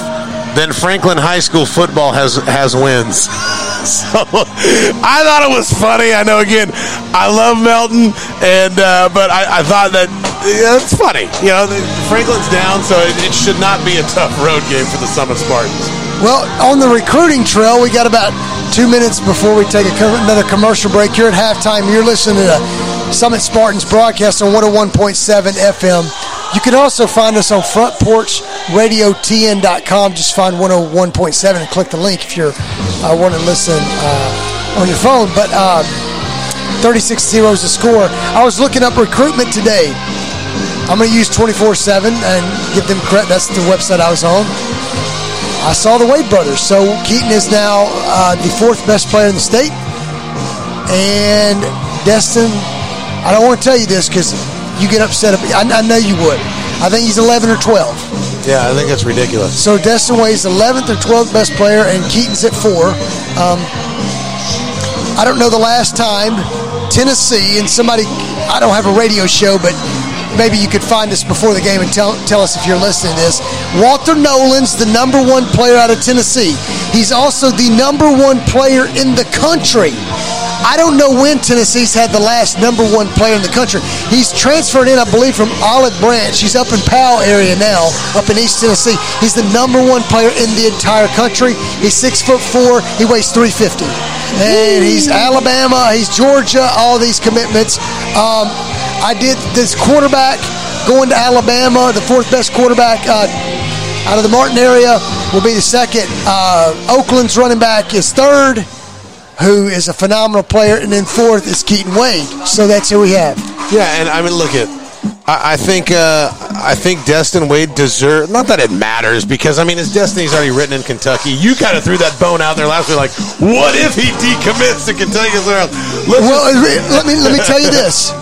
than Franklin High School football has has wins. So I thought it was funny. I know again, I love Melton, and uh, but I, I thought that yeah, it's funny. You know, Franklin's down, so it, it should not be a tough road game for the Summit Spartans. Well, on the recruiting trail, we got about two minutes before we take co- another commercial break here at halftime. You're listening to Summit Spartans broadcast on 101.7 FM. You can also find us on frontporchradiotn.com. Just find 101.7 and click the link if you're uh, want to listen uh, on your phone. But uh, 36 0 is the score. I was looking up recruitment today. I'm going to use 24 7 and give them credit. That's the website I was on. I saw the Wade brothers. So Keaton is now uh, the fourth best player in the state. And Destin, I don't want to tell you this because you get upset. I, I know you would. I think he's 11 or 12. Yeah, I think that's ridiculous. So Destin Wade's 11th or 12th best player, and Keaton's at four. Um, I don't know the last time Tennessee and somebody. I don't have a radio show, but maybe you could find us before the game and tell, tell us if you're listening to this. Walter Nolen's the number one player out of Tennessee. He's also the number one player in the country. I don't know when Tennessee's had the last number one player in the country. He's transferred in, I believe, from Olive Branch. He's up in Powell area now, up in East Tennessee. He's the number one player in the entire country. He's six foot four. He weighs 350. And he's Alabama, he's Georgia, all these commitments. Um, I did this quarterback going to Alabama, the fourth best quarterback uh, out of the Martin area will be the second. Uh, Oakland's running back is third, who is a phenomenal player, and then fourth is Keaton Wade. So that's who we have. Yeah, and I mean, look at. I, I think uh, I think Destin Wade deserves. Not that it matters because I mean his destiny's already written in Kentucky. You kind of threw that bone out there last week, like, what if he decommits to Kentucky? Well, let me let me tell you this.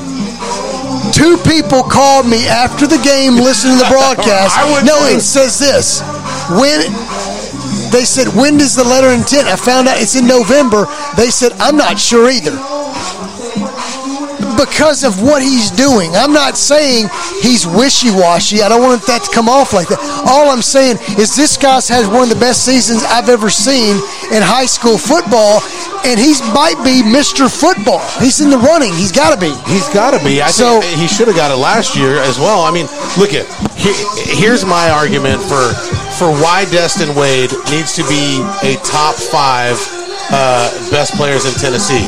Two people called me after the game, listening to the broadcast. No, it says this. When they said, when does the letter of intent? I found out it's in November. They said, I'm not sure either. Because of what he's doing. I'm not saying he's wishy washy. I don't want that to come off like that. All I'm saying is this guy's had one of the best seasons I've ever seen in high school football, and he might be Mr. Football. He's in the running. He's got to be. He's got to be. I So- think he should have got it last year as well. I mean, look at here's my argument for for why Destin Wade needs to be a top five uh, best players in Tennessee.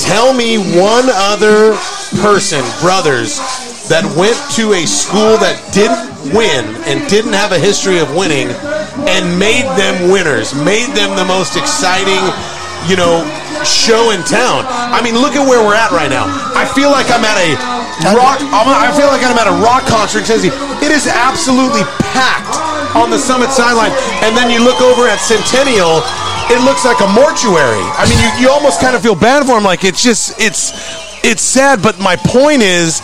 Tell me one other person, brothers, that went to a school that didn't win and didn't have a history of winning and made them winners, made them the most exciting, you know, show in town. I mean, look at where we're at right now. I feel like I'm at a rock. I'm- feel like I'm at a rock concert. It is absolutely packed on the Summit sideline, and then you look over at Centennial. It looks like a mortuary. I mean, you, you almost kind of feel bad for him. Like it's just it's it's sad. But my point is,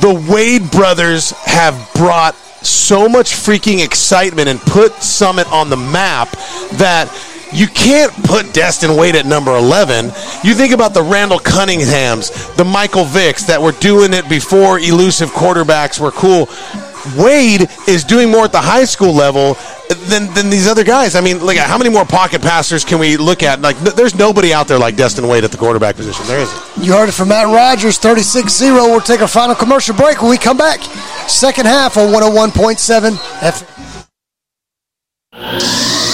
the Wade brothers have brought so much freaking excitement and put Summit on the map that you can't put Destin Wade at number 11. You think about the Randall Cunninghams, the Michael Vicks that were doing it before elusive quarterbacks were cool. Wade is doing more at the high school level than, than these other guys. I mean, like, how many more pocket passers can we look at? Like, th- there's nobody out there like Destin Wade at the quarterback position. There isn't. You heard it from Matt Rogers, 36 0. We'll take our final commercial break when we come back. Second half on 101.7 FM.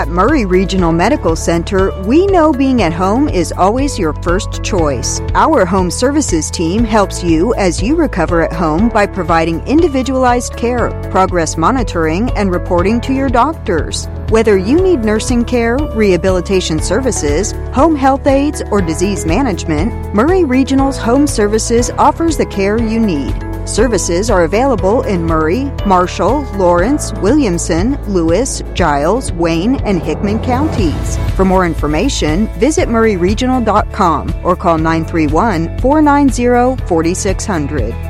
At Maury Regional Medical Center, we know being at home is always your first choice. Our home services team helps you as you recover at home by providing individualized care, progress monitoring, and reporting to your doctors. Whether you need nursing care, rehabilitation services, home health aides, or disease management, Maury Regional's Home Services offers the care you need. Services are available in Maury, Marshall, Lawrence, Williamson, Lewis, Giles, Wayne, and Hickman counties. For more information, visit mauryregional.com or call 931 490 4600.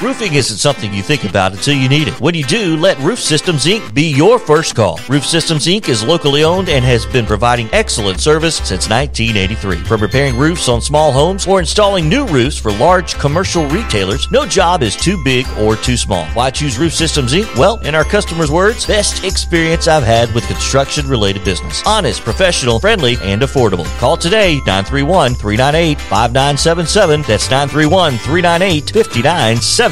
Roofing isn't something you think about until you need it. When you do, let Roof Systems Inc. be your first call. Roof Systems Inc. is locally owned and has been providing excellent service since 1983. From repairing roofs on small homes or installing new roofs for large commercial retailers, no job is too big or too small. Why choose Roof Systems Inc.? Well, in our customers' words, best experience I've had with construction related business. Honest, professional, friendly, and affordable. Call today 931 398 5977. That's 931 398 5977.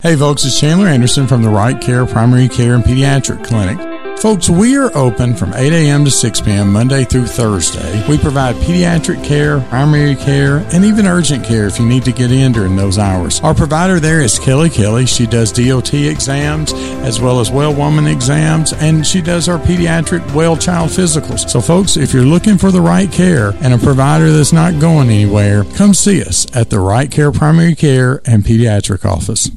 Hey folks, it's Chandler Anderson from the Right Care Primary Care and Pediatric Clinic. Folks, we are open from 8 a.m. to 6 p.m. Monday through Thursday. We provide pediatric care, primary care, and even urgent care if you need to get in during those hours. Our provider there is Kelly Kelly. She does DOT exams as well as well woman exams, and she does our pediatric well child physicals. So, folks, if you're looking for the right care and a provider that's not going anywhere, come see us at the Right Care Primary Care and Pediatric Office.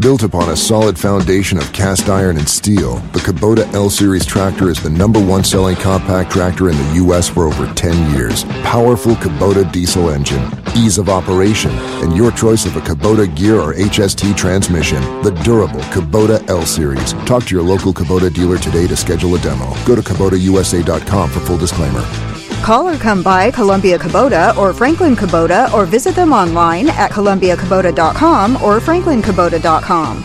Built upon a solid foundation of cast iron and steel, the Kubota L Series tractor is the number one selling compact tractor in the U.S. for over 10 years. Powerful Kubota diesel engine, ease of operation, and your choice of a Kubota gear or HST transmission. The durable Kubota L Series. Talk to your local Kubota dealer today to schedule a demo. Go to KubotaUSA.com for full disclaimer. Call or come by Columbia Kubota or Franklin Kubota or visit them online at columbiakubota.com or franklinkubota.com.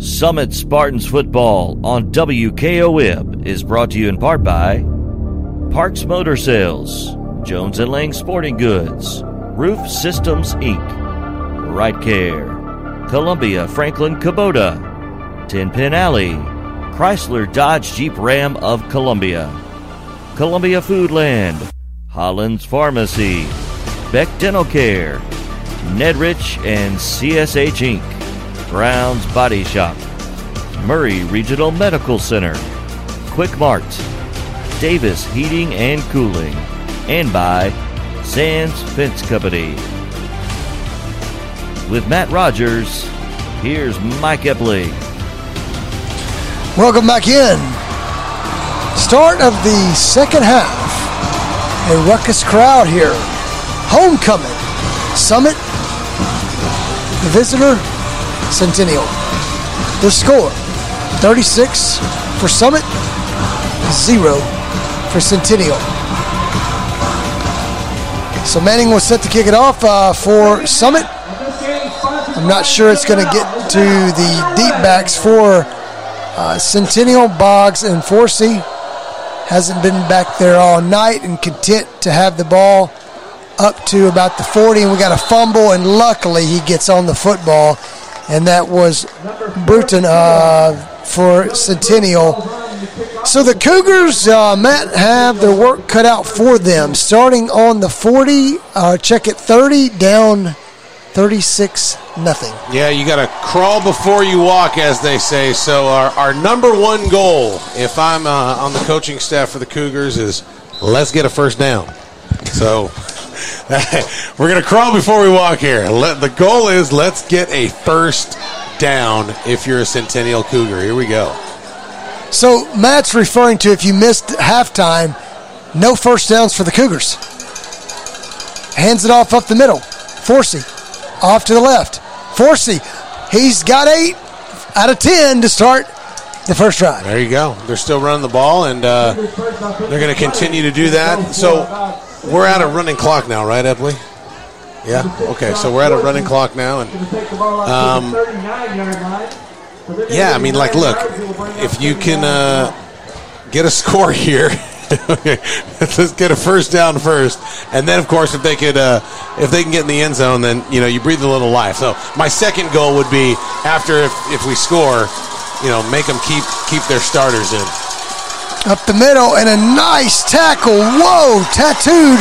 Summit Spartans football on WKOM is brought to you in part by Parks Motor Sales, Jones and Lang Sporting Goods, Roof Systems Inc., Right Care, Columbia Franklin Kubota, 10 Pin Alley, Chrysler Dodge Jeep Ram of Columbia, Columbia Foodland, Holland's Pharmacy, Beck Dental Care, Nedrich and CSH Inc. Brown's Body Shop, Maury Regional Medical Center, Quick Mart, Davis Heating and Cooling, and by Sands Fence Company. With Matt Rogers, here's Mike Epley. Welcome back in. Start of the second half. A ruckus crowd here. Homecoming. Summit. The visitor Centennial. The score 36 for Summit, 0 for Centennial. So Manning was set to kick it off uh, for Summit. I'm not sure it's going to get to the deep backs for uh, Centennial, Boggs, and Forsey. Hasn't been back there all night and content to have the ball up to about the 40, and we got a fumble, and luckily he gets on the football and that was Bruton uh, for Centennial. So the Cougars, uh, Matt, have their work cut out for them. Starting on the 40, uh, check it 30, down 36 nothing. Yeah, you got to crawl before you walk, as they say. So our, our number one goal, if I'm uh, on the coaching staff for the Cougars, is let's get a first down. So we're going to crawl before we walk here. Let, the goal is let's get a first down if you're a Centennial Cougar. Here we go. So Matt's referring to if you missed halftime, no first downs for the Cougars. Hands it off up the middle. Forsey off to the left. Forsey, he's got eight out of ten to start the first drive. There you go. They're still running the ball, and uh, they're going to continue to do that. So we're at a running clock now, right, Epley? Yeah. Okay. So we're at a running clock now, and um, yeah, I mean, like, look, if you can uh, get a score here. let's get a first down first, and then of course if they could, uh, if they can get in the end zone, then you know you breathe a little life. So my second goal would be after if, if we score, you know, make them keep keep their starters in. Up the middle and a nice tackle. Whoa, tattooed.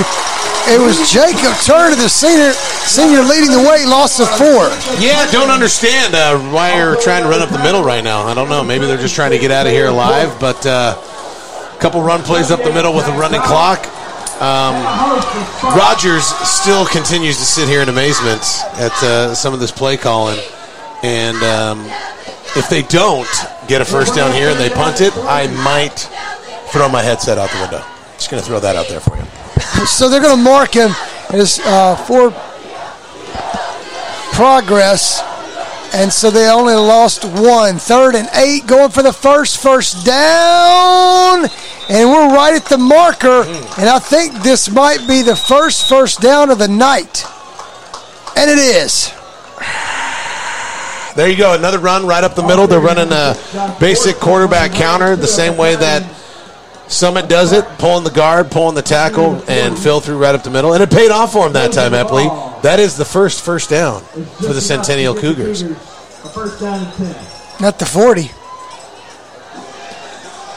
It was Jacob Turner, the senior, senior leading the way, loss of four. Yeah, don't understand uh, why you're trying to run up the middle right now. I don't know. Maybe they're just trying to get out of here alive, but a uh, couple run plays up the middle with a running clock. Um, Rogers still continues to sit here in amazement at uh, some of this play calling, and um, if they don't get a first down here and they punt it, I might throw my headset out the window. Just going to throw that out there for you. so they're going to mark him as uh, four progress. And so they only lost one. Third and eight, going for the first first down. And we're right at the marker. And I think this might be the first first down of the night. And it is. There you go. Another run right up the middle. They're running a basic quarterback counter the same way that Summit does it, pulling the guard, pulling the tackle, and fill through right up the middle. And it paid off for him that time, Epley. That is the first first down for the Centennial Cougars. First down Not the 40.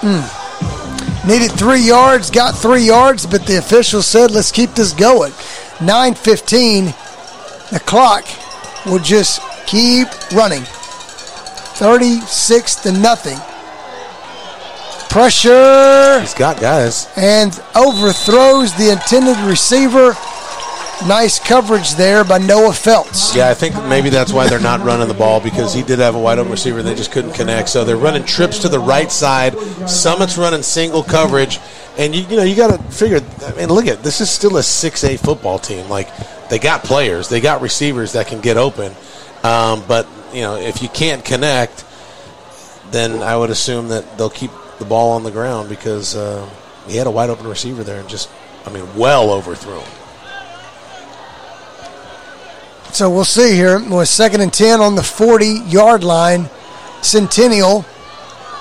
Mm. Needed three yards, got three yards, but the officials said, let's keep this going. 9.15, the clock will just keep running. 36 to nothing. Pressure. He's got guys. And overthrows the intended receiver. Nice coverage there by Noah Phelps. Yeah, I think maybe that's why they're not running the ball because he did have a wide open receiver. And they just couldn't connect. So they're running trips to the right side. Summit's running single coverage, and you, you know you got to figure. I mean, look at this is still a six A football team. Like they got players, they got receivers that can get open, um, but you know if you can't connect, then I would assume that they'll keep the ball on the ground because uh, he had a wide open receiver there and just, I mean, well overthrew him. So we'll see here. With second and 10 on the 40 yard line. Centennial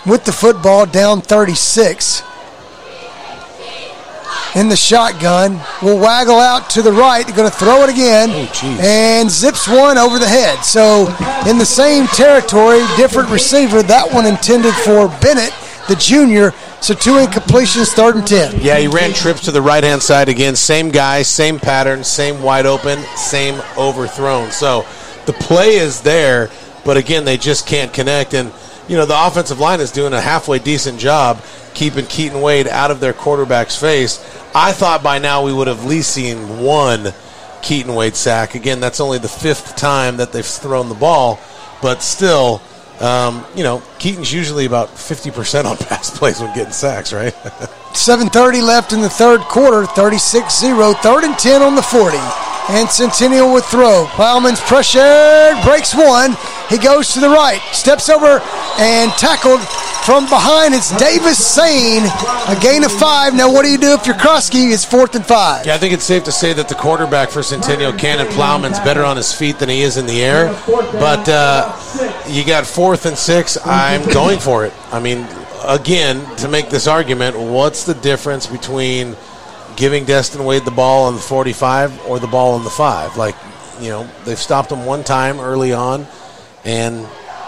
with the football down 36. In the shotgun. Will waggle out to the right. Going to throw it again. Oh, and zips one over the head. So in the same territory, different receiver. That one intended for Bennett, the junior. So two incompletions, third and 10. Yeah, he ran trips to the right hand side again. Same guy, same pattern, same wide open, same overthrown. So the play is there, but again, they just can't connect. And, you know, the offensive line is doing a halfway decent job keeping Keaton Wade out of their quarterback's face. I thought by now we would have at least seen one Keaton Wade sack. Again, that's only the fifth time that they've thrown the ball, but still. Um, you know, Keaton's usually about 50% on pass plays when getting sacks, right? 7.30 left in the third quarter, 36 0, third and 10 on the 40. And Centennial with throw. Plowman's pressured, breaks one. He goes to the right, steps over and tackled from behind. It's Davis Sane, a gain of five. Now, what do you do if you're Krosky? It's fourth and five. Yeah, I think it's safe to say that the quarterback for Centennial, Cannon Plowman's better on his feet than he is in the air. But uh, you got fourth and six. I'm going for it. I mean, again, to make this argument, what's the difference between giving Destin Wade the ball on the 45 or the ball on the five? Like, you know, they've stopped him one time early on, and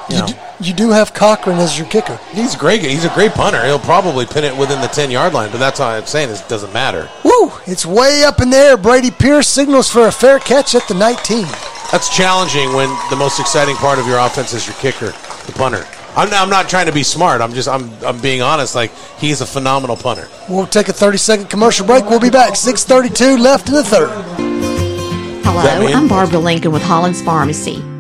you, You, know, do, you do have Cochran as your kicker. he's great. He's a great punter. He'll probably pin it within the 10 yard line, but that's all I'm saying. Is it doesn't matter. Woo! It's way up in there. Brady Pierce signals for a fair catch at the 19. That's challenging when the most exciting part of your offense is your kicker, the punter. I'm not, I'm not trying to be smart. I'm just I'm I'm being honest. Like he's a phenomenal punter. We'll take a 30 second commercial break. We'll be back. 6:32 left in the third. Hello. I'm Barbara Lincoln with Hollins Pharmacy.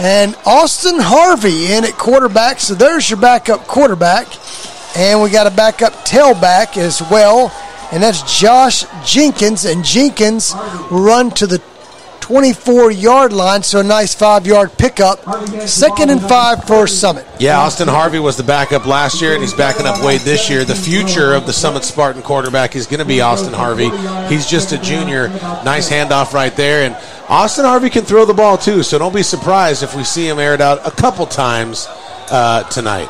and Austin Harvey in at quarterback. So there's your backup quarterback. And we got a backup tailback as well. And that's Josh Jenkins. And Jenkins run to the 24 yard line. So a nice five yard pickup. Second and five for Summit. Yeah, Austin Harvey was the backup last year, and he's backing up Wade this year. The future of the Summit Spartan quarterback is going to be Austin Harvey. He's just a junior. Nice handoff right there, and Austin Harvey can throw the ball too. So don't be surprised if we see him aired out a couple times uh, tonight.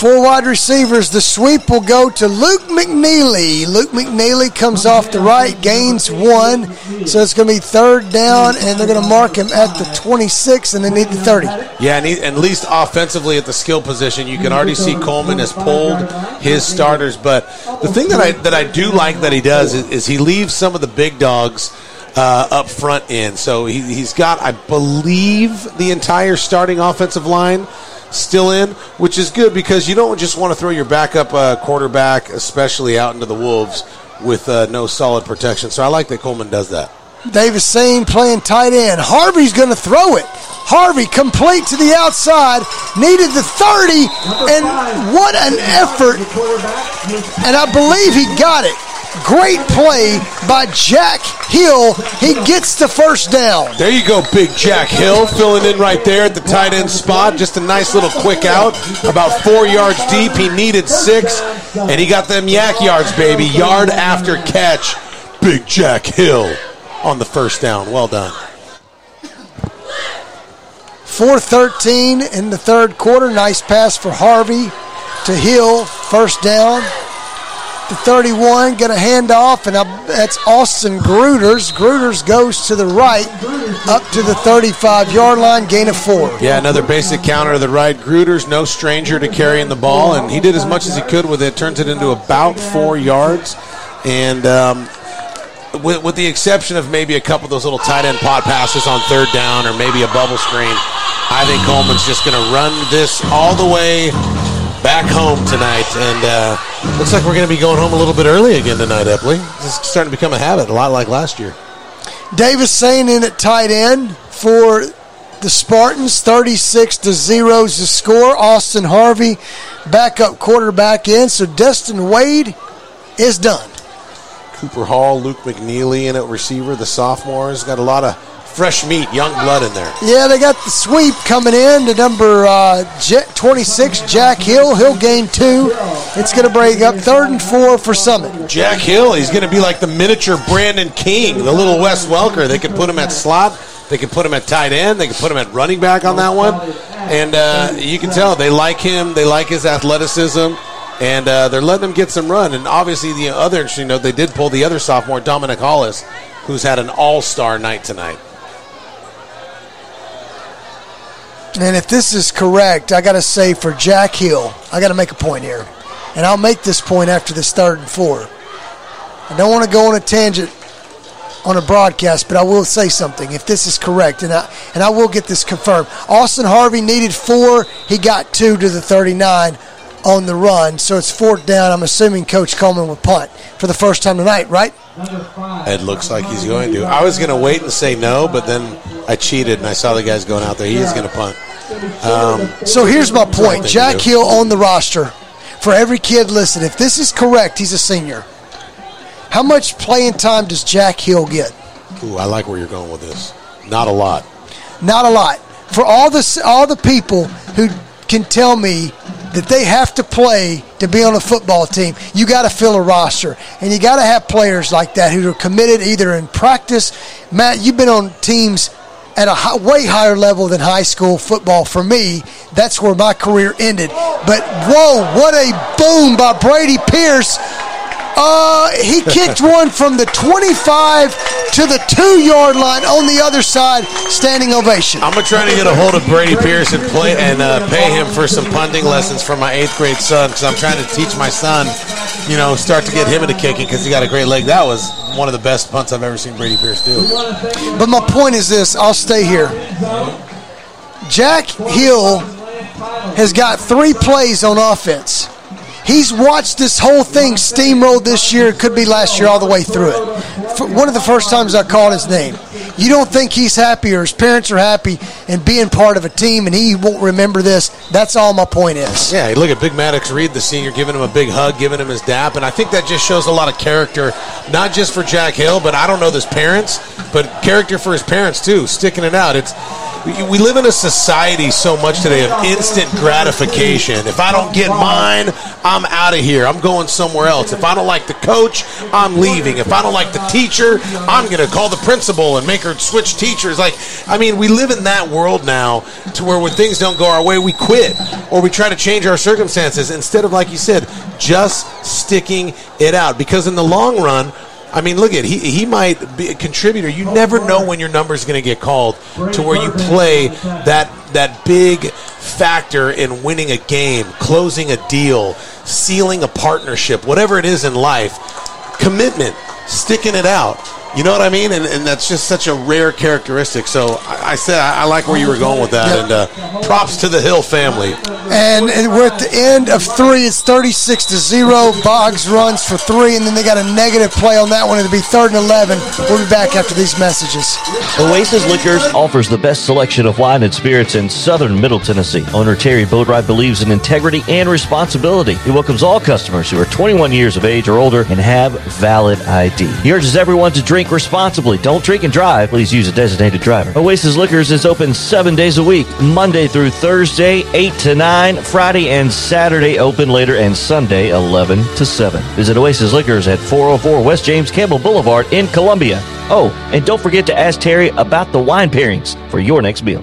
Four wide receivers. The sweep will go to Luke McNeely. Luke McNeely comes off the right, gains one. So it's going to be third down, and they're going to mark him at the 26, and they need the 30. Yeah, and, he, at least offensively at the skill position, you can already see Coleman has pulled his starters. But the thing that I that I do like that he does is, is he leaves some of the big dogs uh, up front in. So he, he's got, I believe, the entire starting offensive line still in, which is good because you don't just want to throw your backup uh, quarterback, especially out into the wolves, with uh, no solid protection. So I like that Coleman does that. Davis Sane playing tight end. Harvey's going to throw it. Harvey complete to the outside, needed the 30, and what an effort. And I believe he got it. Great play by Jack Hill. He gets the first down. There you go, big Jack Hill filling in right there at the tight end spot. Just a nice little quick out, about four yards deep. He needed six, and he got them yak yards, baby. Yard after catch. Big Jack Hill on the first down. Well done. 413 in the third quarter. Nice pass for Harvey to Hill. First down. The 31 going to hand off, and that's Austin Gruters. Gruters goes to the right, up to the 35 yard line, gain of four. Yeah, another basic counter to the right. Gruters, no stranger to carrying the ball, and he did as much as he could with it. Turns it into about four yards. And um, with, with the exception of maybe a couple of those little tight end pot passes on third down or maybe a bubble screen, I think Coleman's just going to run this all the way back home tonight. And uh, looks like we're going to be going home a little bit early again tonight, Epley. This is starting to become a habit, a lot like last year. Davis Sane in at tight end for the Spartans. 36 to 0 is the score. Austin Harvey, backup quarterback in. So Destin Wade is done. Cooper Hall, Luke McNeely in at receiver, the sophomores. Got a lot of fresh meat, young blood in there. Yeah, they got the sweep coming in to number uh, 26, Jack Hill. He'll gain two. It's going to break up third and four for Summit. Jack Hill, he's going to be like the miniature Brandon King, the little Wes Welker. They could put him at slot. They could put him at tight end. They could put him at running back on that one. And uh, you can tell they like him. They like his athleticism and uh, they're letting him get some run. And obviously, the other interesting note, they did pull the other sophomore, Dominic Hollis, who's had an all-star night tonight. And if this is correct, I got to say for Jack Hill, I got to make a point here, and I'll make this point after this third and four. I don't want to go on a tangent on a broadcast, but I will say something if this is correct, and I and I will get this confirmed. Austin Harvey needed four, he got two to the 39 on the run. So it's fourth down. I'm assuming Coach Coleman will punt for the first time tonight, right? It looks like he's going to. I was going to wait and say no, but then I cheated and I saw the guys going out there. He is going to punt. Um, so here's my point Jack Hill on the roster. For every kid listen, if this is correct, he's a senior. How much playing time does Jack Hill get? Ooh, I like where you're going with this. Not a lot. Not a lot. For all the all the people who can tell me that they have to play to be on a football team, you got to fill a roster. And you got to have players like that who are committed either in practice. Matt, you've been on teams at a high, way higher level than high school football. For me, that's where my career ended. But whoa, what a boom by Brady Pierce uh, he kicked one from the 25 to the two yard line on the other side. Standing ovation. I'm gonna try to get a hold of Brady Pierce and play and uh, pay him for some punting lessons for my eighth grade son because I'm trying to teach my son, you know, start to get him into kicking because he got a great leg. That was one of the best punts I've ever seen Brady Pierce do. But my point is this: I'll stay here. Jack Hill has got three plays on offense. He's watched this whole thing steamroll this year. It could be last year all the way through it. For one of the first times I called his name. You don't think he's happy or his parents are happy and being part of a team and he won't remember this. That's all my point is. Yeah, look at Big Maddox Reed, the senior, giving him a big hug, giving him his dap. And I think that just shows a lot of character, not just for Jack Hill, but I don't know his parents, but character for his parents too, sticking it out. It's we live in a society so much today of instant gratification. If I don't get mine, I'm out of here. I'm going somewhere else. If I don't like the coach, I'm leaving. If I don't like the teacher, I'm going to call the principal and make her switch teachers. Like, I mean, we live in that world now to where when things don't go our way, we quit or we try to change our circumstances instead of, like you said, just sticking it out. Because in the long run, I mean, look at he he might be a contributor. You never know when your number is going to get called to where you play that that big factor in winning a game, closing a deal, sealing a partnership, whatever it is in life. Commitment, sticking it out. You know what I mean? And, and that's just such a rare characteristic. So I, I said I, I, like where you were going with that. Yep. And uh, props to the Hill family. And, and, we're at the end of three. It's 36 to 0. Boggs runs for three, and then they got a negative play on that one. It'll be third and 11. We'll be back after these messages. Oasis Liquors offers the best selection of wine and spirits in southern Middle Tennessee. Owner Terry Boatwright believes in integrity and responsibility. He welcomes all customers who are 21 years of age or older and have valid ID. He urges everyone to drink responsibly. Don't drink and drive. Please use a designated driver. Oasis Liquors is open seven days a week, Monday through Thursday, 8 to 9, Friday and Saturday open later, and Sunday, 11 to 7. Visit Oasis Liquors at 404 West James Campbell Boulevard in Columbia. Oh, and don't forget to ask Terry about the wine pairings for your next meal.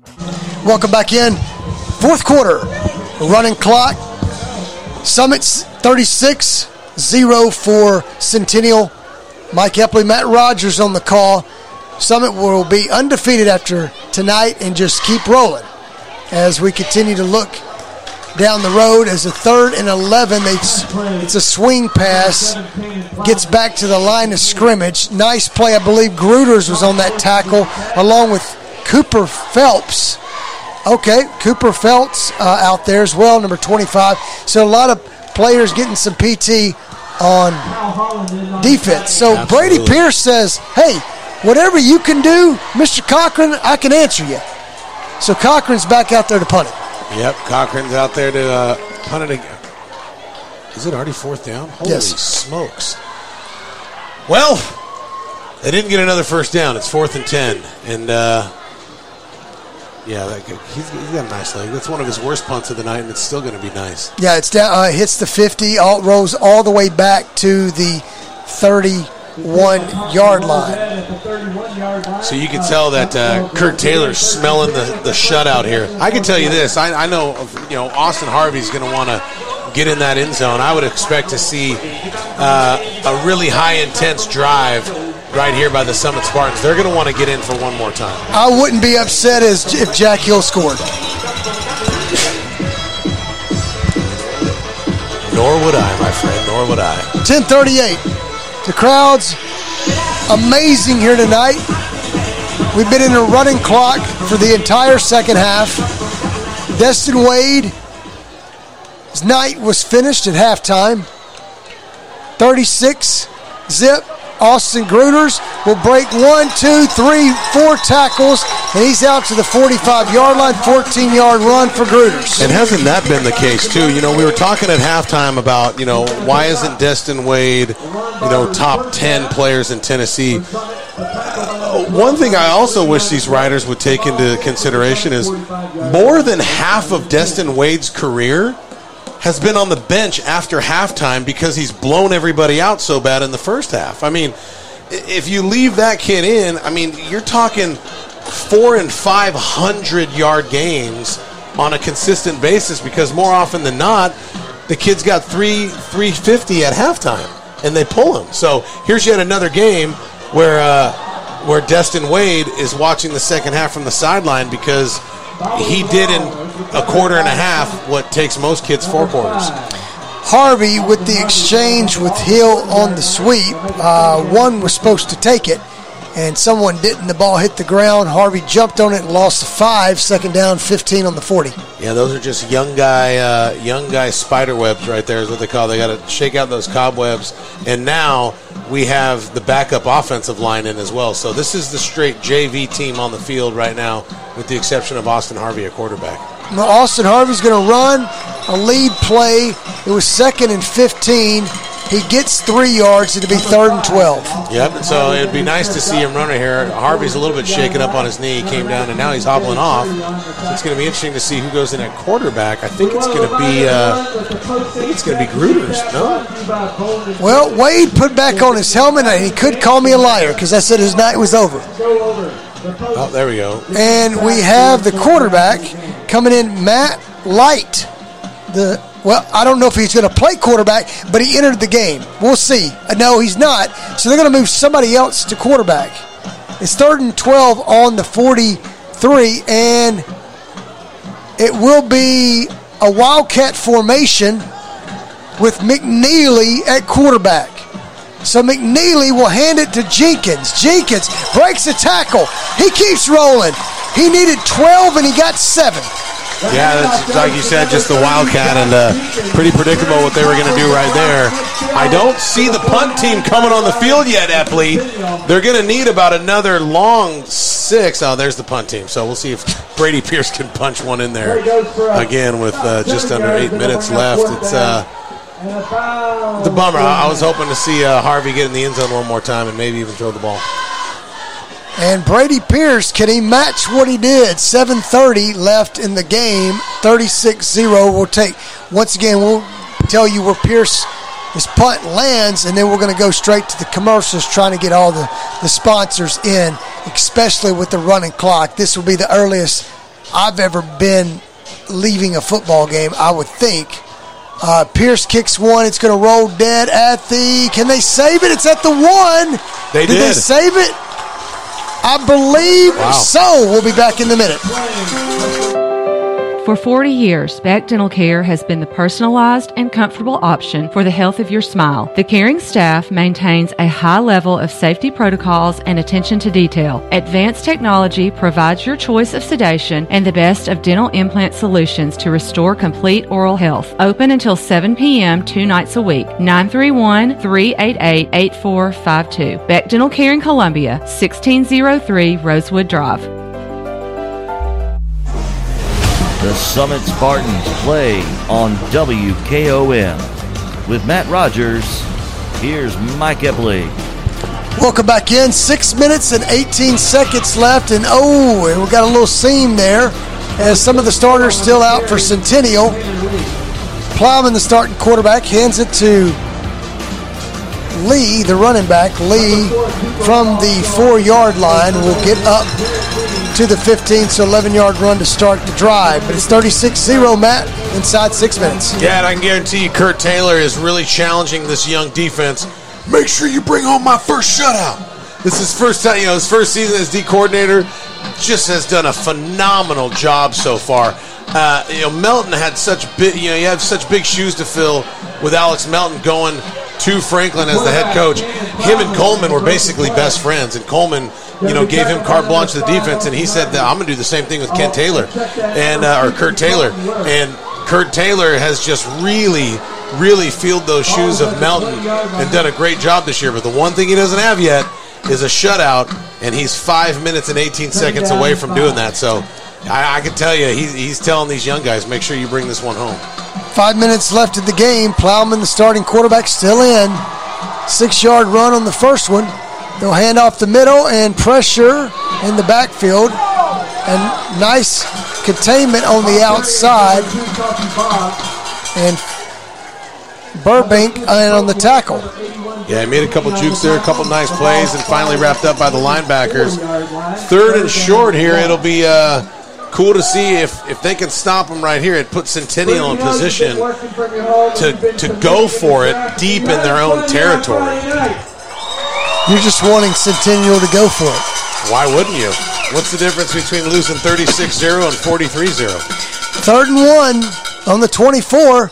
Welcome back in. Fourth quarter, running clock. Summit's 36 0 for Centennial. Mike Epley, Matt Rogers on the call. Summit will be undefeated after tonight and just keep rolling as we continue to look down the road as a third and 11. It's, it's a swing pass, gets back to the line of scrimmage. Nice play. I believe Gruters was on that tackle along with Cooper Phelps. Okay, Cooper Phelps uh, out there as well, number 25. So a lot of players getting some PT on defense. So Absolutely. Brady Pierce says, hey, whatever you can do, Mr. Cochran, I can answer you. So Cochran's back out there to punt it. Yep, Cochran's out there to uh, punt it again. Is it already fourth down? Holy yes. smokes. Well, they didn't get another first down. It's fourth and 10. And, uh, yeah, that, he's, he's got a nice leg. That's one of his worst punts of the night, and it's still going to be nice. Yeah, it's down, uh, hits the 50, all, rolls all the way back to the 31 yard line. So you can tell that uh, Kurt Taylor's smelling the, the shutout here. I can tell you this: I, I know you know Austin Harvey's going to want to get in that end zone. I would expect to see uh, a really high intense drive right here by the Summit Spartans. They're going to want to get in for one more time. I wouldn't be upset as if Jack Hill scored. Nor would I, my friend. Nor would I. 1038. The crowd's amazing here tonight. We've been in a running clock for the entire second half. Destin Wade, his night was finished at halftime. 36 zip Austin Gruters will break one, two, three, four tackles, and he's out to the 45 yard line, 14 yard run for Gruters. And hasn't that been the case, too? You know, we were talking at halftime about, you know, why isn't Destin Wade, you know, top 10 players in Tennessee? one thing I also wish these writers would take into consideration is more than half of Destin Wade's career has been on the bench after halftime because he's blown everybody out so bad in the first half. I mean, if you leave that kid in, I mean, you're talking four and five hundred yard games on a consistent basis because more often than not, the kid's got three three fifty at halftime and they pull him. So here's yet another game where uh, where Destin Wade is watching the second half from the sideline because he did in a quarter and a half what takes most kids four quarters. Harvey with the exchange with Hill on the sweep. Uh, one was supposed to take it, and someone didn't. The ball hit the ground. Harvey jumped on it and lost the five. Second down, 15 on the 40. Yeah, those are just young guy, uh, young guy spider webs right there is what they call. They got to shake out those cobwebs, and now we have the backup offensive line in as well. So this is the straight JV team on the field right now, with the exception of Austin Harvey, a quarterback. Austin Harvey's going to run a lead play. It was second and 15. He gets three yards. It'll be third and 12. Yep, so it'd be nice to see him running here. Harvey's a little bit shaken up on his knee. He came down, and now he's hobbling off. So it's going to be interesting to see who goes in at quarterback. I think it's going to be, uh, I think it's going to be Gruters. No, Well, Wade put back on his helmet, and he could call me a liar because I said his night was over. oh, there we go. And we have the quarterback coming in, Matt Light. The well, I don't know if he's going to play quarterback, but he entered the game. We'll see. Uh, No, he's not. So they're going to move somebody else to quarterback. It's third and 12 on the 43, and it will be a Wildcat formation with McNeely at quarterback. So McNeely will hand it to Jenkins. Jenkins breaks a tackle. He keeps rolling. He needed 12 and he got seven. Yeah, like you said, just the Wildcat, and uh, pretty predictable what they were going to do right there. I don't see the punt team coming on the field yet, Epley. They're going to need about another long six. Oh, there's the punt team. So we'll see if Brady Pierce can punch one in there again with uh, just under eight minutes left. It's uh, the bummer. I I was hoping to see uh, Harvey get in the end zone one more time and maybe even throw the ball. And Brady Pierce, can he match what he did? 7.30 left in the game, 36-0. We'll take, once again, we'll tell you where Pierce, his punt lands, and then we're going to go straight to the commercials trying to get all the, the sponsors in, especially with the running clock. This will be the earliest I've ever been leaving a football game, I would think. Uh, Pierce kicks one. It's going to roll dead at the. Can they save it? It's at the one. They did. they did. save it? I believe Wow. so. We'll be back in a minute. For 40 years, Beck Dental Care has been the personalized and comfortable option for the health of your smile. The caring staff maintains a high level of safety protocols and attention to detail. Advanced technology provides your choice of sedation and the best of dental implant solutions to restore complete oral health. Open until 7 p.m. two nights a week. 931 388 8452. Beck Dental Care in Columbia, 1603 Rosewood Drive. The Summit Spartans play on WKOM. With Matt Rogers, here's Mike Epley. Welcome back in. Six minutes and 18 seconds left. And oh, we got a little seam there as some of the starters still out for Centennial. Plowman, the starting quarterback, hands it to Lee, the running back. Lee from the four yard line will get up to the 15, so 11 yard run to start the drive. But it's 36 0, Matt, inside six minutes. Yeah, and I can guarantee you Kurt Taylor is really challenging this young defense. Make sure you bring home my first shutout. This is first time, you know, his first season as D coordinator. Just has done a phenomenal job so far. Uh, you know, Melton had such big, you know, you have such big shoes to fill with Alex Melton going to Franklin as the head coach. Him and Coleman were basically best friends, and Coleman, you know, gave him carte blanche to the defense, and he said that I'm going to do the same thing with Ken Taylor and uh, or Kurt Taylor, and Kurt Taylor has just really, really filled those shoes of Melton and done a great job this year. But the one thing he doesn't have yet is a shutout, and he's five minutes and 18 seconds away from doing that. So I, I can tell you, he, he's telling these young guys, make sure you bring this one home. Five minutes left in the game. Plowman, the starting quarterback, still in. Six yard run on the first one. They'll hand off the middle and pressure in the backfield. And nice containment on the outside. And Burbank uh, on the tackle. Yeah, he made a couple jukes there, a couple nice plays, and finally wrapped up by the linebackers. Third and short here. It'll be uh, cool to see if, if they can stop him right here. It puts Centennial in position to, to go for it deep in their own territory. You're just wanting Centennial to go for it. Why wouldn't you? What's the difference between losing 36 0 and 43 0? Third and one on the 24.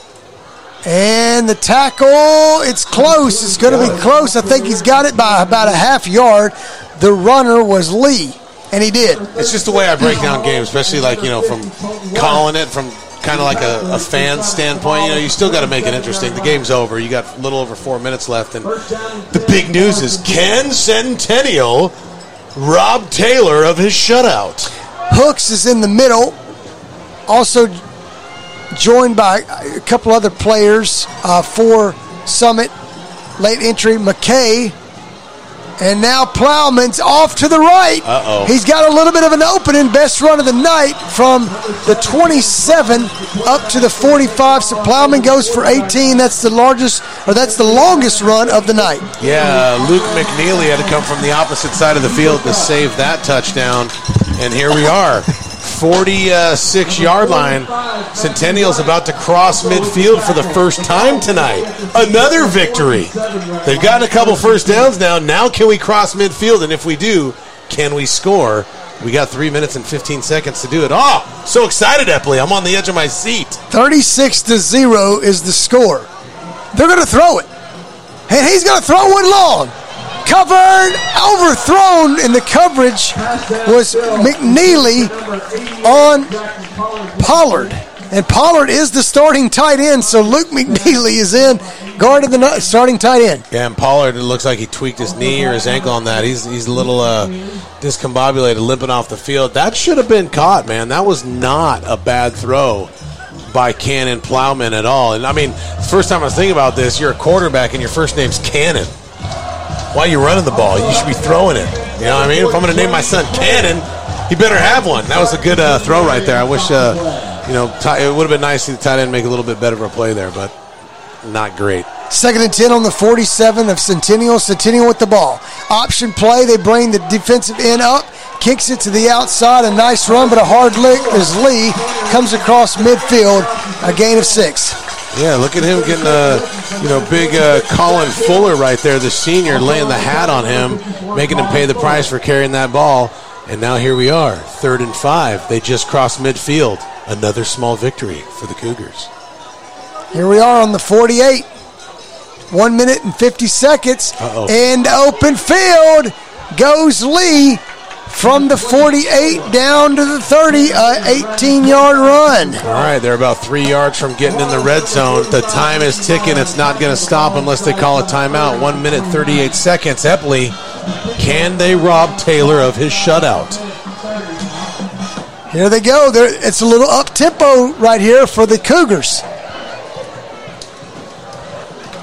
And the tackle, it's close. It's going to be close. I think he's got it by about a half yard. The runner was Lee, and he did. It's just the way I break down games, especially like, you know, from calling it from kind of like a, a fan standpoint. You know, you still got to make it interesting. The game's over. You got a little over four minutes left. And the big news is Ken Centennial rob Taylor of his shutout? Hooks is in the middle. Also joined by a couple other players uh, for Summit. Late entry, McKay. And now Plowman's off to the right. Uh-oh. He's got a little bit of an opening. Best run of the night from the 27 up to the 45. So Plowman goes for 18. That's the largest, or that's the longest run of the night. Yeah, Luke McNeely had to come from the opposite side of the field to save that touchdown. And here we are. 46 yard line. Centennial's about to cross midfield for the first time tonight. Another victory. They've gotten a couple first downs now. Now, can we cross midfield? And if we do, can we score? We got three minutes and 15 seconds to do it. Oh, so excited, Epley. I'm on the edge of my seat. 36 to 0 is the score. They're going to throw it. And he's going to throw one long. Covered, overthrown in the coverage was McNeely on Pollard. And Pollard is the starting tight end, so Luke McNeely is in, guarding the starting tight end. Yeah, and Pollard, it looks like he tweaked his knee or his ankle on that. He's, he's a little uh, discombobulated, limping off the field. That should have been caught, man. That was not a bad throw by Cannon Plowman at all. And I mean, first time I was thinking about this, you're a quarterback and your first name's Cannon. Why are you running the ball? You should be throwing it. You know what I mean? If I'm going to name my son Cannon, he better have one. That was a good uh, throw right there. I wish, uh, you know, it would have been nice to the tight end make a little bit better of a play there, but not great. Second and 10 on the 47 of Centennial. Centennial with the ball. Option play. They bring the defensive end up, kicks it to the outside. A nice run, but a hard lick as Lee comes across midfield. A gain of six. Yeah, look at him getting a you know big uh, Colin Fuller right there, the senior, laying the hat on him, making him pay the price for carrying that ball. And now here we are, third and five. They just crossed midfield. Another small victory for the Cougars. Here we are on the 48. One minute and 50 seconds. Uh-oh. And open field goes Lee from the 48 down to the 30, a 18 yard run. All right, they're about three yards from getting in the red zone. The time is ticking. It's not going to stop unless they call a timeout. One minute, 38 seconds. Epley, can they rob Taylor of his shutout? Here they go. They're, it's a little up tempo right here for the Cougars.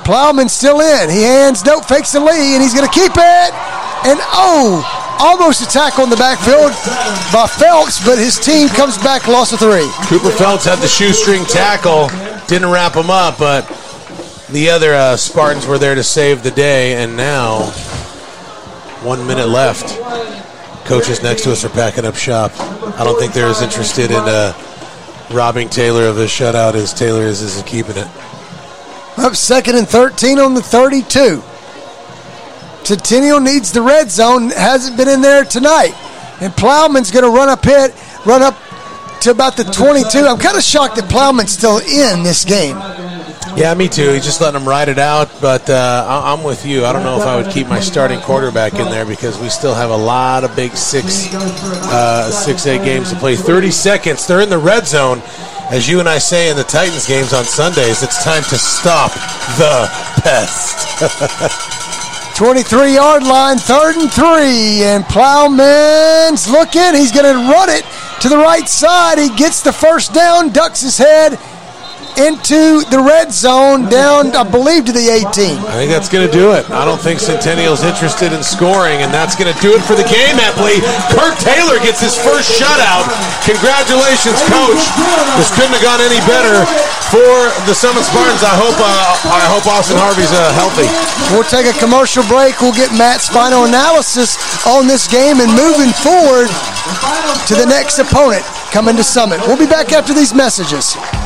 Plowman still in. He hands, nope, fakes the Lee, and he's going to keep it. And oh, almost a tackle in the backfield by Phelps, but his team comes back, loss of three. Cooper Phelps had the shoestring tackle, didn't wrap him up, but the other uh, Spartans were there to save the day, and now one minute left. Coaches next to us are packing up shop. I don't think they're as interested in uh, robbing Taylor of his shutout as Taylor is, is in keeping it. Up second and 13 on the 32. Centennial needs the red zone, hasn't been in there tonight. And Plowman's going to run up hit, run up to about the 22. I'm kind of shocked that Plowman's still in this game. Yeah, me too. He's just letting him ride it out, but uh, I- I'm with you. I don't know if I would keep my starting quarterback in there because we still have a lot of big six, uh, six eight games to play. 30 seconds. They're in the red zone. As you and I say in the Titans games on Sundays, it's time to stop the pest. 23 yard line, third and three. And Plowman's looking. He's going to run it to the right side. He gets the first down, ducks his head into the red zone, down, I believe, to the 18. I think that's going to do it. I don't think Centennial's interested in scoring, and that's going to do it for the game, Epley. Kurt Taylor gets his first shutout. Congratulations, coach. This couldn't have gone any better for the Summit Spartans. I hope uh, I hope Austin Harvey's uh, healthy. We'll take a commercial break. We'll get Matt's final analysis on this game and moving forward to the next opponent coming to Summit. We'll be back after these messages.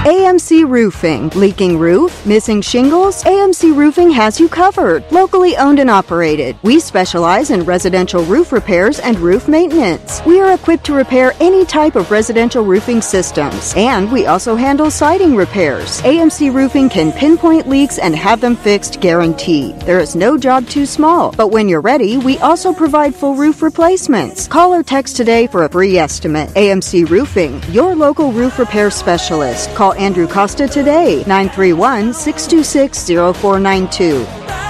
AMC Roofing. Leaking roof? Missing shingles? AMC Roofing has you covered. Locally owned and operated. We specialize in residential roof repairs and roof maintenance. We are equipped to repair any type of residential roofing systems. And we also handle siding repairs. AMC Roofing can pinpoint leaks and have them fixed guaranteed. There is no job too small. But when you're ready, we also provide full roof replacements. Call or text today for a free estimate. AMC Roofing, your local roof repair specialist. Call Andrew Costa today, 931 626 0492.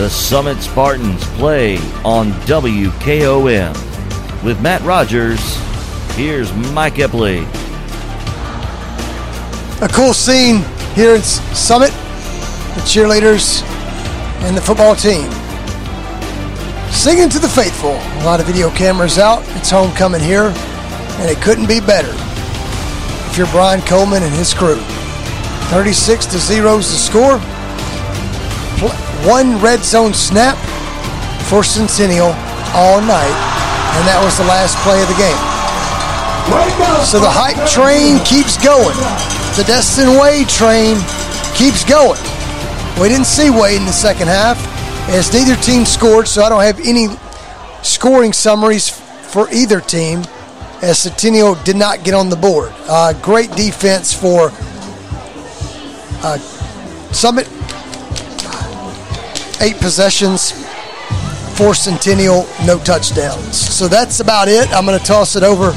The Summit Spartans play on WKOM. With Matt Rogers, here's Mike Epley. A cool scene here in Summit. The cheerleaders and the football team singing to the faithful. A lot of video cameras out. It's homecoming here, and it couldn't be better. If you're Brian Coleman and his crew, 36 to 0 is the score one red zone snap for Centennial all night, and that was the last play of the game. So the hype train keeps going. The Destin Wade train keeps going. We didn't see Wade in the second half, as neither team scored, so I don't have any scoring summaries for either team, as Centennial did not get on the board. Uh, great defense for uh, Summit eight possessions for Centennial, no touchdowns. So that's about it. I'm going to toss it over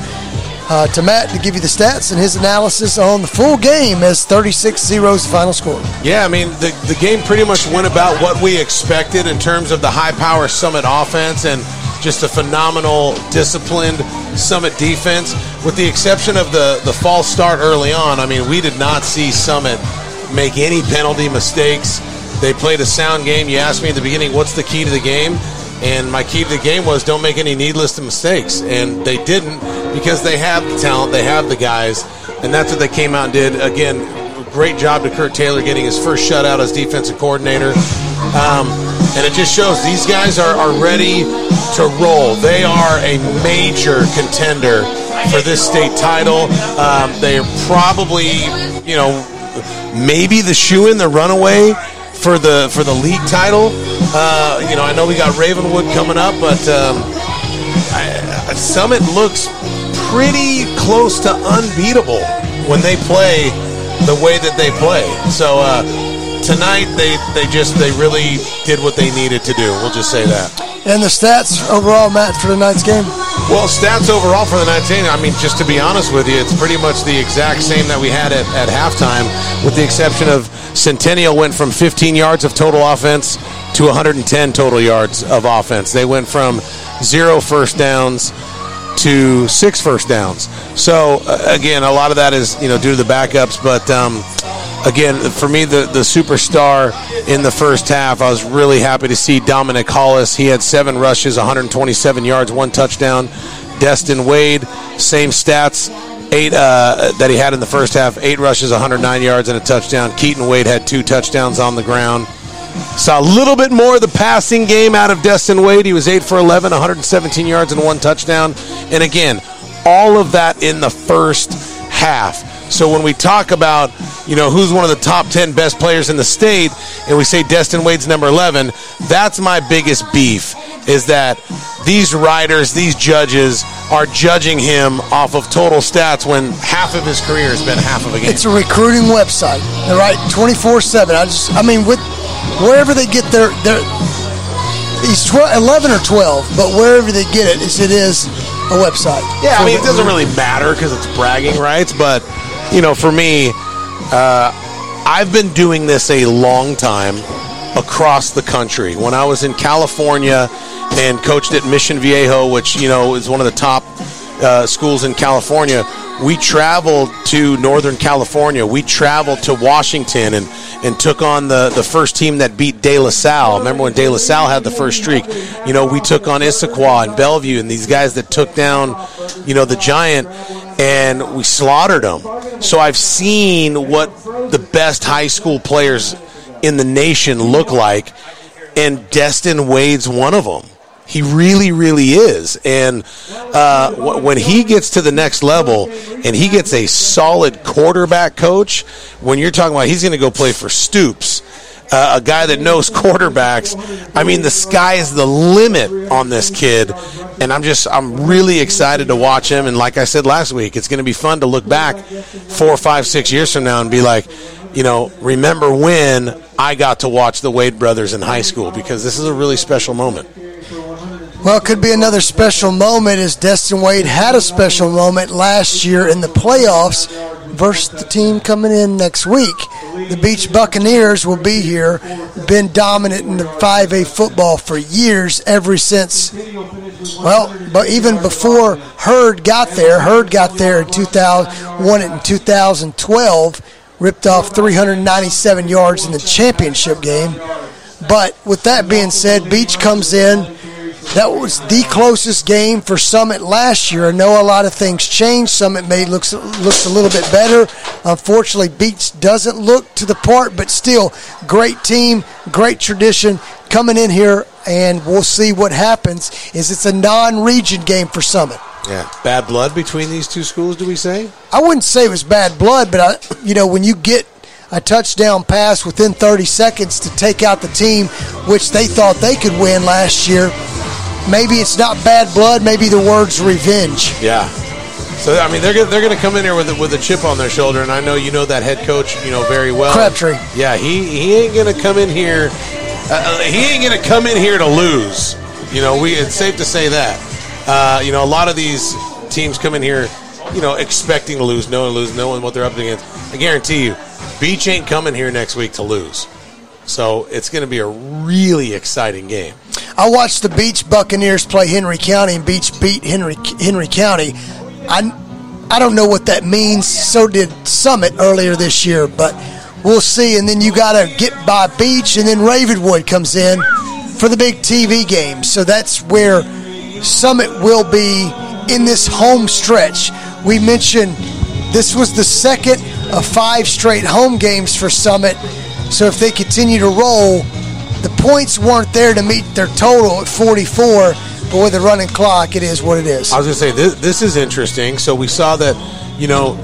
uh, to Matt to give you the stats and his analysis on the full game as 36-0 is the final score. Yeah, I mean, the, the game pretty much went about what we expected in terms of the high-power Summit offense and just a phenomenal, disciplined Summit defense. With the exception of the, the false start early on, I mean, we did not see Summit make any penalty mistakes. They played a sound game. You asked me at the beginning, what's the key to the game? And my key to the game was don't make any needless mistakes. And they didn't because they have the talent, they have the guys, and that's what they came out and did. Again, great job to Kurt Taylor getting his first shutout as defensive coordinator. Um, and it just shows these guys are, are ready to roll. They are a major contender for this state title. Um, they are probably, you know, maybe the shoe in the runaway for the for the league title. Uh, you know, I know we got Ravenwood coming up, but um, I, Summit looks pretty close to unbeatable when they play the way that they play. So uh, tonight they they just they really did what they needed to do. We'll just say that. And the stats overall, Matt, for the night's game? Well, stats overall for the night's game, I mean, just to be honest with you, it's pretty much the exact same that we had at, at halftime, with the exception of Centennial went from 15 yards of total offense to 110 total yards of offense. They went from zero first downs to six first downs. So, uh, again, a lot of that is, you know, due to the backups, but. Um, again, for me, the, the superstar in the first half, I was really happy to see Dominic Hollis. He had seven rushes, 127 yards, one touchdown. Destin Wade, same stats, eight uh, that he had in the first half, eight rushes, 109 yards, and a touchdown. Keaton Wade had two touchdowns on the ground. Saw a little bit more of the passing game out of Destin Wade. He was 8 for 11, 117 yards, and one touchdown. And again, all of that in the first half. So when we talk about, you know, who's one of the top 10 best players in the state, and we say Destin Wade's number 11, that's my biggest beef is that these writers, these judges are judging him off of total stats when half of his career has been half of a game. It's a recruiting website. Right 24/7. I just I mean with wherever they get their their he's 12, 11 or 12, but wherever they get it it is a website. Yeah, I mean it doesn't really matter because it's bragging rights, but you know, for me, uh, I've been doing this a long time across the country. When I was in California and coached at Mission Viejo, which you know is one of the top uh, schools in California, we traveled to Northern California. We traveled to Washington and, and took on the, the first team that beat De La Salle. Remember when De La Salle had the first streak? You know, we took on Issaquah and Bellevue and these guys that took down, you know, the Giant and we slaughtered them. So I've seen what the best high school players in the nation look like, and Destin Wade's one of them. He really, really is. And uh, when he gets to the next level and he gets a solid quarterback coach, when you're talking about he's going to go play for Stoops, uh, a guy that knows quarterbacks, I mean, the sky is the limit on this kid. And I'm just, I'm really excited to watch him. And like I said last week, it's going to be fun to look back four, five, six years from now and be like, you know, remember when I got to watch the Wade brothers in high school because this is a really special moment. Well, it could be another special moment as Destin Wade had a special moment last year in the playoffs versus the team coming in next week. The Beech Buccaneers will be here, been dominant in the 5A football for years, ever since, well, but even before Hurd got there. Hurd got there in 2000, won it in 2012, ripped off 397 yards in the championship game. But with that being said, Beech comes in that was the closest game for Summit last year. I know a lot of things changed. Summit made looks looks a little bit better. Unfortunately, Beech doesn't look to the part, but still, great team, great tradition coming in here, and we'll see what happens. Is it's a non-region game for Summit. Yeah, bad blood between these two schools. Do we say? I wouldn't say it was bad blood, but I, you know, when you get a touchdown pass within 30 seconds to take out the team, which they thought they could win last year maybe it's not bad blood. Maybe the word's revenge. Yeah. So I mean, they're gonna, they're going to come in here with a, with a chip on their shoulder, and I know you know that head coach, you know very well. Crabtree. Yeah, he he ain't going to come in here. Uh, uh he ain't going to come in here to lose. You know, we it's safe to say that. Uh, you know, a lot of these teams come in here, you know, expecting to lose, knowing lose, knowing what they're up against. I guarantee you, Beech ain't coming here next week to lose. So it's going to be a really exciting game. I watched the Beech Buccaneers play Henry County, and Beech beat Henry Henry County. I I don't know what that means. So did Summit earlier this year, but we'll see. And then you got to get by Beech, and then Ravenwood comes in for the big TV game. So that's where Summit will be in this home stretch. We mentioned this was the second of five straight home games for Summit. So if they continue to roll, the points weren't there to meet their total at 44, but with the running clock, it is what it is. I was going to say, this, this is interesting. So we saw that, you know,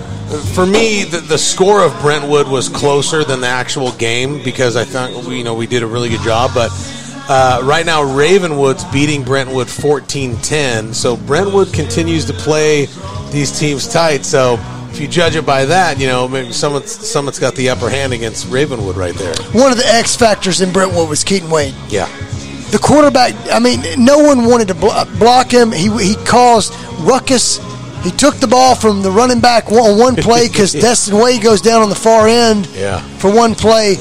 for me, the, the, score of Brentwood was closer than the actual game because I thought we, you know, we did a really good job. But uh, right now, Ravenwood's beating Brentwood 14-10. So Brentwood continues to play these teams tight. So if you judge it by that, you know, maybe someone's someone's got the upper hand against Ravenwood right there. One of the X factors in Brentwood was Keaton Wade. Yeah. the quarterback, I mean, no one wanted to block him. He, he caused ruckus. He took the ball from the running back on one play because Destin Wade goes down on the far end yeah. for one play.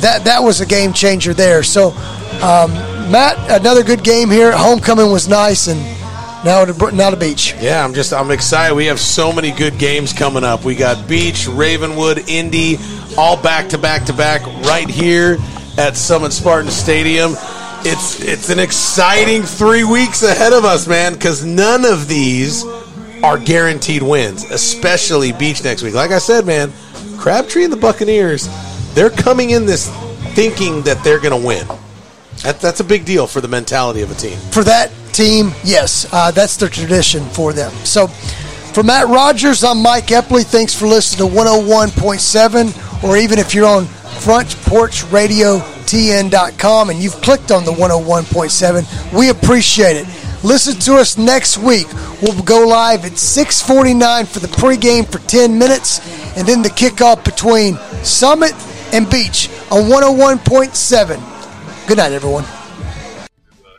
That that was a game changer there. So, um, Matt, another good game here. Homecoming was nice, and now to now to Beech. Yeah, I'm just I'm excited. We have so many good games coming up. We got Beech, Ravenwood, Indy, all back to back to back right here at Summit Spartan Stadium it's it's an exciting three weeks ahead of us, man, because none of these are guaranteed wins, especially Beech next week. Like I said, man, Crabtree and the Buccaneers, they're coming in this thinking that they're going to win. That, that's a big deal for the mentality of a team. For that team, yes, uh, that's the tradition for them. So, for Matt Rogers, I'm Mike Epley. Thanks for listening to 101.7, or even if you're on Front Porch Radio TN.com and you've clicked on the 101.7. We appreciate it. Listen to us next week. We'll go live at 6:49 for the pregame for 10 minutes, and then the kickoff between Summit and Beech on 101.7. Good night, everyone.